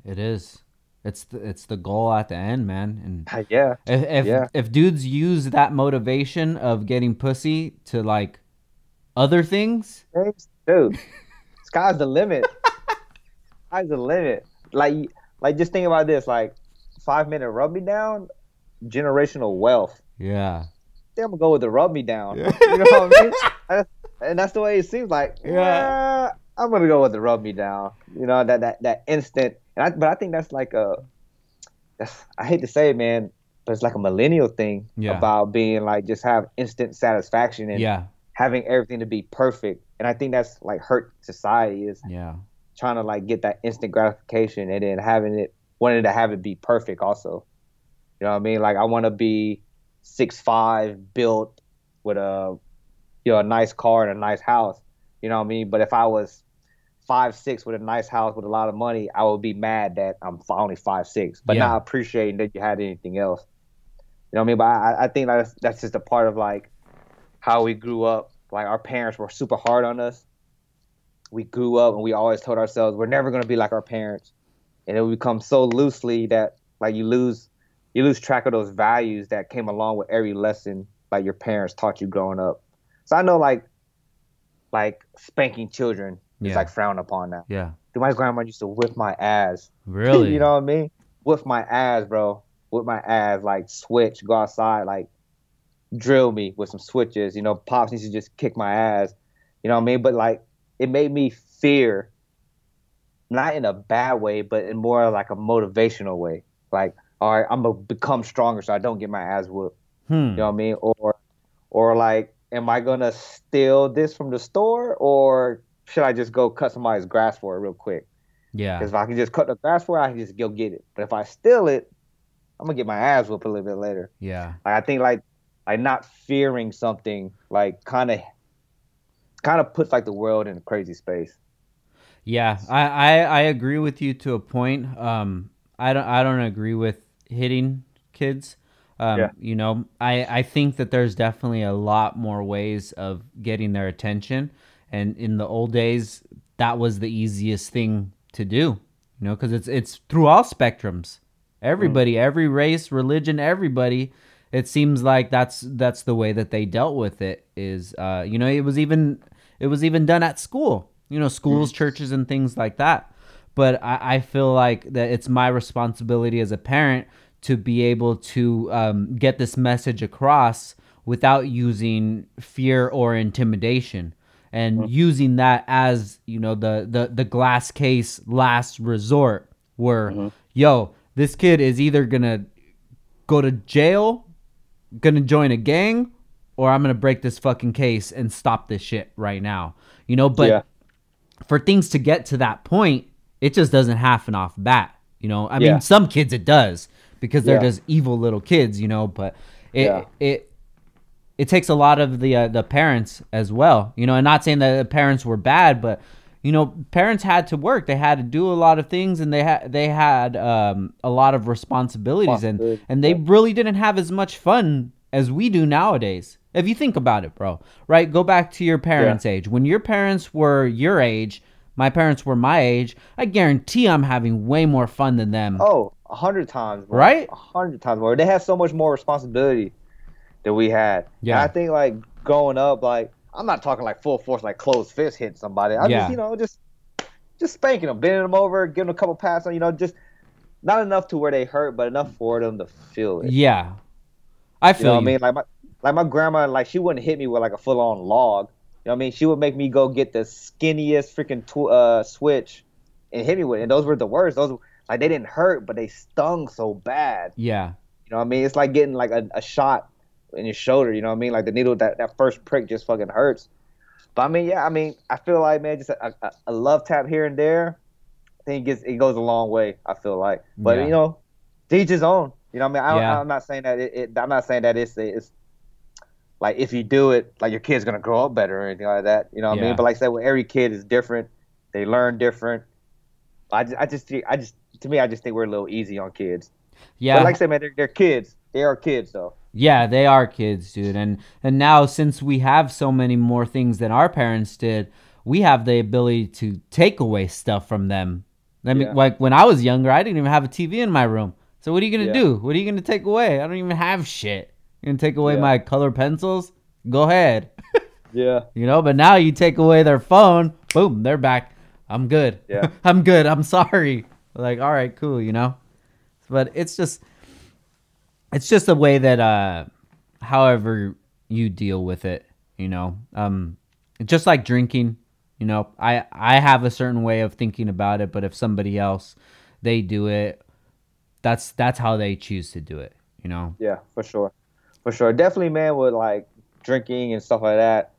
It is. It's the, it's the goal at the end, man. And Yeah, if if, Yeah. if dudes use that motivation of getting pussy to like other things, thanks, dude. Sky's the limit. Sky's the limit. Like like just think about this, like five minute rub me down, generational wealth. yeah. Then I'm gonna go with the rub me down. Yeah. You know what I mean? That's- and that's the way it seems like. Yeah. Yeah, I'm gonna go with the rub me down. You know that that that instant. And I, but I think that's like a. That's I hate to say it, man, but it's like a millennial thing Yeah. about being like just have instant satisfaction and Yeah. Having everything to be perfect. And I think that's like hurt society is Yeah. trying to like get that instant gratification and then having it wanting to have it be perfect also. You know what I mean? Like I want to be six five, built with a you know a nice car and a nice house. You know what I mean? But if I was five six with a nice house with a lot of money, I would be mad that I'm only five six, but Yeah. not appreciating that you had anything else. You know what I mean? But I, I think that's that's just a part of like how we grew up. Like our parents were super hard on us. We grew up and we always told ourselves we're never gonna be like our parents, and it would become so loosely that like you lose you lose track of those values that came along with every lesson like your parents taught you growing up. So I know like like spanking children is Yeah. like frowned upon now. Yeah. Dude, my grandma used to whip my ass. Really? you know what I mean? Whip my ass, bro. Whip my ass, like switch, go outside, like drill me with some switches. You know, pops needs to just kick my ass. You know what I mean? But like it made me fear, not in a bad way, but in more like a motivational way. Like, all right, I'm gonna become stronger so I don't get my ass whooped. Hmm. You know what I mean? Or, or like, am I gonna steal this from the store, or should I just go cut somebody's grass for it real quick? Yeah. Because if I can just cut the grass for it, I can just go get it. But if I steal it, I'm gonna get my ass whooped a little bit later. Yeah. Like I think like like not fearing something like kind of kind of puts like the world in a crazy space. Yeah, I, I, I agree with you to a point. Um, I don't I don't agree with hitting kids. Um, Yeah. You know, I, I think that there's definitely a lot more ways of getting their attention. And in the old days, that was the easiest thing to do, you know, because it's, it's through all spectrums. Everybody, every race, religion, everybody. It seems like that's that's the way that they dealt with it. Is uh, you know, it was even it was even done at school. You know, schools, churches, and things like that but I, I feel like that it's my responsibility as a parent to be able to um, get this message across without using fear or intimidation and using that as you know the, the the glass case last resort where yo this kid is either gonna go to jail gonna join a gang or i'm gonna break this fucking case and stop this shit right now you know but Yeah. for things to get to that point, it just doesn't happen off bat. You know, I mean, some kids it does because they're Yeah. just evil little kids. You know, but it Yeah. it it takes a lot of the uh, the parents as well. You know, and not saying that the parents were bad, but you know, parents had to work. They had to do a lot of things, and they had they had um, a lot of responsibilities, and and they really didn't have as much fun as we do nowadays. If you think about it, bro, right? Go back to your parents' age. When your parents were your age, my parents were my age. I guarantee I'm having way more fun than them. Oh, a hundred times, more. Right? A hundred times more. They have so much more responsibility than we had. Yeah. And I think like growing up, like I'm not talking like full force, like closed fist hitting somebody. I Yeah. just, you know, just just spanking them, bending them over, giving them a couple pats on, you know, just not enough to where they hurt, but enough for them to feel it. Yeah, I You feel know you. I mean? Like my like my grandma, like she wouldn't hit me with like a full on log. You know what I mean? She would make me go get the skinniest freaking tw- uh, switch and hit me with it. And those were the worst. Those like they didn't hurt, but they stung so bad. Yeah, You know what I mean? It's like getting like a, a shot in your shoulder. You know what I mean? Like the needle that that first prick just fucking hurts. But I mean, yeah, I mean, I feel like man, just a, a, a love tap here and there. I think it gets it goes a long way. I feel like, but Yeah. you know, to each his own. You know what I mean? I, Yeah. I'm not saying that it, it. I'm not saying that it's it's like if you do it, like your kid's gonna grow up better or anything like that. You know what I mean? But like I said, well, every kid is different. They learn different. I just, I just, I just, to me, I just think we're a little easy on kids. yeah. But like I said, man, they're, they're kids. They are kids, though. Yeah, they are kids, dude. And and now since we have so many more things than our parents did, we have the ability to take away stuff from them. I mean, Yeah. like when I was younger, I didn't even have a TV in my room. So what are you gonna Yeah. do? What are you gonna take away? I don't even have shit. You gonna take away Yeah. my color pencils? Go ahead. Yeah. You know, but now you take away their phone, boom, they're back. I'm good. Yeah. I'm good. I'm sorry. Like, all right, cool, you know? But it's just it's just the way that uh however you deal with it, you know. Um just like drinking, you know, I I have a certain way of thinking about it, but if somebody else they do it, that's that's how they choose to do it, you know. Yeah, for sure. For sure. Definitely, man, with like drinking and stuff like that.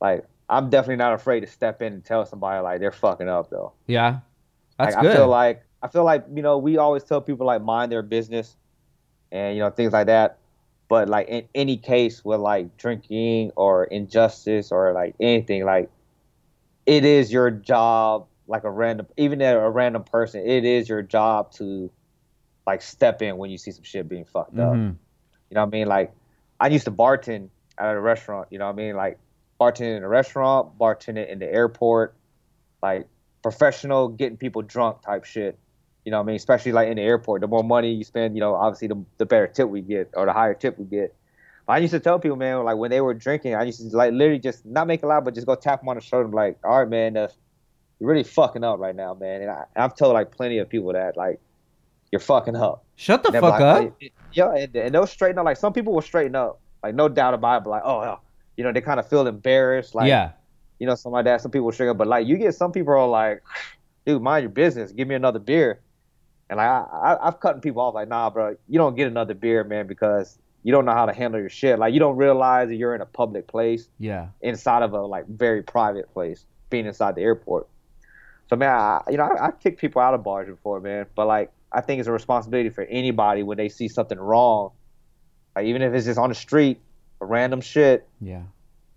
Like, I'm definitely not afraid to step in and tell somebody like they're fucking up though. Yeah. That's like, good. I feel like I feel like you know we always tell people like mind their business, and you know things like that. But like in any case with like drinking or injustice or like anything, like it is your job. Like a random, even a random person, it is your job to like step in when you see some shit being fucked up. Mhm. You know what I mean? Like I used to bartend at a restaurant, you know what I mean? Like bartending in a restaurant, bartending in the airport, like professional getting people drunk type shit. You know what I mean? Especially like in the airport. The more money you spend, you know, obviously the, the better tip we get or the higher tip we get. But I used to tell people, man, like when they were drinking, I used to like literally just not make a lot, but just go tap them on the shoulder and be like, all right, man, uh, you're really fucking up right now, man. And I, I've told like plenty of people that, like, you're fucking up. Shut the fuck like, up. "Oh, Yeah, and, and they'll straighten up. Like some people will straighten up, like no doubt about it. But like, oh, you know, they kind of feel embarrassed, like yeah. you know, something like that. Some people will straighten up, but like you get some people are like, dude, mind your business. Give me another beer. And I, I, I've cut people off, like, nah, bro, you don't get another beer, man, because you don't know how to handle your shit. Like you don't realize that you're in a public place Yeah. inside of a like very private place, being inside the airport. So man, I, you know, I, I kicked people out of bars before, man. But like, I think it's a responsibility for anybody when they see something wrong, like even if it's just on the street, random shit, Yeah.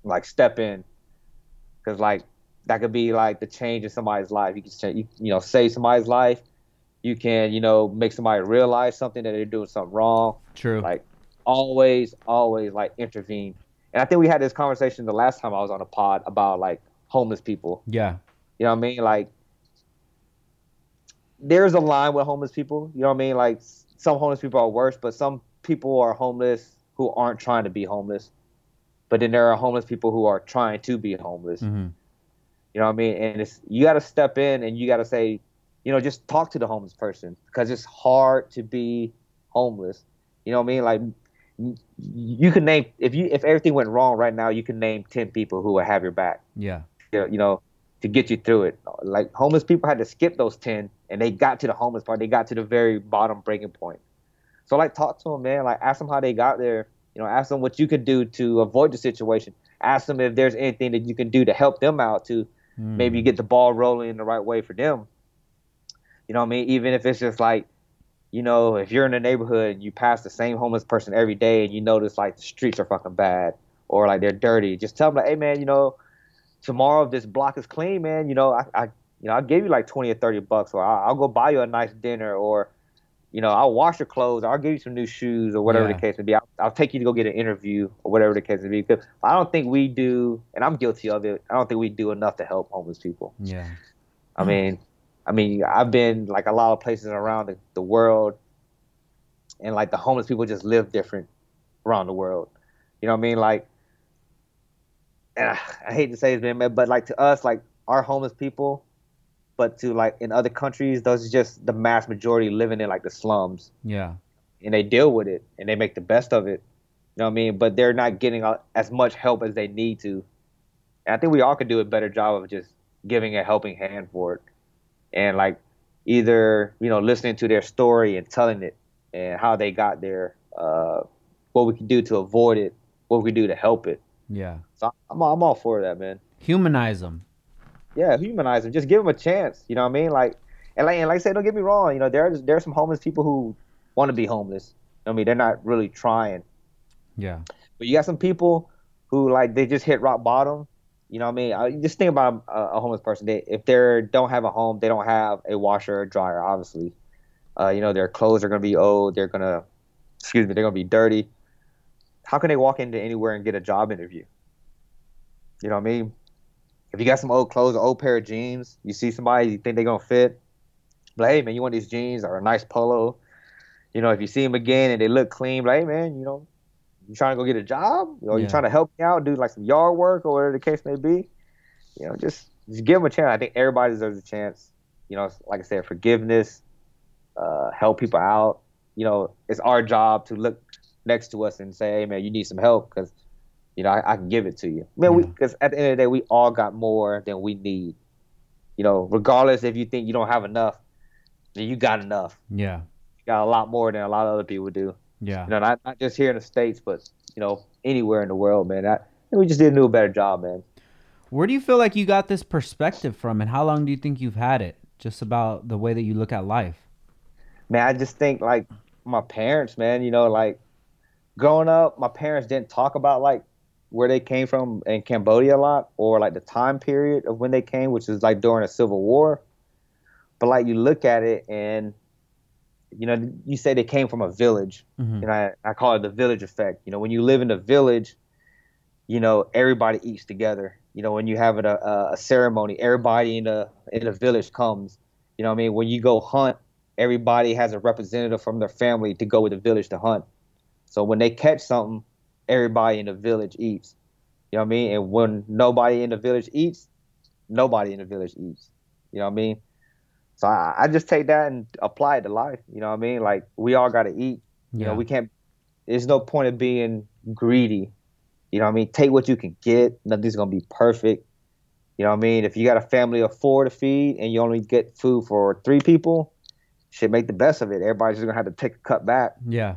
like step in, because like that could be like the change in somebody's life. You can you, you know save somebody's life. You can you know make somebody realize something that they're doing something wrong. True. Like always, always like intervene. And I think we had this conversation the last time I was on a pod about like homeless people. yeah. You know what I mean? Like there's a line with homeless people. You know what I mean? Like some homeless people are worse, but some people are homeless who aren't trying to be homeless. But then there are homeless people who are trying to be homeless. hmm You know what I mean? And it's you got to step in and you got to say, you know, just talk to the homeless person because it's hard to be homeless. You know what I mean? Like you can name if you if everything went wrong right now, you can name ten people who would have your back. Yeah. You know, you know, to get you through it. Like homeless people had to skip those ten and they got to the homeless part. They got to the very bottom breaking point. So like talk to them, man. Like ask them how they got there. You know, ask them what you could do to avoid the situation. Ask them if there's anything that you can do to help them out to Mm. maybe get the ball rolling in the right way for them. You know what I mean? Even if it's just like, you know, if you're in a neighborhood and you pass the same homeless person every day and you notice like the streets are fucking bad or like they're dirty, just tell them like, hey man, you know, tomorrow if this block is clean, man, you know, I, I you know, I'll give you like twenty or thirty bucks, or I'll, I'll go buy you a nice dinner, or you know, I'll wash your clothes, or I'll give you some new shoes, or whatever Yeah. the case may be. I'll, I'll take you to go get an interview, or whatever the case may be. Because I don't think we do, and I'm guilty of it. I don't think we do enough to help homeless people. Yeah. I mean, I mean, I've been like a lot of places around the, the world, and like the homeless people just live different around the world. You know what I mean? Like, and I, I hate to say this, man, but like to us, like our homeless people, but to like in other countries, those are just the mass majority living in like the slums, Yeah. and they deal with it and they make the best of it. You know what I mean? But they're not getting uh, as much help as they need to. And I think we all could do a better job of just giving a helping hand for it, and like either you know listening to their story and telling it and how they got there, uh, what we can do to avoid it, what we can do to help it. Yeah. So I'm all, I'm all for that, man. Humanize them. Yeah, humanize them. Just give them a chance. You know what I mean? Like, and like, and like I said, don't get me wrong. You know, there there are some homeless people who want to be homeless. You know I mean, they're not really trying. Yeah. But you got some people who like they just hit rock bottom. You know what I mean? I, just think about a, a homeless person. They, if they don't have a home, they don't have a washer or dryer. Obviously, uh, you know their clothes are gonna be old. They're gonna, excuse me, they're gonna be dirty. How can they walk into anywhere and get a job interview? You know what I mean? If you got some old clothes, an old pair of jeans, you see somebody you think they're gonna fit. But hey, man, you want these jeans or a nice polo? You know, if you see them again and they look clean, like, hey, man, you know, you trying to go get a job? Or you Yeah. trying to help me out do like some yard work or whatever the case may be? You know just just give them a chance. I think everybody deserves a chance. You know like i said forgiveness uh, help people out. You know it's our job to look next to us and say hey man you need some help because you know I, I can give it to you. Man Yeah. because at the end of the day we all got more than we need. You know regardless if you think you don't have enough then you got enough. Yeah. you got a lot more than a lot of other people do Yeah. you know, not, not just here in the states, but you know, anywhere in the world, man. I, we just didn't do a better job, man. Where do you feel like you got this perspective from, and how long do you think you've had it? Just about the way that you look at life. Man, I just think like my parents, man. You know, like growing up, my parents didn't talk about like where they came from in Cambodia a lot, or like the time period of when they came, which is like during a civil war. But like you look at it, and you know, you say they came from a village. Mhm. and I, I call it the village effect. You know, when you live in a village, you know everybody eats together. You know, when you have a, a, a ceremony, everybody in the in the village comes. You know, what I mean, when you go hunt, everybody has a representative from their family to go with the village to hunt. So when they catch something, everybody in the village eats. You know what I mean? And when nobody in the village eats, nobody in the village eats. You know what I mean? So I, I just take that and apply it to life. You know what I mean? Like we all got to eat. You know, we can't. There's no point of being greedy. You know what I mean? Take what you can get. Nothing's gonna be perfect. You know what I mean? If you got a family of four to feed and you only get food for three people, should make the best of it. Everybody's just gonna have to take a cut back. yeah.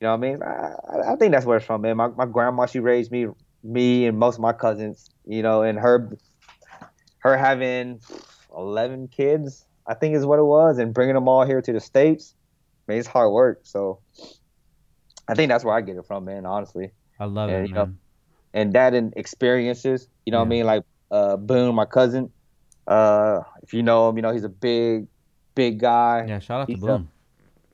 You know what I mean? I, I- I think that's where it's from, man. My my grandma, she raised me, me and most of my cousins. You know, and her, her having eleven kids, I think is what it was, and bringing them all here to the states. Man, it's hard work. So, I think that's where I get it from, man. Honestly. I love And, it, you know, man. and that and experiences. You know what I mean? Like uh, Boone, my cousin. Uh, if you know him, you know he's a big, big guy. yeah, shout out to he's a- Boom.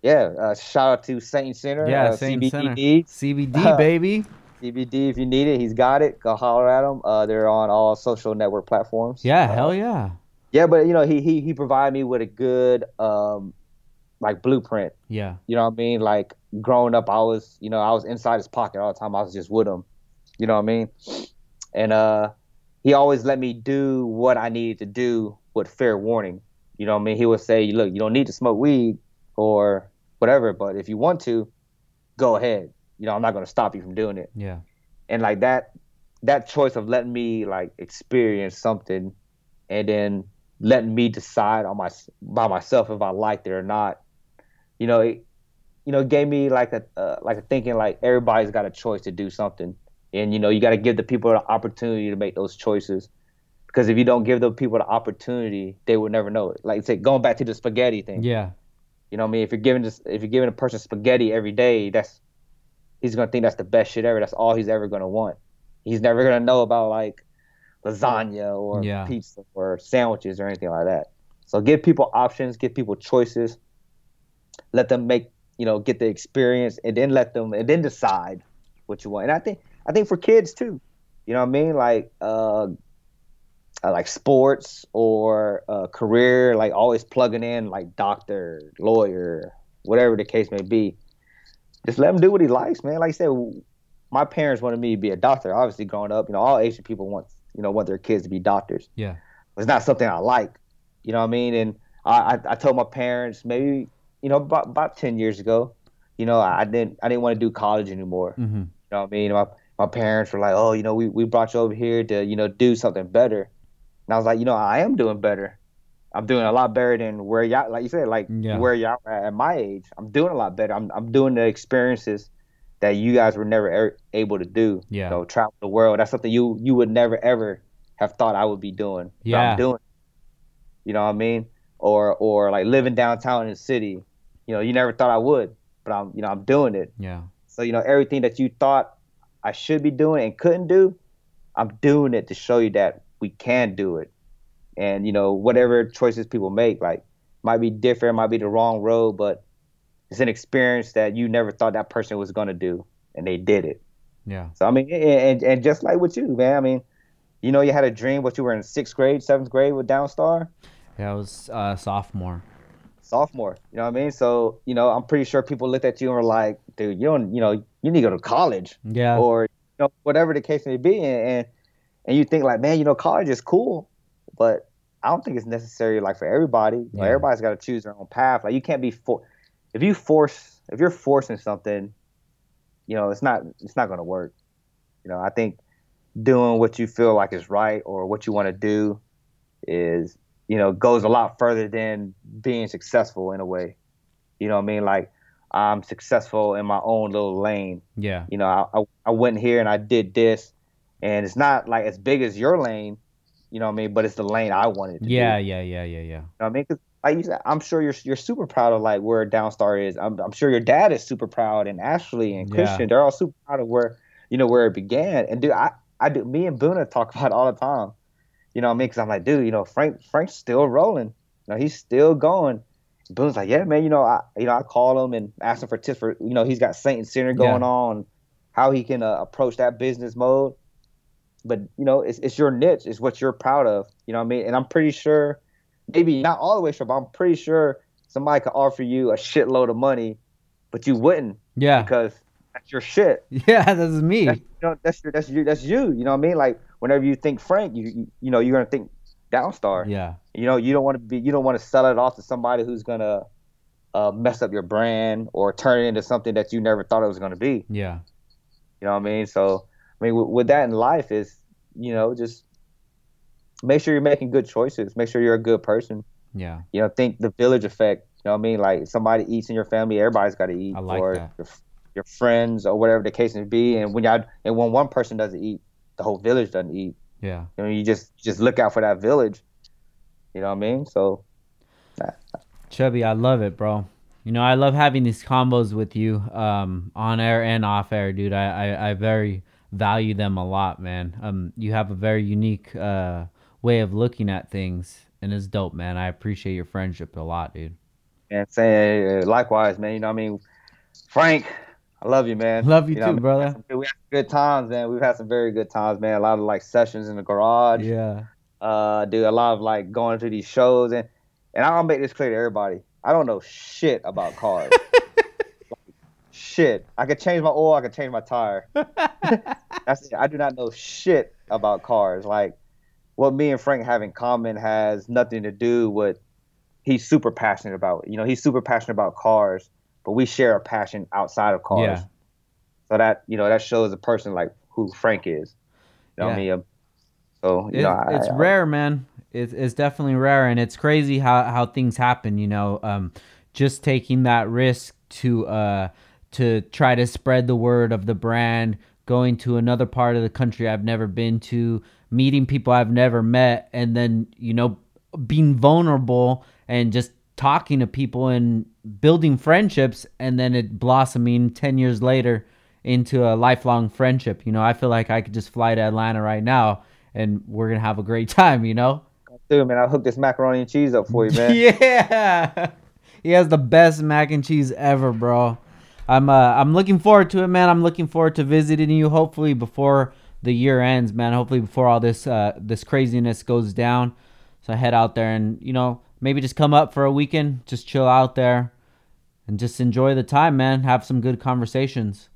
Yeah. Uh, shout out to Saint Center. Yeah, uh, Saint CBD. CBD, baby. CBD, if you need it, he's got it. Go holler at him. Uh, they're on all social network platforms. Yeah, Uh, hell yeah. Yeah, but you know he he he provided me with a good um, like blueprint. Yeah. You know what I mean? Like growing up, I was, you know, I was inside his pocket all the time. I was just with him. You know what I mean? And uh, he always let me do what I needed to do with fair warning. You know what I mean? He would say, "Look, you don't need to smoke weed or whatever, but if you want to, go ahead. You know, I'm not going to stop you from doing it." Yeah. And like that, that choice of letting me like experience something, and then letting me decide on my by myself if I liked it or not. You know, it, you know, gave me like a uh, like a thinking like everybody's got a choice to do something, and you know, you got to give the people the opportunity to make those choices. Because if you don't give the people the opportunity, they will never know it. Like say, going back to the spaghetti thing. Yeah. You know what I mean? If you're giving this, if you're giving a person spaghetti every day, that's he's gonna think that's the best shit ever. That's all he's ever gonna want. He's never gonna know about like lasagna or Yeah. pizza or sandwiches or anything like that. So give people options, give people choices, let them make you know get the experience, and then let them and then decide what you want. And I think I think for kids too, you know what I mean? Like uh, uh, like sports or uh, career, like always plugging in like doctor, lawyer, whatever the case may be. Just let him do what he likes, man. Like I said, my parents wanted me to be a doctor. Obviously, growing up, you know, all Asian people want you know want their kids to be doctors. Yeah. It's not something I like, you know what I mean? And I I, I told my parents maybe you know about about ten years ago, you know, I didn't I didn't want to do college anymore. Mm-hmm. You know what I mean? My my parents were like, "Oh, you know, we, we brought you over here to, you know, do something better." And I was like, "You know, I am doing better. I'm doing a lot better than where y'all, like you said, like Yeah. where y'all are at my age. I'm doing a lot better. I'm I'm doing the experiences that you guys were never ever able to do. Yeah. You know, travel the world. That's something you you would never ever have thought I would be doing. Yeah. I'm doing. You know what I mean? Or or like living downtown in the city. You know, you never thought I would, but I'm you know I'm doing it. Yeah. So you know everything that you thought I should be doing and couldn't do, I'm doing it to show you that we can do it. And you know whatever choices people make, like might be different, might be the wrong road, but it's an experience that you never thought that person was gonna do, and they did it. Yeah. So I mean, and and just like with you, man. I mean, you know, you had a dream, but you were in sixth grade, seventh grade with Downstar, Yeah. I was uh, sophomore. sophomore. You know what I mean? So you know, I'm pretty sure people looked at you and were like, dude, you don't, you know, you need to go to college. Yeah. or you know whatever the case may be and, and and you think like man you know college is cool but i don't think it's necessary like for everybody Yeah. everybody's got to choose their own path like you can't be for if you force if you're forcing something you know it's not it's not going to work you know i think doing what you feel like is right or what you want to do is you know goes a lot further than being successful in a way you know what i mean like i'm successful in my own little lane yeah. you know, I, I, I went here and I did this, and it's not like as big as your lane, you know what I mean? But it's the lane I wanted to Yeah. do. Yeah. Yeah. Yeah. Yeah. You know what I mean? 'Cause like you said, I'm sure you're you're super proud of like where Downstar is. I'm I'm sure your dad is super proud, and Ashley and Yeah. Christian, they're all super proud of where you know where it began. And dude, I I do me and Boona talk about it all the time. You know what I mean? Because I'm like, dude, you know, Frank Frank's still rolling. You know, he's still going. Boone's like, yeah, man. You know, I you know I call him and ask him for tips for you know he's got Saint and Sinner going Yeah. on, how he can uh, approach that business mode. But you know, it's it's your niche, it's what you're proud of. You know what I mean? And I'm pretty sure, maybe not all the way sure, but I'm pretty sure somebody could offer you a shitload of money, but you wouldn't Yeah. because that's your shit. Yeah. That's me. That's, you know, that's your that's you that's you. You know what I mean? Like whenever you think Frank, you you, you know you're gonna think Downstar. Yeah. You know, you don't want to be, you don't want to sell it off to somebody who's gonna uh, mess up your brand or turn it into something that you never thought it was gonna be. Yeah. You know what I mean? So, I mean, with, with that in life is, you know, just make sure you're making good choices. Make sure you're a good person. Yeah. You know, think the village effect. You know what I mean? Like somebody eats in your family, everybody's got to eat, I like or that. your your friends or whatever the case may be. And when y'all and when one person doesn't eat, the whole village doesn't eat. Yeah. You know, you just just look out for that village. You know what I mean? So Chubby, I love it, bro. You know, I love having these combos with you, um, on air and off air, dude. I, I, I very value them a lot, man. Um, you have a very unique uh, way of looking at things, and it's dope, man. I appreciate your friendship a lot, dude. And saying likewise, man. You know, what I mean, Frank, I love you, man. Love you, you too, know, we brother. had We had some good times, man. We've had some very good times, man. A lot of like sessions in the garage. Yeah. Uh, dude, a lot of like going to these shows and and I'll make this clear to everybody. I don't know shit about cars. shit. I could change my oil. I could change my tire. That's it. I do not know shit about cars. Like what me and Frank have in common has nothing to do with he's super passionate about. You know, he's super passionate about cars, but we share a passion outside of cars. Yeah. So that you know that shows a person like who Frank is. You know what I Yeah. mean? Um, So you It- know, I- it's I- rare, man. It's, it's definitely rare, and it's crazy how, how things happen. You know, um, just taking that risk to uh, to try to spread the word of the brand, going to another part of the country I've never been to, meeting people I've never met, and then you know, being vulnerable and just talking to people and building friendships, and then it blossoming ten years later into a lifelong friendship. You know, I feel like I could just fly to Atlanta right now and we're gonna have a great time, you know? Dude, man, I'll hook this macaroni and cheese up for you, man. yeah. He has the best mac and cheese ever, bro. I'm uh I'm looking forward to it, man. I'm looking forward to visiting you hopefully before the year ends, man. Hopefully before all this uh this craziness goes down. So I head out there and, you know, maybe just come up for a weekend, just chill out there and just enjoy the time, man. Have some good conversations.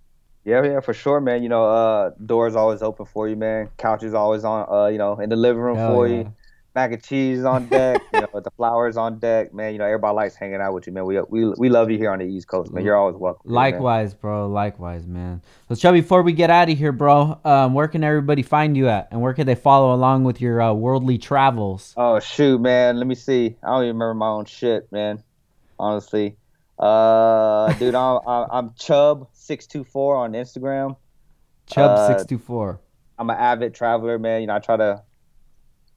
Yeah, yeah, for sure, man. You know, uh, doors always open for you, man. Couch is always on, uh, you know, in the living room Hell for yeah. you. Mac and cheese on deck. you know, the flowers on deck, man. You know, everybody likes hanging out with you, man. We we we love you here on the East Coast, man. You're always welcome. man. Likewise, bro. Likewise, man. So, Chubb, before we get out of here, bro, um, where can everybody find you at, and where can they follow along with your uh, worldly travels? Oh shoot, man. Let me see. I don't even remember my own shit, man. Honestly, uh, dude, I'm I'm, I'm six two four on Instagram. Chub Uh, six two four. I'm an avid traveler, man. You know, I try to,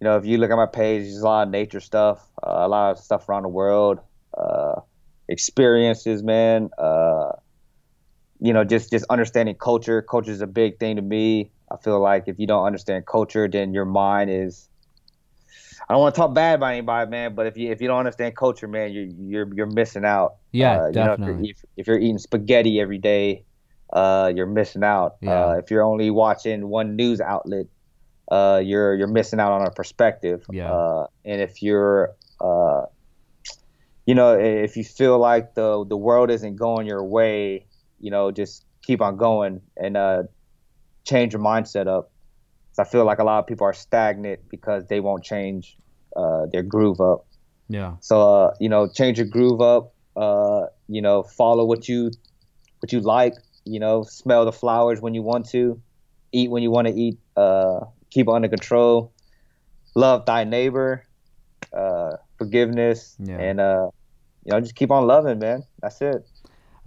you know, if you look at my page, there's a lot of nature stuff, uh, a lot of stuff around the world, uh, experiences, man. Uh, you know, just just understanding culture. Culture is a big thing to me. I feel like if you don't understand culture, then your mind is. I don't want to talk bad about anybody, man, but if you if you don't understand culture, man, you're you're you're missing out. Yeah, Uh, you know, if you're- definitely. if, if you're eating spaghetti every day, uh, you're missing out. Yeah. Uh, if you're only watching one news outlet, uh, you're you're missing out on a perspective. Yeah. Uh, and if you're, uh, you know, if you feel like the the world isn't going your way, you know, just keep on going and uh, change your mindset up. I feel like a lot of people are stagnant because they won't change uh, their groove up. Yeah, So uh, you know, change your groove up. Uh, you know, follow what you what you like. You know, smell the flowers when you want to, eat when you want to eat. Uh, keep under control. Love thy neighbor. Uh, forgiveness Yeah. and uh, you know, just keep on loving, man. That's it.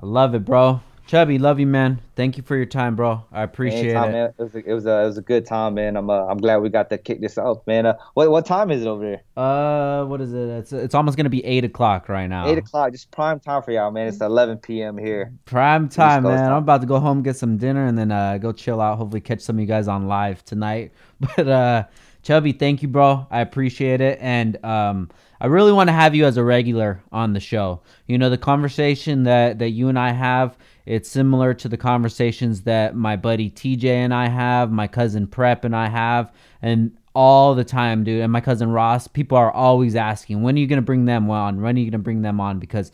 I love it, bro. Chubby, love you, man. Thank you for your time, bro. I appreciate Anytime, it. man. It was a, it was a it was a good time, man. I'm uh, I'm glad we got to kick this off, man. Uh, what what time is it over there? Uh, what is it? It's it's almost gonna be eight o'clock right now. Eight o'clock. Just prime time for y'all, man. It's 11 p.m. here. Prime time, man. time. I'm about to go home, get some dinner, and then uh, go chill out. Hopefully, catch some of you guys on live tonight. But uh, Chubby, thank you, bro. I appreciate it, and um, I really want to have you as a regular on the show. You know, the conversation that that you and I have, it's similar to the conversations that my buddy TJ and I have, my cousin Prep and I have, and all the time, dude. And my cousin Ross. People are always asking, when are you gonna bring them on? When are you gonna bring them on? Because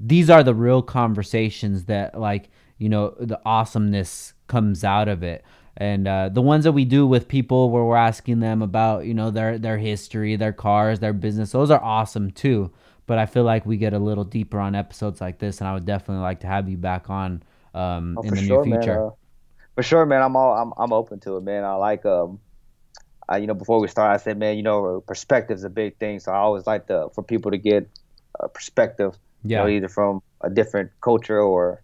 these are the real conversations that like you know the awesomeness comes out of it and uh, the ones that we do with people where we're asking them about you know their their history their cars their business those are awesome too but i feel like we get a little deeper on episodes like this and i would definitely like to have you back on um, Oh, in the sure, near man. future Uh, for sure, man. I'm all I'm I'm open to it, man. I like um, I, you know, before we start, I said, man, you know, perspective's a big thing. So I always like to for people to get a perspective, yeah you know, either from a different culture or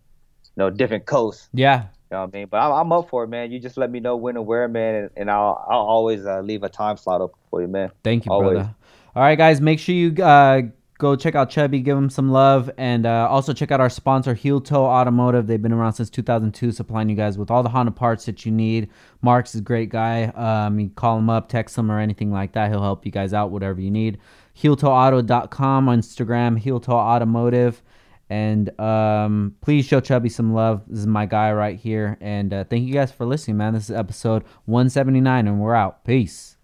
you know, different coast. yeah You know what I mean? But I'm, I'm up for it, man. You just let me know when and where, man, and, and I'll I'll always uh, leave a time slot open for you, man. Thank you, Always. brother. All right, guys, make sure you uh, go check out Chubby, give him some love, and uh, also check out our sponsor, Heel Toe Automotive. They've been around since 2002, supplying you guys with all the Honda parts that you need. Mark's is a great guy. Um, you call him up, text him, or anything like that. He'll help you guys out, whatever you need. HeelToeAuto.com on Instagram, Heel Toe Automotive. And um, please show Chubby some love. This is my guy right here. And uh, thank you guys for listening, man. This is episode 179, and we're out. Peace.